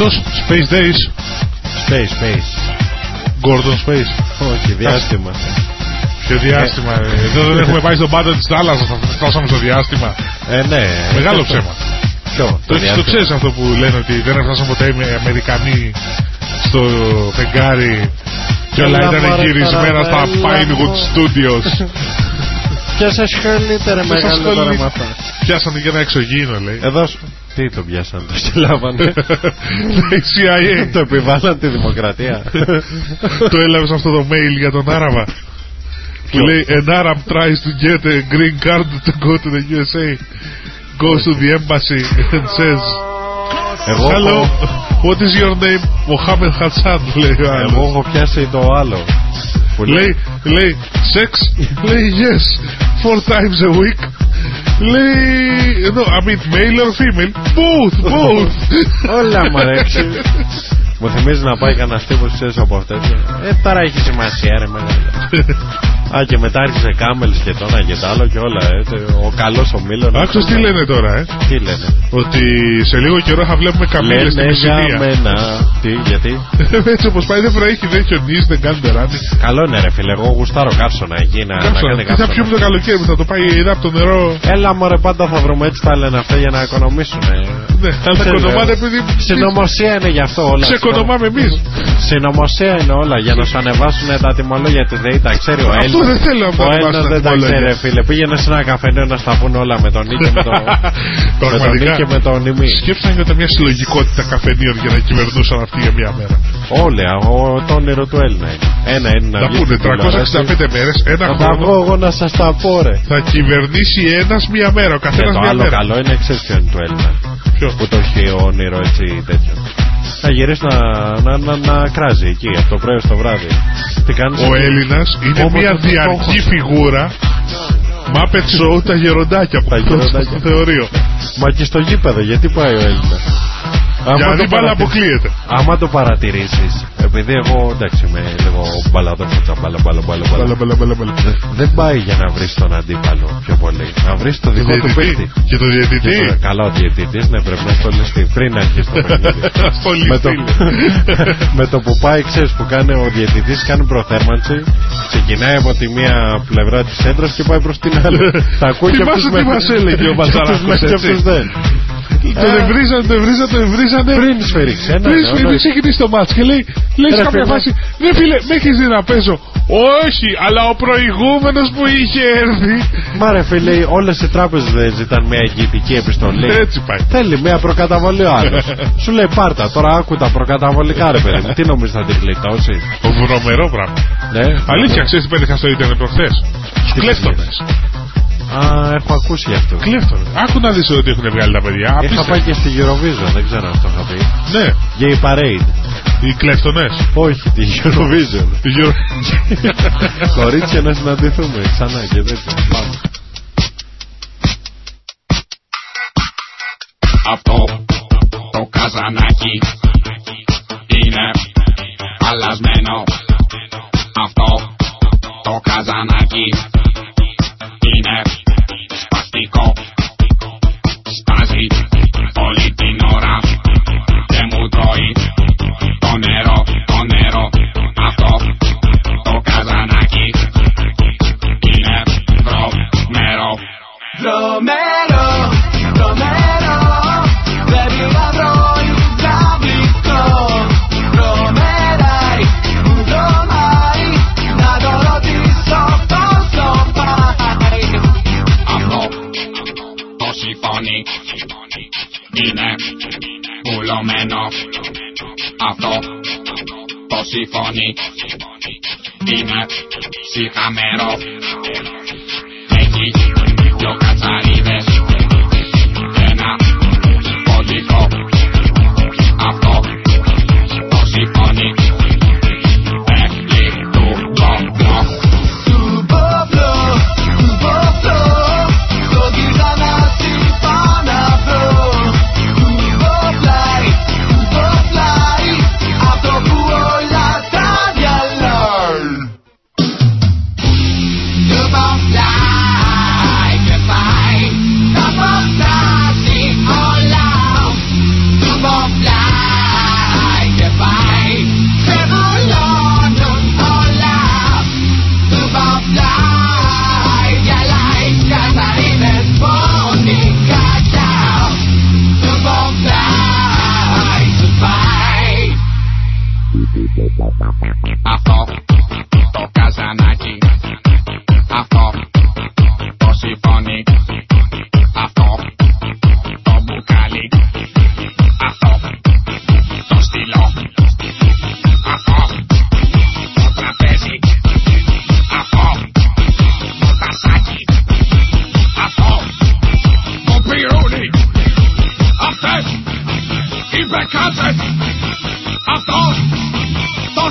Τι είπε αυτό, Space Days, Space, space. Gordon Space. Όχι, διάστημα. Ποιο διάστημα, ε, εδώ δεν έχουμε πάει στον πάντο της θάλασσας, θα φτάσαμε στο διάστημα. Ε, ναι. Μεγάλο ψέμα. Ποιο, Το, το διάστημα. ξέρεις αυτό που λένε ότι δεν έφτασαν ποτέ οι Αμερικανοί στο φεγγάρι και όλα Έλα, ήταν μωρέ, γυρισμένα στα καραβέλα Pinewood μου. Studios. Ποια σα ασχολείται, ρε Δεν σας μεγάλο τώρα ασχολεί- με αυτά. Πιάσανε και ένα εξωγήινο, λέει. Εδώ σου. Τι το πιάσαν, το στυλάβανε. Λέει CIA. το επιβάλλαν τη δημοκρατία. το έλαβες αυτό το mail για τον Άραβα. Που λέει An Arab tries to get a green card to go to the USA. Goes to the embassy and says Εγώ Hello, έχω- what is your name? Mohammed Hassan λέει ο άλλος. Εγώ έχω πιάσει το άλλο. Που Λέει, λέει, sex, λέει yes, four times a week. Λέει, no, I mean male or female, both, both. Όλα μου αρέσει. Μου θυμίζει να πάει κανένα τύπος ξέρεις από αυτές. Ε, τώρα έχει σημασία, ρε μεγάλα. Α, και μετά άρχισε κάμελ και το ένα και το άλλο και όλα. Ε, τε- ο καλός ο Μίλων. Άκουσες τι λένε τώρα, ε; Τι λένε; Ότι σε λίγο καιρό θα βλέπουμε καμίλες στην Λένε για Μεσσηνία. μένα. Τι, γιατί; Έτσι όπως πάει δεν προέχει, δεν χιονίζει, δεν κάνει τεράνι. Καλό είναι, ρε φίλε. Εγώ γουστάρω καύσωνα εκεί να, να Κάψω, κάνει τι θα καύσωνα. πιούμε το καλοκαίρι που θα το πάει είδα από το νερό. Έλα μωρέ πάντα θα βρούμε έτσι τα λένε αυτά για να οικονομήσουν. Ναι, αλλά Δεν οικονομάτε λέω. επειδή Συνωμοσία είναι γι' αυτό όλα. ξεκονομάμε εμείς. Συνωμοσία είναι όλα για να σου ανεβάσουν τα τιμολόγια τη ΔΕΗ. Τα ξέρει ο Αυτό Έλληνα. δεν θέλω να Ο μου Έλληνα ανεβάσουν τα δεν τα τιμολόγια. ξέρει, ρε φίλε. Πήγαινε σε ένα καφενείο να στα πούνε όλα με τον Νίκη και με τον. με τον Πραγματικά. Νίκη και με τον Νιμή. Σκέψαν για μια συλλογικότητα καφενείων για να κυβερνούσαν αυτοί για μια μέρα. Όλοι, ο, το όνειρο του Έλληνα είναι. Ένα είναι να Να βγει πούνε στην τηλεόραση. 365 μέρες, ένα Θα τα χρόνο. βγω εγώ να σας τα πω, ρε. Θα κυβερνήσει ένας μια μέρα, ο Και καθένας το μια άλλο μέρα. καλό είναι, ξέρει ποιο είναι του Έλληνα. Ποιο; Που το έχει όνειρο έτσι τέτοιο. Να γυρίσει να, να, να, να κράζει εκεί από το πρωί στο βράδυ. Τι κάνεις; Ο εκεί; Έλληνας είναι Όμως μια το διαρκή στόχο. φιγούρα Muppet Show τα γεροντάκια που Τα γεροντάκια. στο θεωρείο. Μα και στο γήπεδο, γιατί πάει ο Έλληνας; Για να την μπάλα αποκλείεται. Άμα το παρατηρήσεις, επειδή εγώ εντάξει είμαι λίγο μπαλαδόφωτσα, μπαλα, μπαλα, μπαλα, μπαλα. Μπαλα, μπαλα, μπαλα, μπαλα. Δεν πάει για να βρεις τον αντίπαλο πιο πολύ. Να βρεις το Το δικό του διαιτητή. παίκτη. Και το διαιτητή. Και το- Καλά, ο διαιτητής ναι, πρέπει να στολιστεί πριν αρχίσει το παιχνίδι. με, το, με το που πάει, ξέρεις που κάνει ο διαιτητής, κάνει προθέρμανση, ξεκινάει από τη μία πλευρά της έντρας και πάει προς την άλλη. Τα ακούει και Θυμάσαι αυτούς τι με- μας έλεγε ο και Μπαζαράκος, αυτούς με- και έτσι. αυτούς δεν. Τον ευρίζανε, τον ευρίζανε, τον ευρίζανε. Πριν σφυρίξει ένα. Πριν ναι, σφυρίξει, εννοείται. ξεκινήσει το μάτς και λέει, λέει σε Ρε κάποια φίλε. φάση, ναι φίλε, με έχεις δει να παίζω. Όχι, αλλά ο προηγούμενος που είχε έρθει. Μα ρε φίλε, όλες οι τράπεζες δεν ζητάνε μια εγγυητική επιστολή. Έτσι πάει. Θέλει μια προκαταβολή ο άλλος. Σου λέει πάρτα, τώρα άκου τα προκαταβολικά ρε παιδί μου. Τι νομίζεις θα την γλιτώσει. Βρωμερό πράγμα. Ναι. Αλήθεια, ξέρεις τι πέτυχα στο ίντερνετ προχθές; Τι Κλέφτονες. Α, έχω ακούσει γι' αυτό. Κλέφτονες. Άκου να δεις ότι έχουν βγάλει τα παιδιά. Είχα Απίστευτο. πάει και στη Eurovision, δεν ξέρω αν αυτό είχα πει. Ναι, Gay Parade. οι κλέφτονες. Όχι, τη Eurovision. Οι γερο- Κορίτσια να συναντηθούμε ξανά και τέτοια. Πάμε. Αυτό το καζανάκι είναι αλλασμένο. Αυτό το καζανάκι είναι σπαστικό. Στάζει όλη την ώρα και μου τρώει το νερό, το νερό. Αυτό το καζανάκι είναι βρωμερό. Βρωμερό, βρωμερό είναι βουλωμένο. Αυτό το σιφόνι είναι σιχαμένο. Έχει δυο κατσαρίδες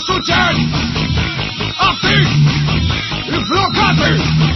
σούτσεν Αυτή η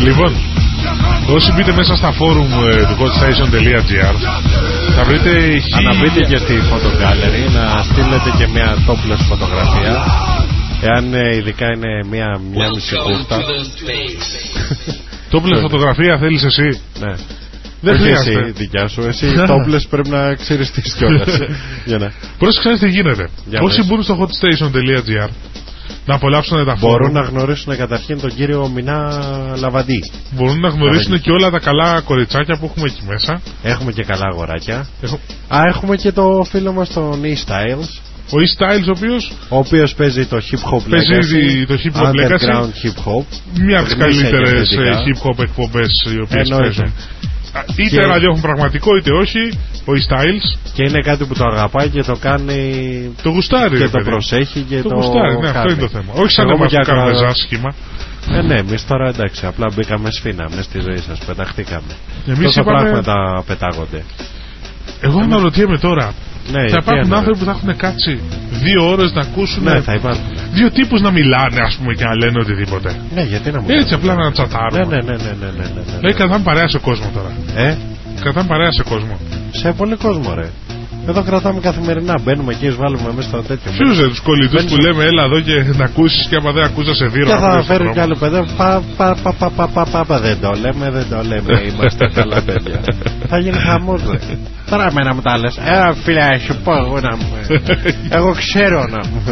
Λοιπόν, όσοι μπείτε μέσα στα φόρουμ ε, του godstation.gr θα βρείτε χι- Να μπείτε και στη φωτογκάλερη να στείλετε και μια topless φωτογραφία. Εάν ε, ειδικά είναι μια, μια μισή κούρτα. Τόπλες φωτογραφία θέλεις εσύ; Ναι. Δεν Όχι χρειάζεται. εσύ δικιά σου. Εσύ topless πρέπει να ξυριστείς κιόλας. Για να. Πρόσεξε τι γίνεται. Για Όσοι πες. μπουν στο hotstation.gr να απολαύσουν τα Μπορούν φόρουμ, να γνωρίσουν καταρχήν τον κύριο Μινά Λαβαντή. μπορούν να γνωρίσουν Λαβαντή. και όλα τα καλά κοριτσάκια που έχουμε εκεί μέσα. Έχουμε και καλά αγοράκια. Έχω- Α, έχουμε και το φίλο μας τον E-Styles. Ο E-Styles, ο οποίος Ο οποίος παίζει το hip hop Παίζει legacy, το hip hop legacy. Underground hip hop. μια από τις Γνήσια και καλύτερες ε, θετικά. hip hop εκπομπές οι οποίες Εννοείται. παίζουν. Α, Είτε Και- ραδιόφωνο πραγματικό είτε όχι, ο E-Styles Και είναι κάτι που το αγαπάει και το κάνει. το γουστάρει. και ρε το παιδί. προσέχει και το το. γουστάρει, ναι, αυτό κάνει. είναι το θέμα. Όχι σαν Εγώ εμάς είμαι που και κάνουμε ακρα- ζάσχημα. Ε, ναι, εμείς τώρα εντάξει, απλά μπήκαμε σφίνα μέσα στη ζωή σας, πεταχτήκαμε. Εμείς Τόσα είπαμε- πράγματα πετάγονται. Εγώ αναρωτιέμαι τώρα, Ναι, θα τι υπάρχουν εννοώ. άνθρωποι που θα έχουν κάτσει δύο ώρες να ακούσουν Ναι, θα υπάρχουν. δύο τύπους να μιλάνε ας πούμε και να λένε οτιδήποτε; Ναι, γιατί να μου Έτσι λες. απλά να Ναι, τσατάρουμε. ναι, ναι, ναι, ναι, ναι, ναι, ναι. Δηλαδή κρατάμε παρέας σε κόσμος τώρα. Ε, Κρατάμε παρέα σε κόσμο. σε πολύ κόσμο, ρε. Εδώ κρατάμε καθημερινά. Μπαίνουμε εκεί, βάλουμε μέσα στο τέτοιο. Ποιους ρε τους κολλητούς Μπαίνεις που στο- λέμε έλα εδώ και να ακούσεις και άμα δεν ακούς να σε δίνω. Και θα φέρει κι άλλο παιδί. Πα, πα, πα, πα, πα, πα, πα, πα, δεν το λέμε, δεν το λέμε. Είμαστε καλά παιδιά. θα γίνει χαμός, ρε. Τώρα εμένα μου τα λες. Ε, φίλε, σου πω εγώ να μου. Εγώ ξέρω να μου.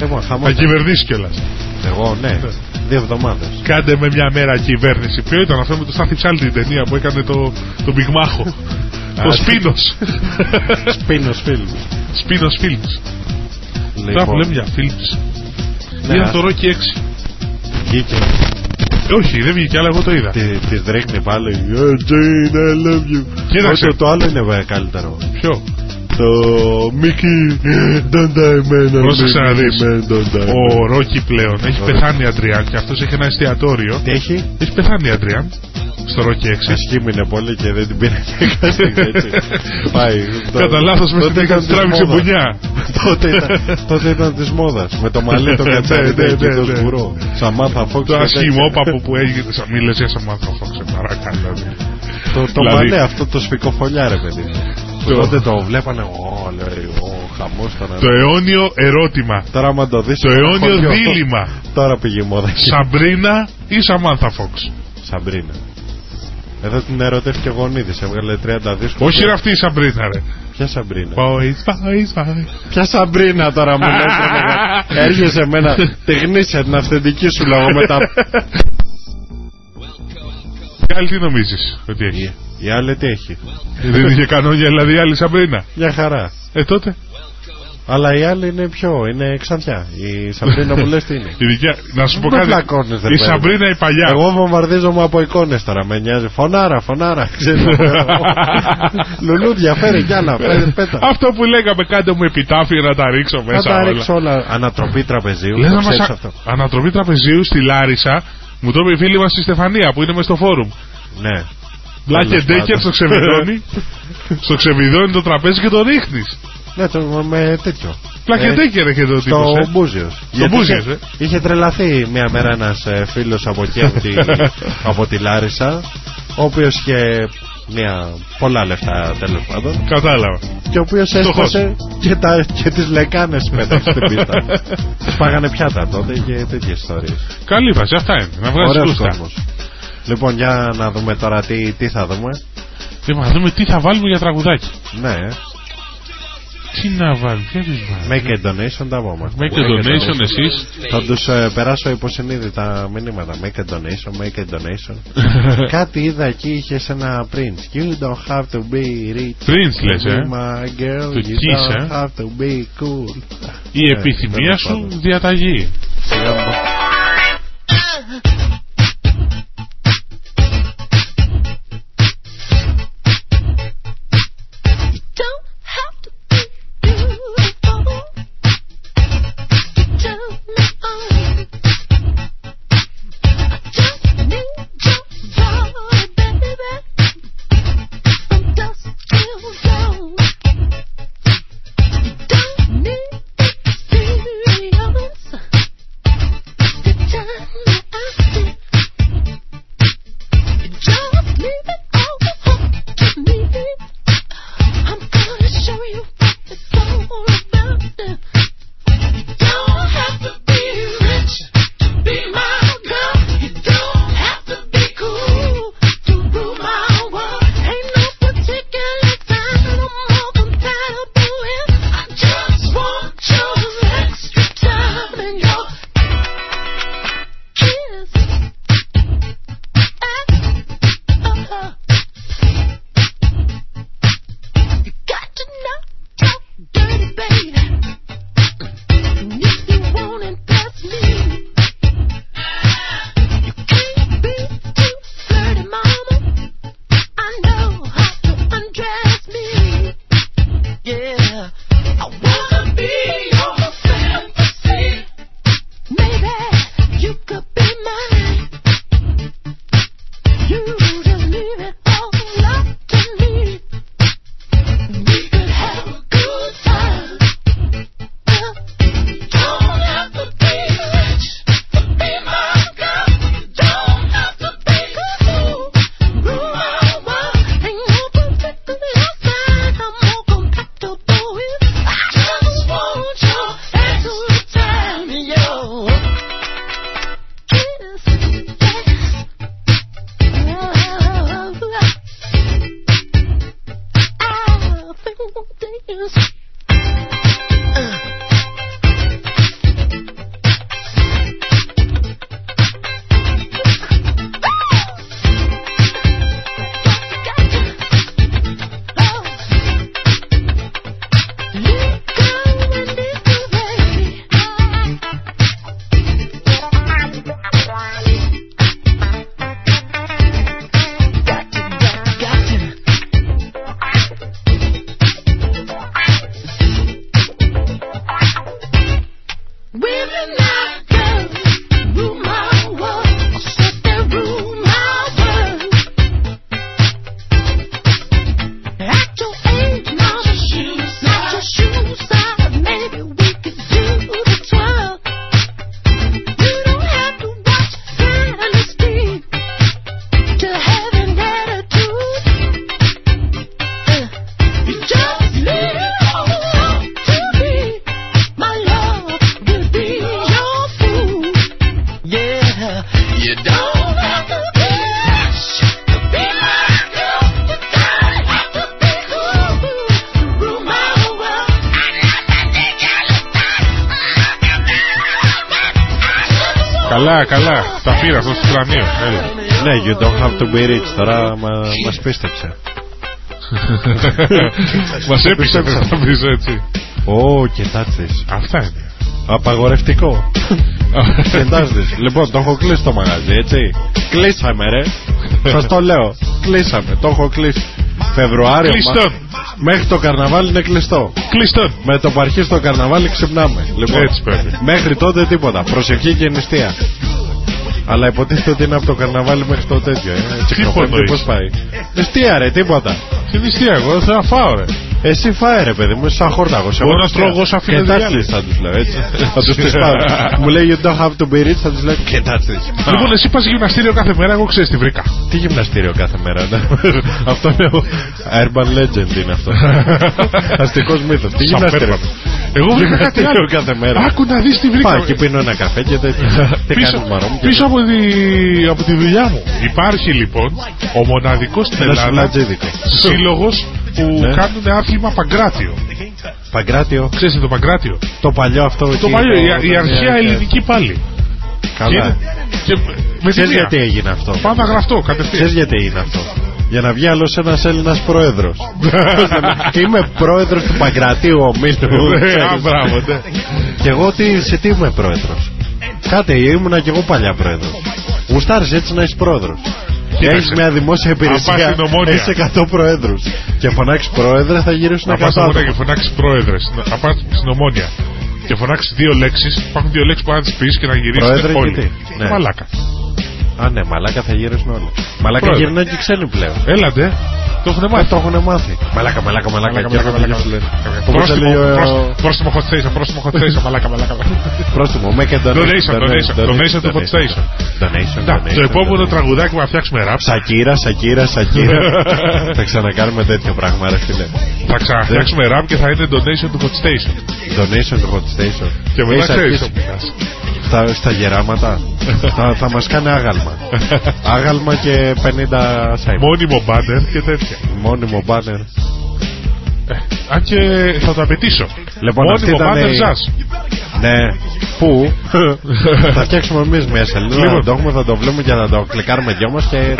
Εγώ χαμός. Θα κυβερνήσεις κιόλας. Εγώ, ναι. Δύο εβδομάδες. Κάντε με μια μέρα κυβέρνηση. Ποιο ήταν αυτό με το Στάθη Ψάλτη την ταινία που έκανε το, το πυγμάχο. ο Σπίνος. Σπίνος φίλου. Σπίνος Films. Τώρα που λέμε για films. Ναι, Είδα ας- το Rocky 6. Βγήκε. Ε, Όχι, δεν βγήκε, αλλά εγώ το είδα. Τη, τη ρίχνει πάλι. «Yeah, Jane, I love you. Κοίταξε. Όχι, το άλλο είναι ε, καλύτερο. Ποιο; Το Mickey, don't die man. Πρόσεξε να Mickey, δεις. man, don't die Ο man. Ρόκι πλέον έχει Ωραία. πεθάνει η Αντριάν και αυτός έχει ένα εστιατόριο. Τι έχει; Έχει πεθάνει η Αντριάν στο Rocky 6. Ασχήμινε πολύ και δεν την πήρε και casting έτσι. Πάει. Κατά λάθος μες Τότε στην ήταν την της τράβηξε μόδας. μπουνιά. τότε, ήταν, τότε ήταν της μόδας. Με το μαλλί το Ναι, κατσάρι ναι, και ναι, το ναι. σγουρό. Σαμάθα Φόξ. Το ασχημόπαπο που έγινε. Σα- Μη λες για Σαμάθα Φόξ, σε παρακαλώ. Το, το Δηλαδή- μαλλί αυτό το σφικοφολιά ρε παιδί. Που Το- τότε το βλέπανε. Ω, λέει, ο χαμός ήταν. Το αιώνιο ερώτημα. Τώρα άμα το δεις Το είναι αιώνιο χωριό. δίλημα. Τώρα πήγε η μόδα. Σαμπρίνα ή Σαμάνθα Φόξ; Σαμπρίνα. Εδώ την ερωτεύτηκε ο Γονίδης, έβγαλε 30 δίσκους. Όχι ρε αυτή η Σαμπρίνα ρε. Ποια Σαμπρίνα; Boys, boys, boys. Ποια Σαμπρίνα τώρα μου λες ρε μεγάλε. Έρχεσαι εμένα, τη γνήσια την αυθεντική σου λόγω μετά. Και άλλη τι νομίζεις ότι έχει; Η άλλη τι έχει; Δεν είχε κανόνια δηλαδή η άλλη Σαμπρίνα. Μια χαρά. Ε τότε. Αλλά η άλλη είναι πιο, είναι ξανθιά. Η Σαμπρίνα που λες τι είναι; Η δικιά, να σου πω Με κάτι. πλακώνεις, ρε Η παιδί. Σαμπρίνα η παλιά. Εγώ βομβαρδίζομαι από εικόνες τώρα, με νοιάζει. Φωνάρα, φωνάρα. Ξέρεις, Λουλούδια, φέρε κι άλλα. Φέρε, πέτα. Αυτό που λέγαμε κάντε μου επιτάφιο να τα ρίξω Θα μέσα τα όλα. ρίξω όλα. Ανατροπή τραπεζίου. Λες το να μας ξέρεις α- αυτό. Ανατροπή τραπεζίου στη Λάρισα μου το είπε η φίλη μας στη Στεφανία που είναι μες στο φόρουμ. Ναι. Μπλάκ Τέλος Ντέκερ πάντων. στο ξεβιδώνει. στο ξεβιδώνει το τραπέζι και το ρίχνεις. Ναι, το, με τέτοιο. Μπλάκ Ε, Ντέκερ έχει εδώ Στο τύπος. ε. Μπούζιος. Στο Γιατί Μπούζιος, είχε, ε. είχε τρελαθεί μια μέρα ένας ε, φίλος από εκεί από τη, από τη Λάρισα ο οποίος είχε μια πολλά λεφτά τέλος πάντων Κατάλαβα. και ο οποίος Φτωχός. έσπασε και, τα, και τις λεκάνες πέταξε στην πίστα σπάγανε πιάτα τότε και τέτοιες ιστορίες Καλή βάση, αυτά είναι. Να βγάλεις Ωραίος κούστα. κόσμος Λοιπόν για να δούμε τώρα τι, τι θα δούμε Λοιπόν, να δούμε τι θα βάλουμε για τραγουδάκι. Ναι ε. Τι να βάλει, ποια τις βάλει. Make a donation τα από μας. Make a donation εσείς. Θα τους ε, περάσω υποσυνείδητα μηνύματα. Make a donation, make a donation. Κάτι είδα εκεί είχε ένα Prince. You don't have to be rich. Prince λες, to be ε. My girl, Το you Kiss, don't ε; have to be cool. Η Ε, επιθυμία τέλος σου πάντων. διαταγή. You don't have to be rich. Τώρα μα, μας πίστεψε. Μας έπεισε να τα πεις έτσι. Ω, κοιτάξτε. Αυτά είναι. Απαγορευτικό. Κοιτάξτε. Λοιπόν, το έχω κλείσει το μαγαζί, έτσι. Κλείσαμε, ρε. Σας το λέω. Κλείσαμε. Το έχω κλείσει. Φεβρουάριο. Κλειστόν. μα- Μέχρι το καρναβάλι είναι κλειστό. Κλειστόν. Με το που αρχίσει το καρναβάλι ξυπνάμε. Λοιπόν, Έτσι πρέπει. μέχρι τότε τίποτα. Προσευχή και νηστεία. Αλλά υποτίθεται ότι είναι από το καρναβάλι μέχρι το τέτοιο. Ε. Τσικνοπέμπτη υπονοείς; πώς πάει; Νηστεία ρε, τίποτα. Τι νηστεία, εγώ θέλω να φάω, ρε. Εσύ φάε ρε παιδί μου, είσαι σαν χόρταγος. Μπορώ να τρώω εγώ σαν φίλο Κοιτάξτε θα τους λέω έτσι. θα τους τις πάω. Μου λέει you don't have to be rich, θα τους λέω κοιτάξτε. Λοιπόν, εσύ πας γυμναστήριο κάθε μέρα, εγώ ξέρεις τι βρήκα. Τι γυμναστήριο κάθε μέρα. ναι. αυτό είναι ο urban legend είναι αυτό. Αστικός μύθος. Τι Σαν γυμναστήριο; πέρπατο. Εγώ βρήκα κάτι Γυμναστήριο άλλο. κάθε μέρα. Άκου να δεις τι βρήκα. Πάω εκεί πίνω ένα καφέ και τέτοια. Τι Πίσω, κάνεις μωρό μου. και πίσω από, τη, από τη δουλειά μου. Υπάρχει λοιπόν ο μοναδικός στην Ένα Ελλάδα σουλατζίδικο. σύλλογος που Ναι. κάνουν άθλημα παγκράτιο. Παγκράτιο. Ξέρεις το Παγκράτιο; Το παλιό αυτό. Το εκεί, παλιό, η, η ναι, αρχαία ναι. ελληνική πάλι. Καλά. Και είναι- Και με τη Ξέρεις μία. γιατί έγινε αυτό; Πάντα γραφτό, κατευθείαν. Ξέρεις γιατί έγινε αυτό; Για να βγει άλλος ένας Έλληνας πρόεδρος. είμαι πρόεδρος του Παγκρατίου ομίλου. Ναι, ξέρεις. α, μπράβο, ναι. Και εγώ τι, σε τι είμαι πρόεδρος; Κάτε, ήμουνα κι εγώ παλιά πρόεδρος. Γουστάρεις έτσι να είσαι πρόεδρος. Και Κοίταξε. έχεις μια δημόσια Αν πας υπηρεσία, στην Ομόνια. έχεις 100 προέδρους. Και φωνάξεις πρόεδρε θα γυρίσουν Να πας 100 στο Ομόνια άτομα. και φωνάξεις πρόεδρες. Να πας στην Ομόνια και φωνάξεις δύο λέξεις. Υπάρχουν δύο λέξεις που αν τις πεις και να Πρόεδρε γυρίσεις και όλοι. τι. Ναι. Μαλάκα. Α, ναι, μαλάκα θα γυρίσουν όλοι. Μαλάκα Πρόεδρε. γυρνάνε και ξένοι πλέον. Έλαντε. Το έχουν Ε, μάθει. το έχουν μάθει. Μαλάκα, μαλάκα, μαλάκα. Μαλάκα, Και μαλάκα, έρχονται μαλάκα. και σου λένε. Όπως Πρόστιμο, έλεγε ο- πρόσ- πρόστιμο hot station, πρόστιμο hot station, μαλάκα, μαλάκα. μαλάκα. Πρόστιμο, make a Donation, donation, donation to hot station. Donation, Να, donation, Το επόμενο donation. τραγουδάκι που θα φτιάξουμε ραπ Σακύρα, Σακύρα, Σακύρα. θα ξανακάνουμε τέτοιο πράγμα, ρε φίλε. θα ξαναφτιάξουμε ραπ και θα είναι donation to hot station. Donation to hot station. Και μετά Έχεις ξέρεις. αρχίσει Στα, στα γεράματα θα, θα μας κάνει άγαλμα. άγαλμα και 50 σάιπ. Μόνιμο banner και τέτοια. Μόνιμο μπάνερ. Αν και θα το απαιτήσω. Λοιπόν, αυτή Μόνιμο ήταν banner η- σας. Ναι. Πού; θα φτιάξουμε εμείς μια σελίδα. Λοιπόν. Θα το έχουμε, θα το βλέπουμε και θα το κλικάρουμε δυο μας και.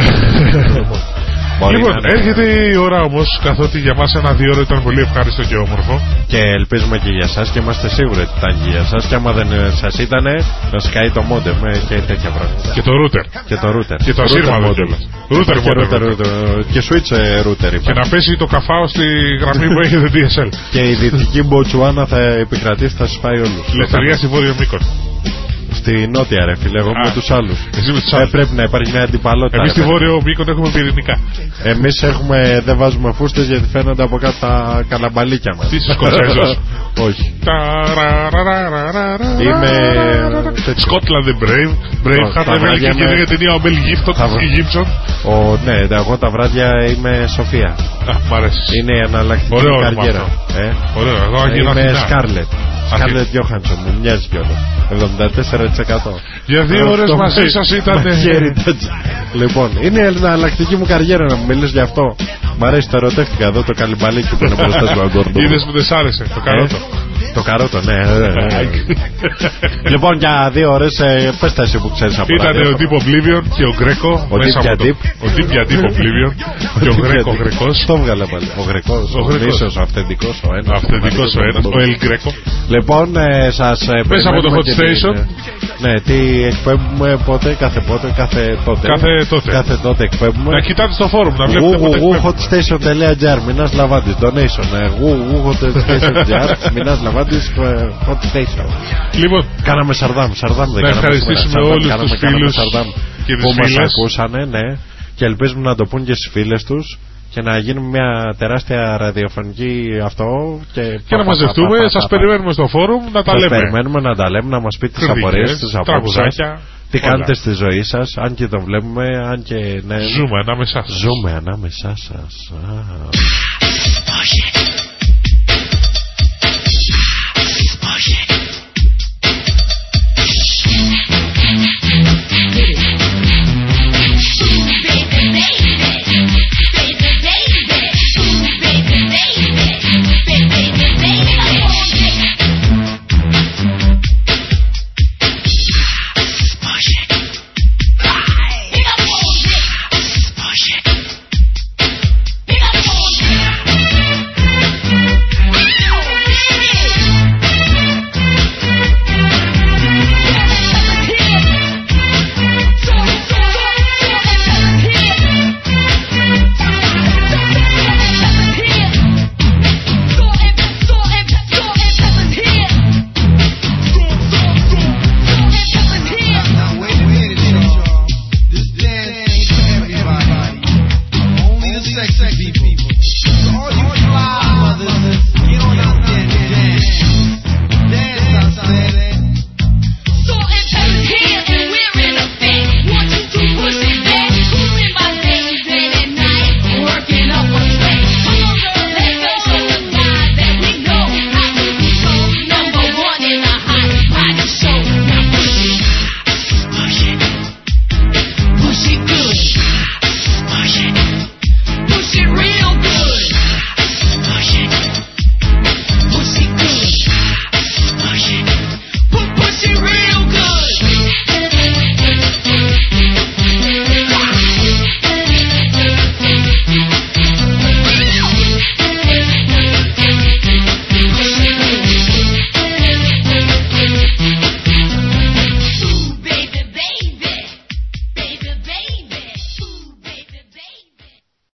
Μπορεί Λοιπόν, να είναι. έρχεται η ώρα όμως, καθότι για μας ένα δύο ώρο ήταν πολύ ευχάριστο και όμορφο. Και ελπίζουμε και για εσά και είμαστε σίγουροι ότι ήταν και για εσά. Και άμα δεν σας ήταν, να σκάει το μόντεμ ε, και τέτοια πράγματα. Και το router. Και το router. Και το Router ασύρματο modem. κιόλας. Router Και modem. router, router. Και switch ε, router Και υπάρχει. να πέσει το καφάο στη γραμμή που έχετε DSL. Και η δυτική Μποτσουάνα θα επικρατήσει, θα σα πάει όλους. Ελευθερία στη Βόρειο Μήκον. Στη νότια, ρε φίλε, εγώ με Α. τους άλλους. Εσύ με τους Ε, άλλους. πρέπει να υπάρχει μια αντιπαλότητα. Εμείς ρε στη παιδί. Βόρειο Μήκον έχουμε πυρηνικά. Εμείς έχουμε, δεν βάζουμε φούστες γιατί φαίνονται από κάτω τα καλαμπαλίκια μας. Τι είσαι Σκοτσέζος; Όχι. Ταραραραραραρα. Είμαι. τέτοιο. Scotland the Brave. Brave Τα Heart Rebel βράδια και με- για ταινία ο Mel Gibson, Τα βρά- η Gibson. Ο, ναι, εγώ τα βράδια είμαι Σοφία. Α, μ' αρέσει. Είναι η εναλλακτική Ωραίο μου όνομα καριέρα. αυτό. Ε. Ωραίο, εδώ αγγίνω Είμαι Αθηνά. Σκάρλετ. Σκάρλετ Γιώχανσον, μου μοιάζει κιόλα. 74%. Για δύο ώρες Αυτό μαζί με- σας ήταν- με heritage. Λοιπόν, είναι η εναλλακτική μου καριέρα να μου μιλήσεις γι' αυτό. Μ' αρέσει το ερωτεύτηκα εδώ το καλυμπαλίκι που είναι μπροστά του αγκόρντου. Είδες που δεν σ' άρεσε, το καρότο. Το καρότο, ναι. ε, ε, ε. λοιπόν, για δύο ώρες, πες τα εσύ που ξέρεις από Ήταν ραδιόφωνο. ο Deep Oblivion και ο Γκρέκο. Ο μέσα Deep για από το- Deep. Ο Deep για Deep Oblivion και ο Deep Γκρέκο για Deep. Γκρεκός. Το έβγαλε πάλι. Ο Γρεκό. Ο Ο Γρεκός. Γνήσιο, ο αυθεντικός ο ένας. Αυθεντικός ο ένας, ο El Greco. Λοιπόν, ε, σας. Πες από το Hot Station. Ναι, τι εκπέμπουμε πότε, κάθε πότε, κάθε τότε. Κάθε τότε. Κάθε τότε εκπέμπουμε. Να κοιτάτε στο φόρουμ, να βλέπετε πότε εκπέμπουμε. Www.hotstation.gr Μινάς Λαβάντης Donation ε, www.hotstation.gr Μινάς Λαβάντης ε, Hot Station Λοιπόν, Κάναμε Σαρδάμ, Σαρδάμ δεν Να κάναμε ευχαριστήσουμε σήμερα. Σαρδάμ, όλους κάναμε, τους κάναμε φίλους Σαρδάμ και τις που μας φίλες. ακούσανε, ναι. Και ελπίζουμε να το πούν και στις φίλες τους και να γίνουμε μια τεράστια ραδιοφωνική αυτό και, και να μαζευτούμε, σας περιμένουμε στο φόρουμ να τα Σας λέμε. περιμένουμε να τα λέμε, να μας πείτε τις Κριτικές, απορίες, τις απόψεις σας, τραγουδάκια, τι όλα. κάνετε στη ζωή σας, αν και το βλέπουμε, αν και ναι. Ζούμε ανάμεσά σας. Ζούμε ανάμεσά σας. Α. Oh shit.